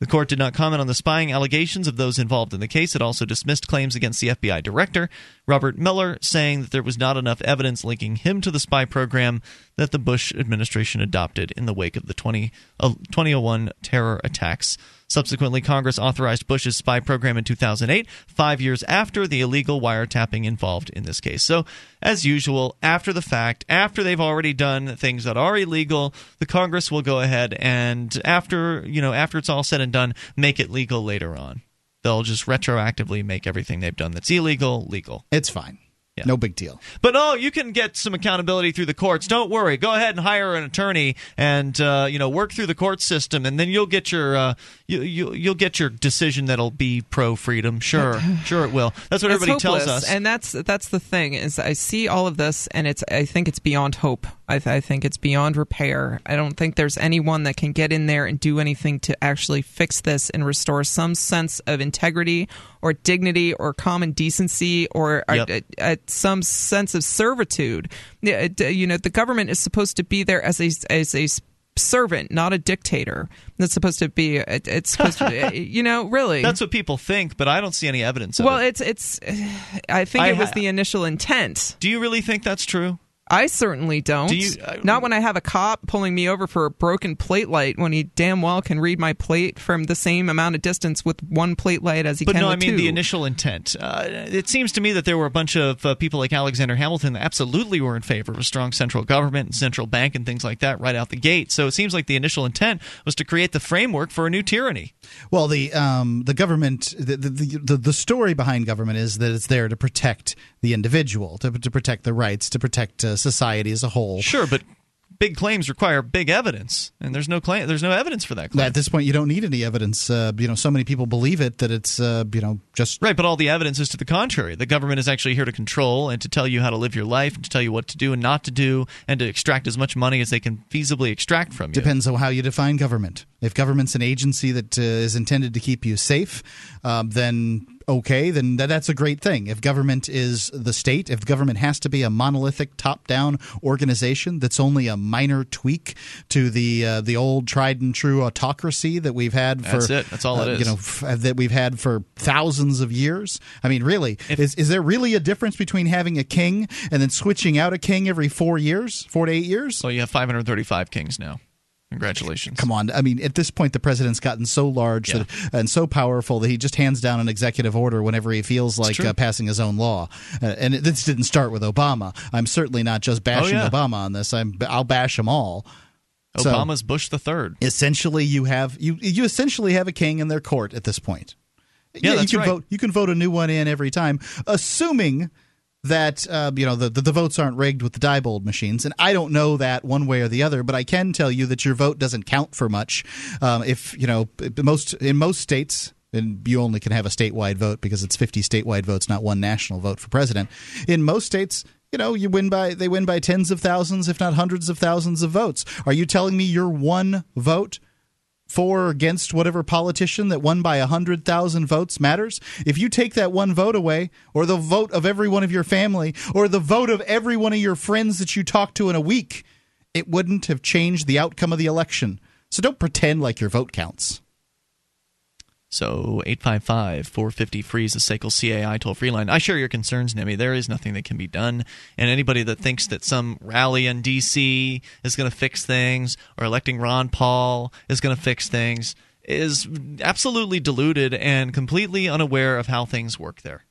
The court did not comment on the spying allegations of those involved in the case. It also dismissed claims against the FBI director, Robert Mueller, saying that there was not enough evidence linking him to the spy program that the Bush administration adopted in the wake of the 20, uh, 2001 terror attacks. Subsequently, Congress authorized Bush's spy program in 2008, five years after the illegal wiretapping involved in this case. So, as usual, after the fact, after they've already done things that are illegal, the Congress will go ahead and, after you know, after it's all said and done, make it legal later on. They'll just retroactively make everything they've done that's illegal legal. It's fine. No big deal. But oh, you can get some accountability through the courts. Don't worry. Go ahead and hire an attorney and uh, you know work through the court system, and then you'll get your uh, you, you you'll get your decision that'll be pro freedom. Sure, [laughs] sure it will. That's what It's everybody tells us. and that's that's the thing is I see all of this, and it's I think it's beyond hope. I, th- I think it's beyond repair. I don't think there's anyone that can get in there and do anything to actually fix this and restore some sense of integrity or dignity or common decency or uh, Yep. uh, uh, some sense of servitude. Uh, You know, the government is supposed to be there as a as a servant, not a dictator. That's supposed to be. It, it's supposed to. [laughs] You know, really. That's what people think, but I don't see any evidence of well, it. it's it's. [sighs] I think I it was the initial intent. Do you really think that's true? I certainly don't. Do you- uh, Not when I have a cop pulling me over for a broken plate light when he damn well can read my plate from the same amount of distance with one plate light as he can too. But can no, I mean two. the initial intent. Uh, it seems to me that there were a bunch of uh, people like Alexander Hamilton that absolutely were in favor of a strong central government and central bank and things like that right out the gate. So it seems like the initial intent was to create the framework for a new tyranny. Well, the um, the government, the, the the the story behind government is that it's there to protect the individual, to to protect the rights, to protect uh, society as a whole. Sure, but big claims require big evidence, and there's no claim. There's no evidence for that claim. At this point, you don't need any evidence. Uh, you know, so many people believe it that it's uh, you know just Right, but all the evidence is to the contrary. The government is actually here to control and to tell you how to live your life, and to tell you what to do and not to do, and to extract as much money as they can feasibly extract from you. Depends on how you define government. If government's an agency that uh, is intended to keep you safe, um, then okay, then th- that's a great thing. If government is the state, if government has to be a monolithic top-down organization that's only a minor tweak to the uh, the old tried and true autocracy that we've had for That's it. That's all it uh, is. You know f- that we've had for thousands of years. I mean, really, is is there really a difference between having a king and then switching out a king every four years, four to eight years? So you have 535 kings now. Congratulations. Come on. I mean, at this point, the president's gotten so large Yeah. that, and so powerful that he just hands down an executive order whenever he feels like uh, passing his own law. Uh, and it, this didn't start with Obama. I'm certainly not just bashing Oh, yeah. Obama on this. I'm, I'll bash them all. So- Obama's Bush the third. essentially, you have you you essentially have a king in their court at this point. Yeah, that's you can right. vote. You can vote a new one in every time, assuming that uh, you know the, the the votes aren't rigged with the Diebold machines. And I don't know that one way or the other, but I can tell you that your vote doesn't count for much. Um, if you know most in most states. And you only can have a statewide vote because it's 50 statewide votes, not one national vote for president. In most states, you know, you win by they win by tens of thousands, if not hundreds of thousands of votes. Are you telling me your one vote for or against whatever politician that won by 100,000 votes matters? If you take that one vote away, or the vote of every one of your family, or the vote of every one of your friends that you talk to in a week, it wouldn't have changed the outcome of the election. So don't pretend like your vote counts. So 855 450 free the SACL CAI toll free line. I share your concerns, Nemi. There is nothing that can be done. And anybody that thinks that some rally in D.C. is going to fix things or electing Ron Paul is going to fix things is absolutely deluded and completely unaware of how things work there.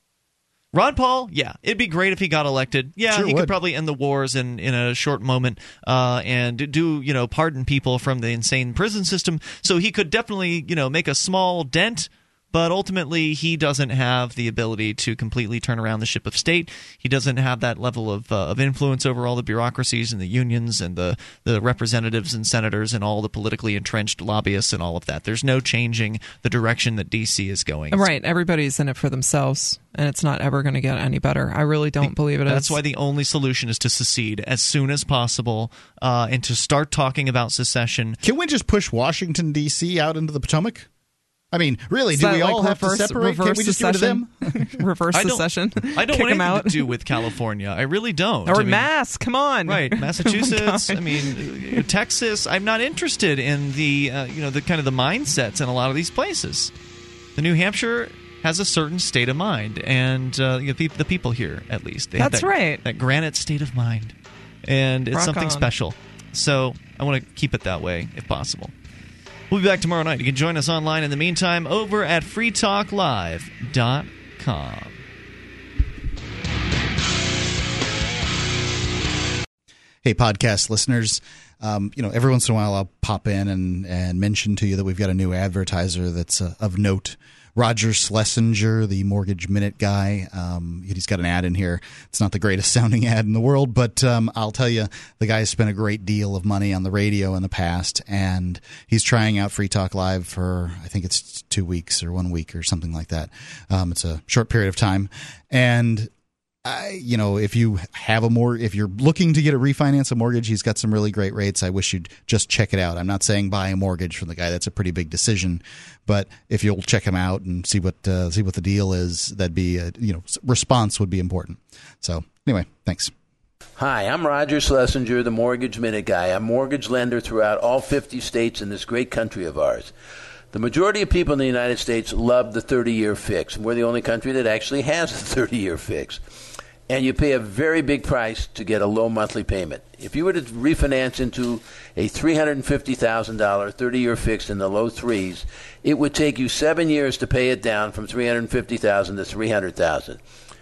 Ron Paul, yeah, it'd be great if he got elected. Yeah, Sure he would. could probably end the wars in, in a short moment uh, and do you know pardon people from the insane prison system. So he could definitely you know make a small dent. But ultimately, he doesn't have the ability to completely turn around the ship of state. He doesn't have that level of, uh, of influence over all the bureaucracies and the unions and the, the representatives and senators and all the politically entrenched lobbyists and all of that. There's no changing the direction that D.C. is going. Right. Everybody's in it for themselves, and it's not ever going to get any better. I really don't believe it That's why the only solution is to secede as soon as possible uh, and to start talking about secession. Can we just push Washington D.C. out into the Potomac? I mean, really, Is do we like all have reverse- to separate? Can't reverse we just give it to them? [laughs] [laughs] reverse I don't- secession. I don't want anything to do with California. I really don't. Or I mean- Mass. Come on. Right, [laughs] Oh Massachusetts. God. I mean, uh, Texas. I'm not interested in the uh, you know the kind of the mindsets in a lot of these places. The New Hampshire has a certain state of mind, and uh, you know, the, the people here, at least, they have That's that, right. That granite state of mind, and it's Rock something on. special. So I want to keep it that way if possible. We'll be back tomorrow night. You can join us online in the meantime over at freetalklive.com. Hey, podcast listeners. Um, you know, every once in a while I'll pop in and, and mention to you that we've got a new advertiser that's uh, of note. Roger Schlesinger, the Mortgage Minute guy. Um, he's got an ad in here. It's not the greatest [laughs] sounding ad in the world, but um, I'll tell you, the guy has spent a great deal of money on the radio in the past, and he's trying out Free Talk Live for, I think it's two weeks or one week or something like that. Um, it's a short period of time. And I, you know, if you have a more, if you're looking to get a refinance a mortgage, he's got some really great rates. I wish you'd just check it out. I'm not saying buy a mortgage from the guy; that's a pretty big decision. But if you'll check him out and see what uh, see what the deal is, that'd be, a, you know, response would be important. So anyway, thanks. Hi, I'm Roger Schlesinger, the Mortgage Minute Guy. I'm mortgage lender throughout all 50 states in this great country of ours. The majority of people in the United States love the 30 year fix. We're the only country that actually has a 30 year fix. And you pay a very big price to get a low monthly payment. If you were to refinance into a $350,000 30 year fix in the low threes, it would take you seven years to pay it down from 350,000 to 300000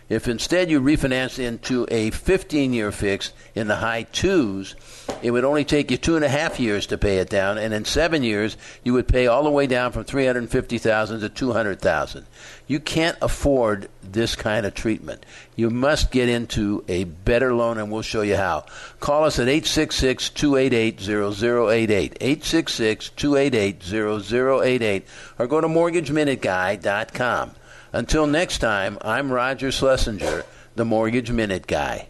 if instead you refinance into a 15 year fix in the high twos, it would only take you two and a half years to pay it down, and in seven years you would pay all the way down from 350,000 to 200,000. You can't afford this kind of treatment. You must get into a better loan, and we'll show you how. Call us at 866 288 0088, 866 288 0088, or go to mortgageminuteguy.com. Until next time, I'm Roger Schlesinger, the Mortgage Minute Guy.